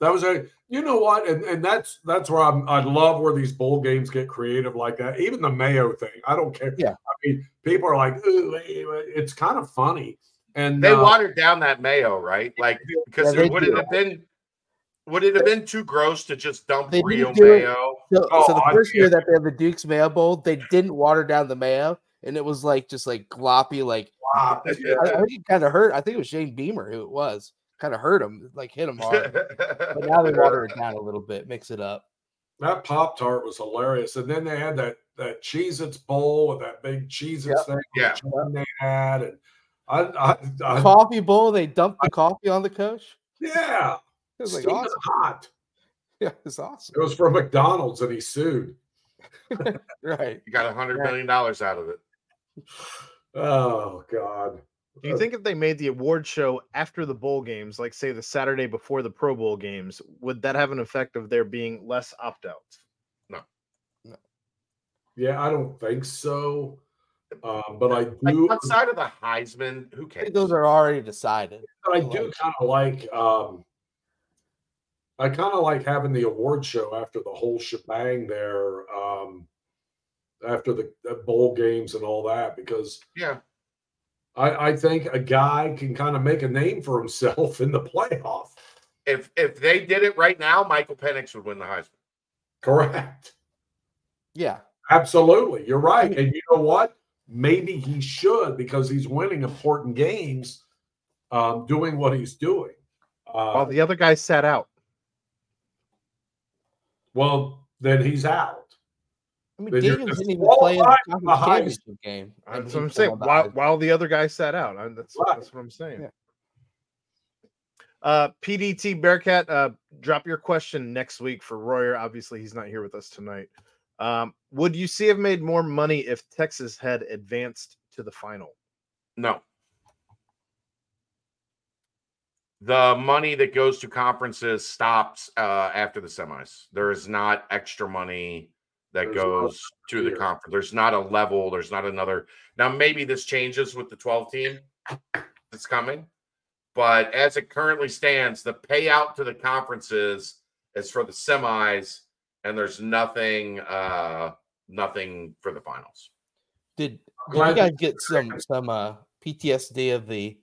That was a you know what, and, and that's that's where I'm I love where these bowl games get creative like that. Even the mayo thing, I don't care. Yeah. I mean, people are like, Ooh, it's kind of funny. And They uh, watered down that mayo, right? Like because Yeah, it would it have been would it have been too gross to just dump They real do mayo? So, Oh, so the first year that they had the Duke's Mayo Bowl, they didn't water down the mayo, and it was like just like gloppy. Like wow, I, I think it kind of hurt. I think it was Shane Beamer who it was. Kind of hurt them, like hit them hard. but now they water it down a little bit, mix it up. that Pop Tart was hilarious. And then they had that that Cheez Its bowl with that big Cheez Its Yep. thing Yeah. they had. And I, I, I Coffee bowl, they dumped the coffee on the coach. yeah, It was like steaming awesome. hot. Yeah, it's awesome. It was from McDonald's and he sued. Right. You got a hundred Yeah. million dollars out of it. Oh God. Do you think if they made the award show after the bowl games, like say the Saturday before the Pro Bowl games, would that have an effect of there being less opt outs? No. No. Yeah, I don't think so. Um, but I Like do. outside of the Heisman, who I cares? think those are already decided. But I I do kind of like um I kind of like having the award show after the whole shebang there um after the, the bowl games and all that because yeah. I, I think a guy can kind of make a name for himself in the playoff. If if they did it right now, Michael Penix would win the Heisman. Correct. Yeah. Absolutely. You're right. And you know what? Maybe he should because he's winning important games um, doing what he's doing. Uh, While the other guy sat out. well, then he's out. I mean, Then Daniels didn't even play in the disqualified conference from the Heisman. championship game. That's what I'm saying. While, while the other guy sat out. I, that's, Right. that's what I'm saying. Yeah. Uh, PDT Bearcat, uh, drop your question next week for Royer. Obviously, he's not here with us tonight. Um, would you see have made more money if Texas had advanced to the final? No. The money that goes to conferences stops uh, after the semis. There is not extra money that goes to the conference. There's not a level. There's not another. Now, maybe this changes with the 12 team that's coming, but as it currently stands, the payout to the conferences is for the semis, and there's nothing, uh, nothing for the finals. Did, did you guys get some some uh, PTSD of the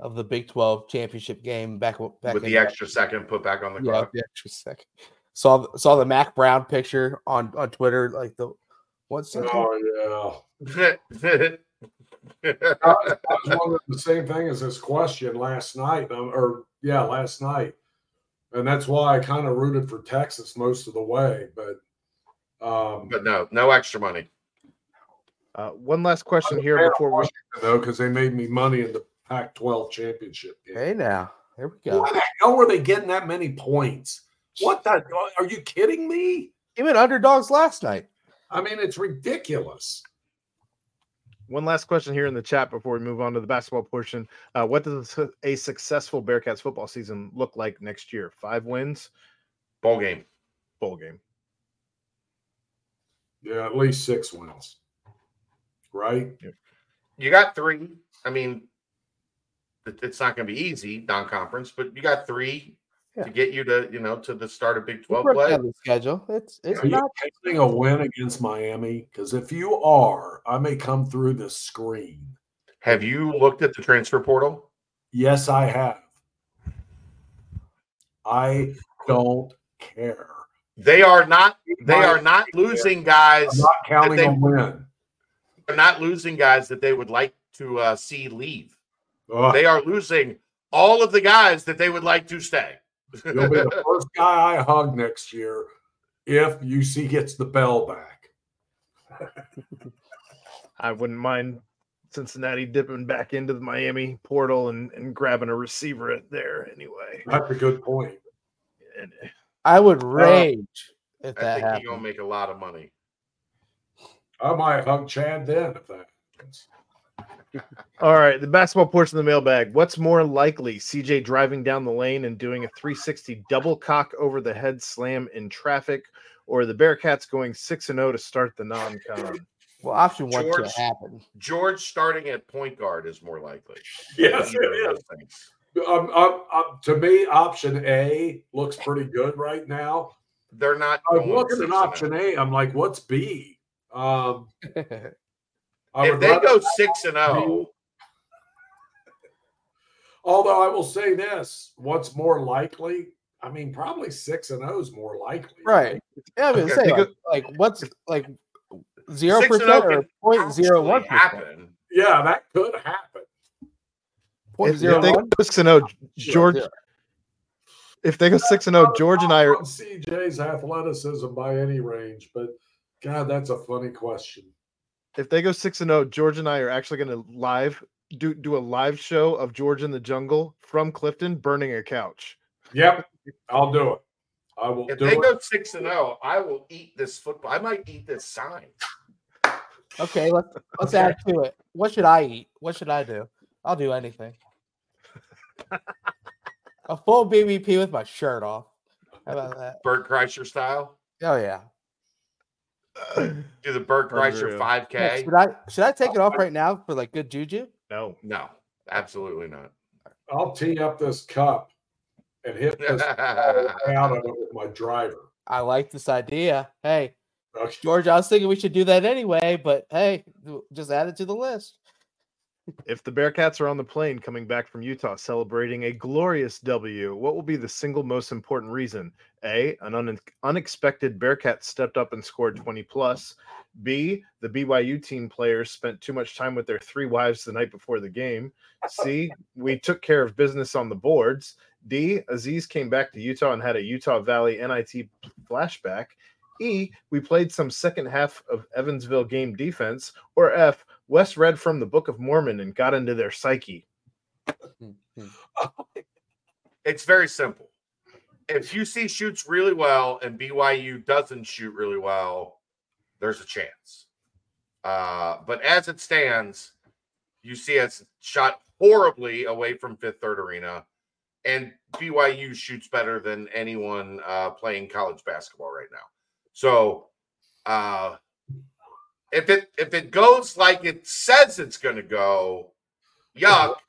of the Big Twelve championship game back back with in the extra second put back on the yeah clock. the extra second? Saw saw the Mack Brown picture on on Twitter like the what's that? Oh yeah. yeah. That was one of the same thing as this question last night, um, or yeah, last night, and that's why I kind of rooted for Texas most of the way. But um, but no, no extra money. Uh, one last question I'm here before we. Though, because they made me money in the Pac-12 championship game. Hey now, here we go. Why the hell were they getting that many points? What the? Are you kidding me? Even underdogs last night. I mean, it's ridiculous. One last question here in the chat before we move on to the basketball portion. Uh, what does a successful Bearcats football season look like next year? Five wins, Bowl game. bowl game. Yeah, at least six wins, right? You got three. I mean, it's not going to be easy non-conference, but you got three Yeah. to get you to you know to the start of Big Twelve play. the schedule. It's it's Are you not taking a win against Miami? Because if you are, I may come through the screen. Have you looked at the transfer portal? Yes, I have. I don't care. They are not. They Right. are not losing I'm guys. not counting they- a win. They're not losing guys that they would like to uh, see leave. Ugh, They are losing all of the guys that they would like to stay. You'll be the first guy I hug next year if UC gets the bell back. I wouldn't mind Cincinnati dipping back into the Miami portal and, and grabbing a receiver at there anyway. That's a good point. And, eh, I would uh, rage if I that think you're gonna make a lot of money. I might hug Chad then if that happens. All right, the basketball portion of the mailbag. What's more likely, CJ driving down the lane and doing a 360 double cock over the head slam in traffic, or the Bearcats going 6 and 0 to start the non con? Well, option one George- can't happen. George starting at point guard is more likely. Yes, Either of it those is. things. Um, um, um, to me, option A looks pretty good right now. They're not. I going look at an oh. option A. I'm like, what's B? Um, I If they go six and oh, zero, although I will say this: what's more likely? I mean, probably six and O is more likely, right. Yeah, I mean, Okay, say, like, like what's like zero Six and oh percent oh or can point zero one percent? happen. Yeah, that could happen. Point if, zero if they go six and 0, George, if they go 6 and 0, George and I are CJ's athleticism by any range, but God, that's a funny question. If they go six and zero, George and I are actually going to live do do a live show of George in the jungle from Clifton burning a couch. Yep, I'll do it. I will If do they it. go six and zero, I will eat this football. I might eat this sign. Okay, let's let's add to it. What should I eat? What should I do? I'll do anything. A full BBP with my shirt off. How about that? Bert Kreischer style. Oh yeah. Do the Bert Kreischer Unreal. five Yeah, K? Should I should I take it off right now for like good juju? No, No, absolutely not. I'll tee up this cup and hit this out of it with my driver. I like this idea. Hey, Okay. George, I was thinking we should do that anyway, but hey, just add it to the list. If the Bearcats are on the plane coming back from Utah celebrating a glorious W, what will be the single most important reason? A, an un- unexpected Bearcat stepped up and scored 20 plus. B, the BYU team players spent too much time with their three wives the night before the game. C, we took care of business on the boards. D, Aziz came back to Utah and had a Utah Valley NIT flashback. E, we played some second half of Evansville game defense. Or F, Wes read from the Book of Mormon and got into their psyche. It's very simple. If UC shoots really well and BYU doesn't shoot really well, there's a chance. Uh, but as it stands, UC has shot horribly away from Fifth Third Arena, and BYU shoots better than anyone uh, playing college basketball right now. So, uh, if it if it goes like it says it's going to go, yuck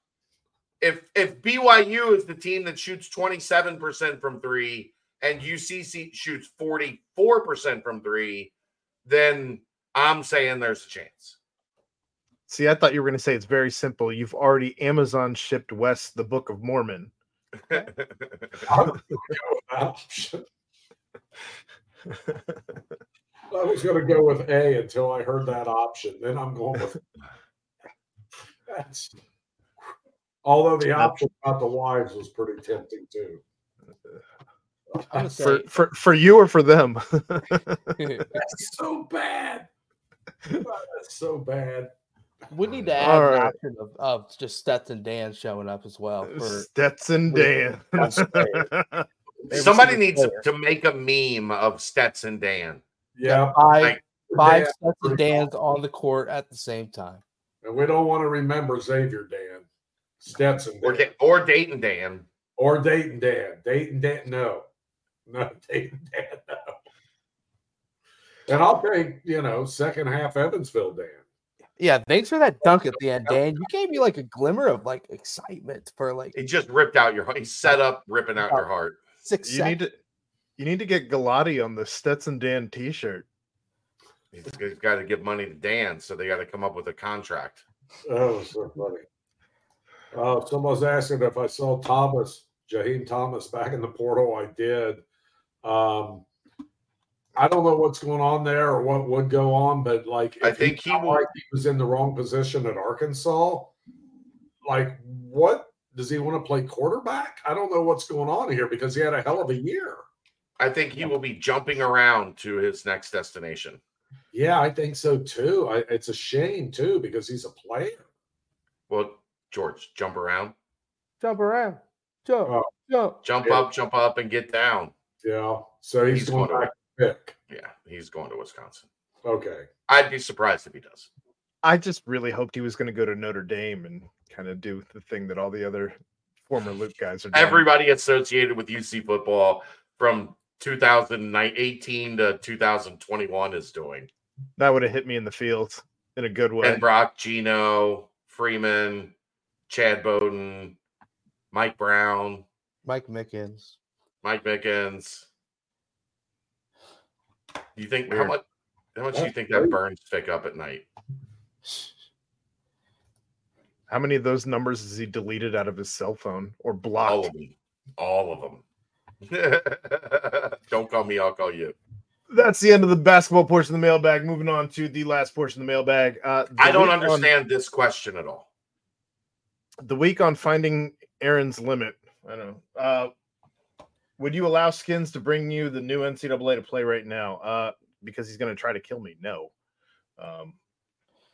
if if BYU is the team that shoots 27% from 3 and UCC shoots 44% from 3, then I'm saying there's a chance. See, I thought you were going to say it's very simple. You've already Amazon shipped Wes the Book of Mormon. I'm gonna go with that option. I was going to go with A until I heard that option. Then I'm going with that's. Although the option about the wives was pretty tempting too. I'm For, for for you or for them? That's so bad. That's so bad. we need to add All an option of, of just Stetson Dan showing up as well. For Stetson Dan. Somebody needs player. to make a meme of Stetson Dan. Yeah, five Like, five Dan, Stetson pretty Dans on the court at the same time. and we don't want to remember Xavier Dan, Stetson Or, Dan, Da- or Dayton Dan. or Dayton Dan. Dayton Dan, no, no Dayton Dan, no. And I'll take you know second half Evansville Dan. Yeah, thanks for that dunk at the end, Dan. You gave me like a glimmer of like excitement for like He just ripped out your heart. He set up ripping out your oh, heart. six you need to you need to get Galati on the Stetson Dan T-shirt. He's, he's got to give money to Dan, so they got to come up with a contract. Oh, so funny. Uh, someone's asking if I saw Thomas, Jaheim Thomas, back in the portal. I did. Um, I don't know what's going on there or what would go on, but like I think he felt will- like he was in the wrong position at Arkansas. Like, what does he want to play quarterback? I don't know what's going on here because he had a hell of a year. I think he will be jumping around to his next destination. Yeah, I think so too. I, it's a shame too because he's a player. Well, George, jump around, Jump around. Jump. Oh. Jump. jump Yeah. up, jump up, and get down. Yeah, so he's, He's going going to- to pick. Yeah, he's going to Wisconsin. Okay, I'd be surprised if he does. I just really hoped he was going to go to Notre Dame and kind of do the thing that all the other former Luke guys are doing. Everybody associated with UC football from 2018 to 2021 is doing. that would have hit me in the field in a good way. Ben Brock, Gino, Freeman, Chad Bowden, Mike Brown, Mike Mickens. Mike Mickens. Do You think how much? How much do you That's think that. Burns pick up at night? How many of those numbers has he deleted out of his cell phone or blocked? All of them. All of them. Don't call me. I'll call you. That's the end of the basketball portion of the mailbag. Moving on to the last portion of the mailbag. Uh, the I don't week on- understand this question at all. the week on finding Aaron's limit. I don't know. Uh, would you allow Skins to bring you the new NCAA to play right now? Uh, because he's going to try to kill me. No, um,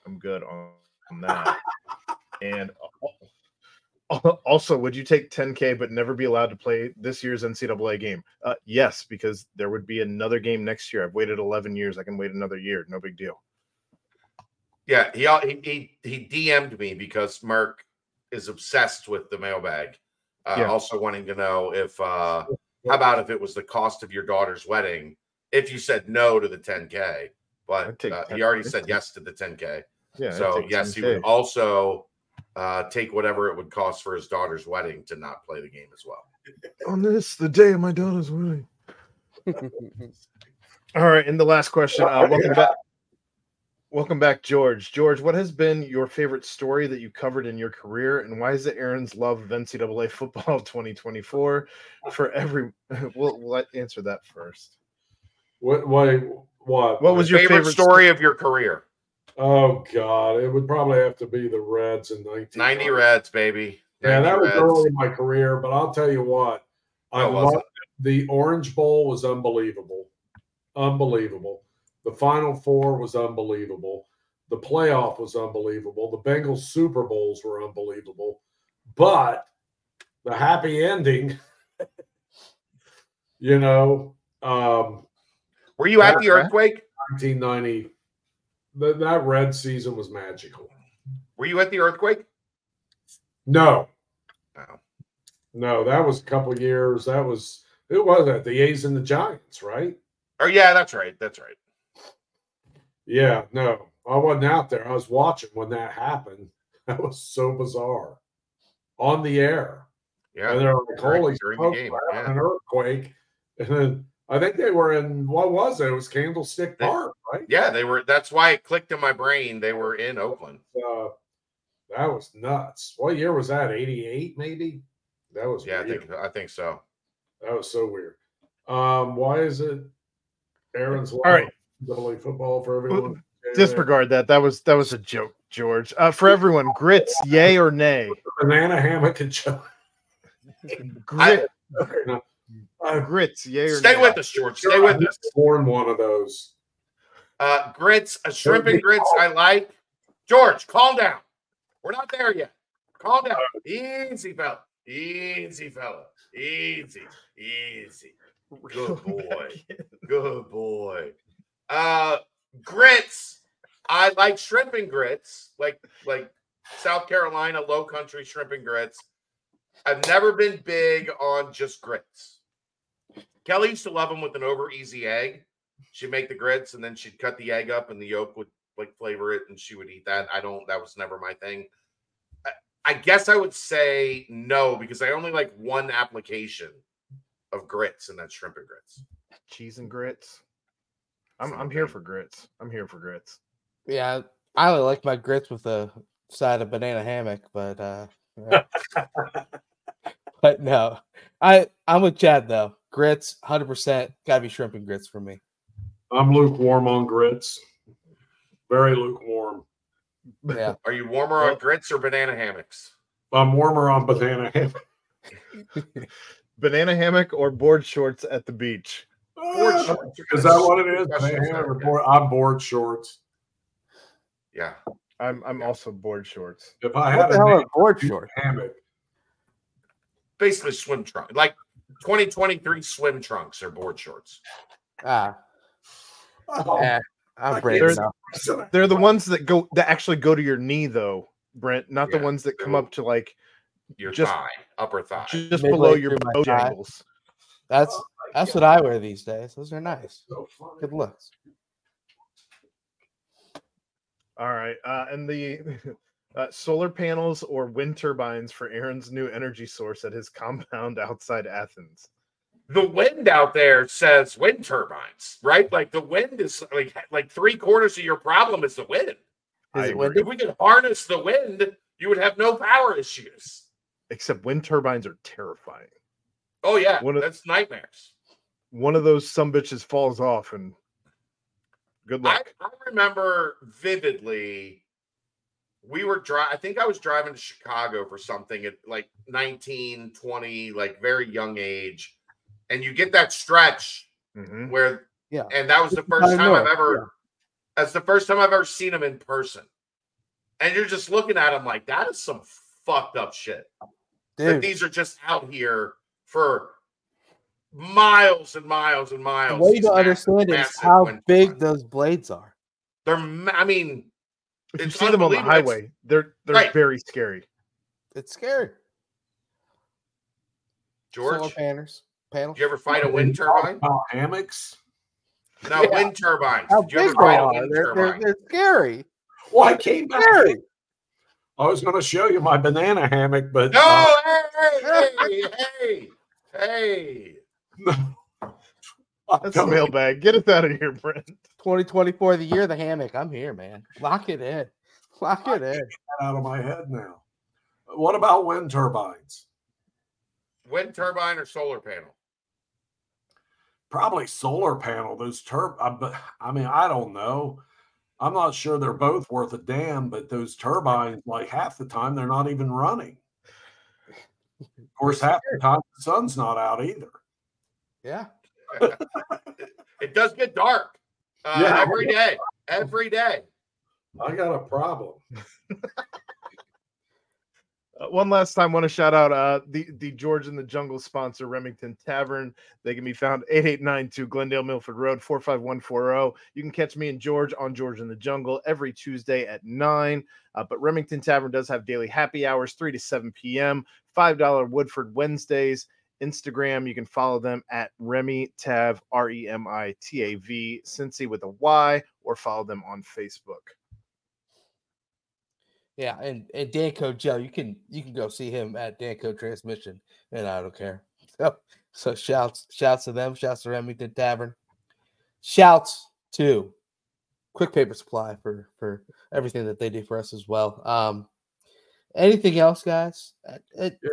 I'm good on, on that. and also, would you take 10K but never be allowed to play this year's NCAA game? Uh, yes, because there would be another game next year. I've waited 11 years. I can wait another year. No big deal. Yeah, he he he, he DM'd me because Mark is obsessed with the mailbag. Uh, Yeah. Also wanting to know if uh, how about if it was the cost of your daughter's wedding? If you said no to the 10k, but uh, 10 he already said yes to the 10k. Yeah. So yes, he 10K. would also uh, take whatever it would cost for his daughter's wedding to not play the game as well. on this the day of my daughter's wedding. All right, and the last question. Uh, welcome back. Welcome back, George. George, what has been your favorite story that you covered in your career, and why is it Aaron's love of NCAA football 2024 for every? We'll, we'll answer that first. what? What? What? What was your favorite, favorite story of your career? Oh God, it would probably have to be the Reds in 19. 90 Reds, baby. Yeah, that was Reds. early in my career, but I'll tell you what, I No, it wasn't. loved the Orange Bowl was unbelievable, unbelievable. The Final Four was unbelievable. The playoff was unbelievable. The Bengals Super Bowls were unbelievable, but the happy ending, you know, um, Were you at the earthquake? 1990, that that red season was magical. Were you at the earthquake? No, No. no, that was a couple years. That was who was that? The A's and the Giants, right? Oh yeah, that's right. That's right. Yeah, no, I wasn't out there. I was watching when that happened. That was so bizarre. On the air. Yeah. And they're like, holy during the smoke, game, yeah. an earthquake. And then I think they were in what was it? It was Candlestick They- Park, right? Yeah, they were. That's why it clicked in my brain. They were in Oakland. Uh, that was nuts. What year was that? 88, maybe? That was Yeah, I think I think so. That was so weird. Um, why is it Aaron's All right. double football for everyone? Disregard that. That was that was a joke, George. Uh, for everyone, grits, yay or nay? Banana hammock and choke. Grit, Okay, no. I've grits, yay or Stay nay? with us, George. Stay with us. worn one of those. Uh, grits, a shrimp and grits. I like. George, calm down. We're not there yet. Calm down. Easy, fella. Easy, fella. Easy, easy. Good boy. Good boy. Uh, grits. I like shrimp and grits, like like South Carolina low country shrimp and grits. I've never been big on just grits. Kelly used to love them with an over easy egg. She'd make the grits and then she'd cut the egg up and the yolk would like flavor it and she would eat that. I don't, that was never my thing. I, I guess I would say no because I only like one application of grits and that's shrimp and grits. Cheese and grits. I'm I'm here for grits. I'm here for grits. Yeah, I only like my grits with a side of banana hammock, but uh yeah. but no. I I'm with Chad though. Grits, hundred percent gotta be shrimp and grits for me. I'm lukewarm on grits. Very lukewarm. Yeah. Are you warmer on grits or banana hammocks? I'm warmer on banana hammock. Banana hammock or board shorts at the beach. Board Ah, shorts. Is that what it is? Banana hammock or board- I'm board shorts. Yeah. I'm I'm also board shorts. If I What had the a hell name, are board shorts? hammock, Basically swim trunks, Like 2023 swim trunks or board shorts. Ah, oh, eh, I I'm brave can't- enough. They're the ones that go that actually go to your knee though, Brent, not the ones that come up to like Your Just- thigh, upper thigh. just Midway below your through my bojangles. That's Oh that's God. what I wear these days. Those are nice. so. Good looks. All right. Uh, and the uh, solar panels or wind turbines for Aaron's new energy source at his compound outside Athens. the wind out there says wind turbines, right? Like the wind is like like three quarters of your problem is the wind. Is it agree. If we could harness the wind, you would have no power issues. Except wind turbines are terrifying. Oh yeah, What a- that's nightmares. One of those some bitches falls off and good I, luck. I remember vividly. We were driving. I think I was driving to Chicago for something at like 19, 20, like very young age. And you get that stretch Mhm. where Yeah. and that was the first time I've north, ever that's the first time I've ever seen him in person. And you're just looking at him like that is some fucked up shit. That these are just out here for miles and miles and the miles. way these to massive- understand is massive how big turbines. those blades are. They're I mean, If you see them on the highway, they're they're Right. very scary. It's scary. Solar George, panels. Panels. did you ever fight a wind turbine? About hammocks. No, Yeah. wind turbines. How Did you ever big they fight a are? wind They're, they're, turbine? they're scary. Well, I came back. Scary. I was going to show you my banana hammock, but No, uh, hey, hey, hey, hey. That's a mailbag. Get us out of here, Brent. 2024, the year of the hammock. I'm here, man. Lock it in. Lock it in. out of my head now. What about wind turbines? Wind turbine or solar panel? Probably solar panel. Those tur. I, but I mean, I don't know. I'm not sure they're both worth a damn, but those turbines, like half the time, they're not even running. Of course, half the time the sun's not out either. Yeah. It does get dark uh, Yeah. every day. Every day. I got a problem. Uh, one last time, want to shout out uh, the the George in the Jungle sponsor, Remington Tavern. They can be found 8892 Glendale Milford Road, 45140. You can catch me and George on George in the Jungle every Tuesday at 9. Uh, but Remington Tavern does have daily happy hours, 3 to 7 p.m., $5 Woodford Wednesdays. Instagram, you can follow them at Remy Tav, R E M I T A V, Cincy with a Y, or follow them on Facebook. Yeah. And, and Danco Joe, you can you can go see him at Danco Transmission, and I don't care. So so shouts shouts to them, shouts to Remington Tavern. Shouts to Quick Paper Supply for for everything that they do for us as well. Um anything else, guys?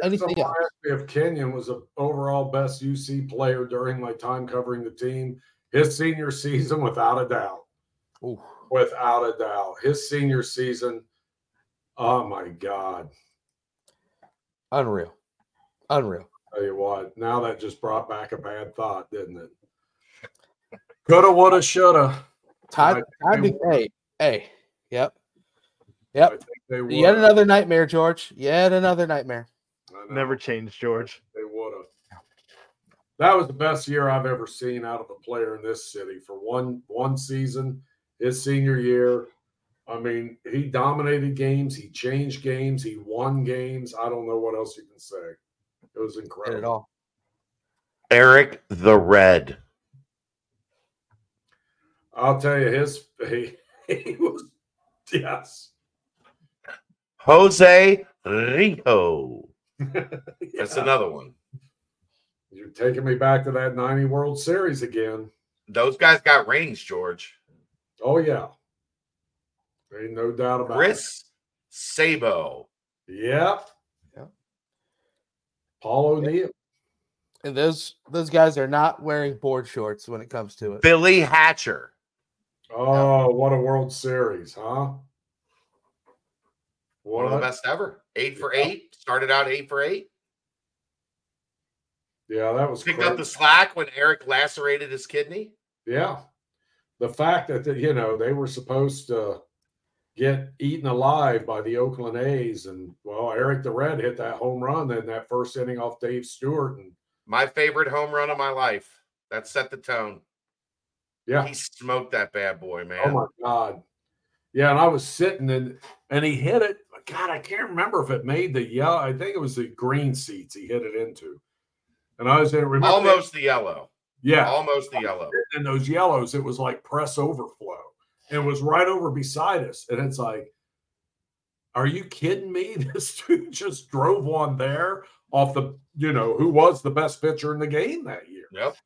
Anything else? if Kenyon was the overall best UC player during my time covering the team. His senior season, without a doubt. Ooh, Without a doubt. His senior season, oh my God. unreal. Unreal. Tell you what, now that just brought back a bad thought, didn't it? Coulda, woulda, shoulda. Time, I time to, hey, hey, yep. I Yep. think they would. Yet another nightmare, George. Yet another nightmare. Never changed, George. They would have. That was the best year I've ever seen out of a player in this city for one one season. His senior year, I mean, he dominated games. He changed games. He won games. I don't know what else you can say. It was Did it incredible. all. Eric the Red. I'll tell you, his he, he was yes. Jose Rijo. That's Yeah. another one. You're taking me back to that 90 World Series again. Those guys got range, George. Oh yeah. Ain't no doubt about it. Chris Sabo. it. Yep. Yep. Paul O'Neill. And those those guys are not wearing board shorts when it comes to it. Billy Hatcher. Oh, what a World Series, huh? One of the best ever. Eight for Yeah. eight. Started out eight for eight. Yeah, that was Picked crazy. up the slack when Eric lacerated his kidney. Yeah. The fact that, that, you know, they were supposed to get eaten alive by the Oakland A's. And, well, Eric the Red hit that home run in that first inning off Dave Stewart. And, My favorite home run of my life. That set the tone. yeah. He smoked that bad boy, oh man. Oh, my God. Yeah. And I was sitting and, and he hit it. God, I can't remember if it made the yellow. I think it was the green seats he hit it into. And I was in, remember, Almost the yellow. yeah. Almost the yellow. And those yellows, it was like press overflow. It was right over beside us. And it's like, are you kidding me? This dude just drove one there off the, you know, who was the best pitcher in the game that year? Yep.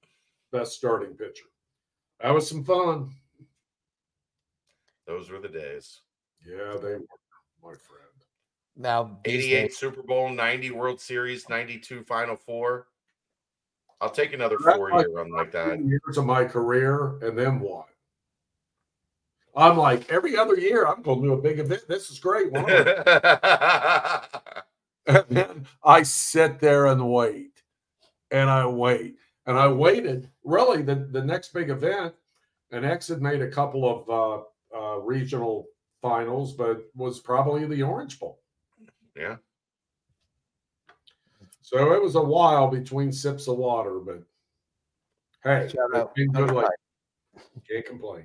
Best starting pitcher. That was some fun. Those were the days. Yeah, they were, my friend. Now, 88 days- Super Bowl, 90 World Series, 92 Final Four. I'll take another That's four like year run like that. 15 Years of my career, and then what? I'm like every other year. I'm going to do a big event. This is great. And then I sit there and wait, and I wait, and I waited. Really, the, the next big event, and X had made a couple of uh, uh, regional finals, but was probably the Orange Bowl. Yeah. So it was a while between sips of water, but hey, Shout it's out. been good. Like, can't complain.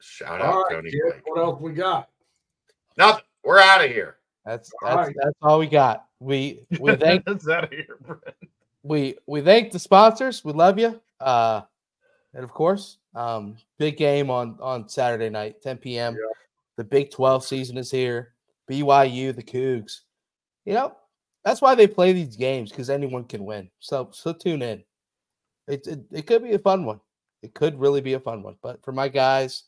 Shout All out right, Tony kid, what else we got? Nothing. We're out of here. That's All that's right. that's all we got. We we thank That's out of here, Brent. we we thank the sponsors. We love you. Uh, and of course, um, big game on on Saturday night, 10 p.m. Yeah. The Big 12 season is here. BYU, the Cougs. You know that's why they play these games because anyone can win. So so tune in. It, it it could be a fun one. It could really be a fun one. But for my guys,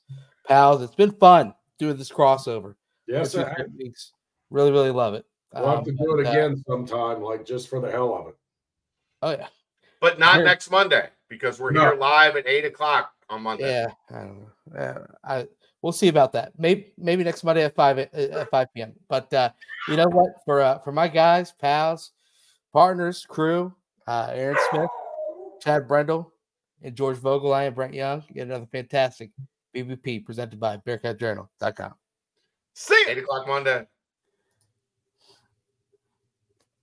pals, it's been fun doing this crossover. Yes, With I really really love it. we'll have to Um, do it but, uh, again sometime, like just for the hell of it. oh yeah. But not Here. next Monday because we're No. here live at eight o'clock on Monday. Yeah, I don't know. Yeah, I we'll see about that. Maybe maybe next Monday at five at five p.m. But uh, you know what? For uh, for my guys, pals, partners, crew, uh, Aaron Smith, Chad Brendel, and George Vogel, I am Brent Young. Get another fantastic BBP presented by BearcatJournal.com. See ya. Eight o'clock Monday.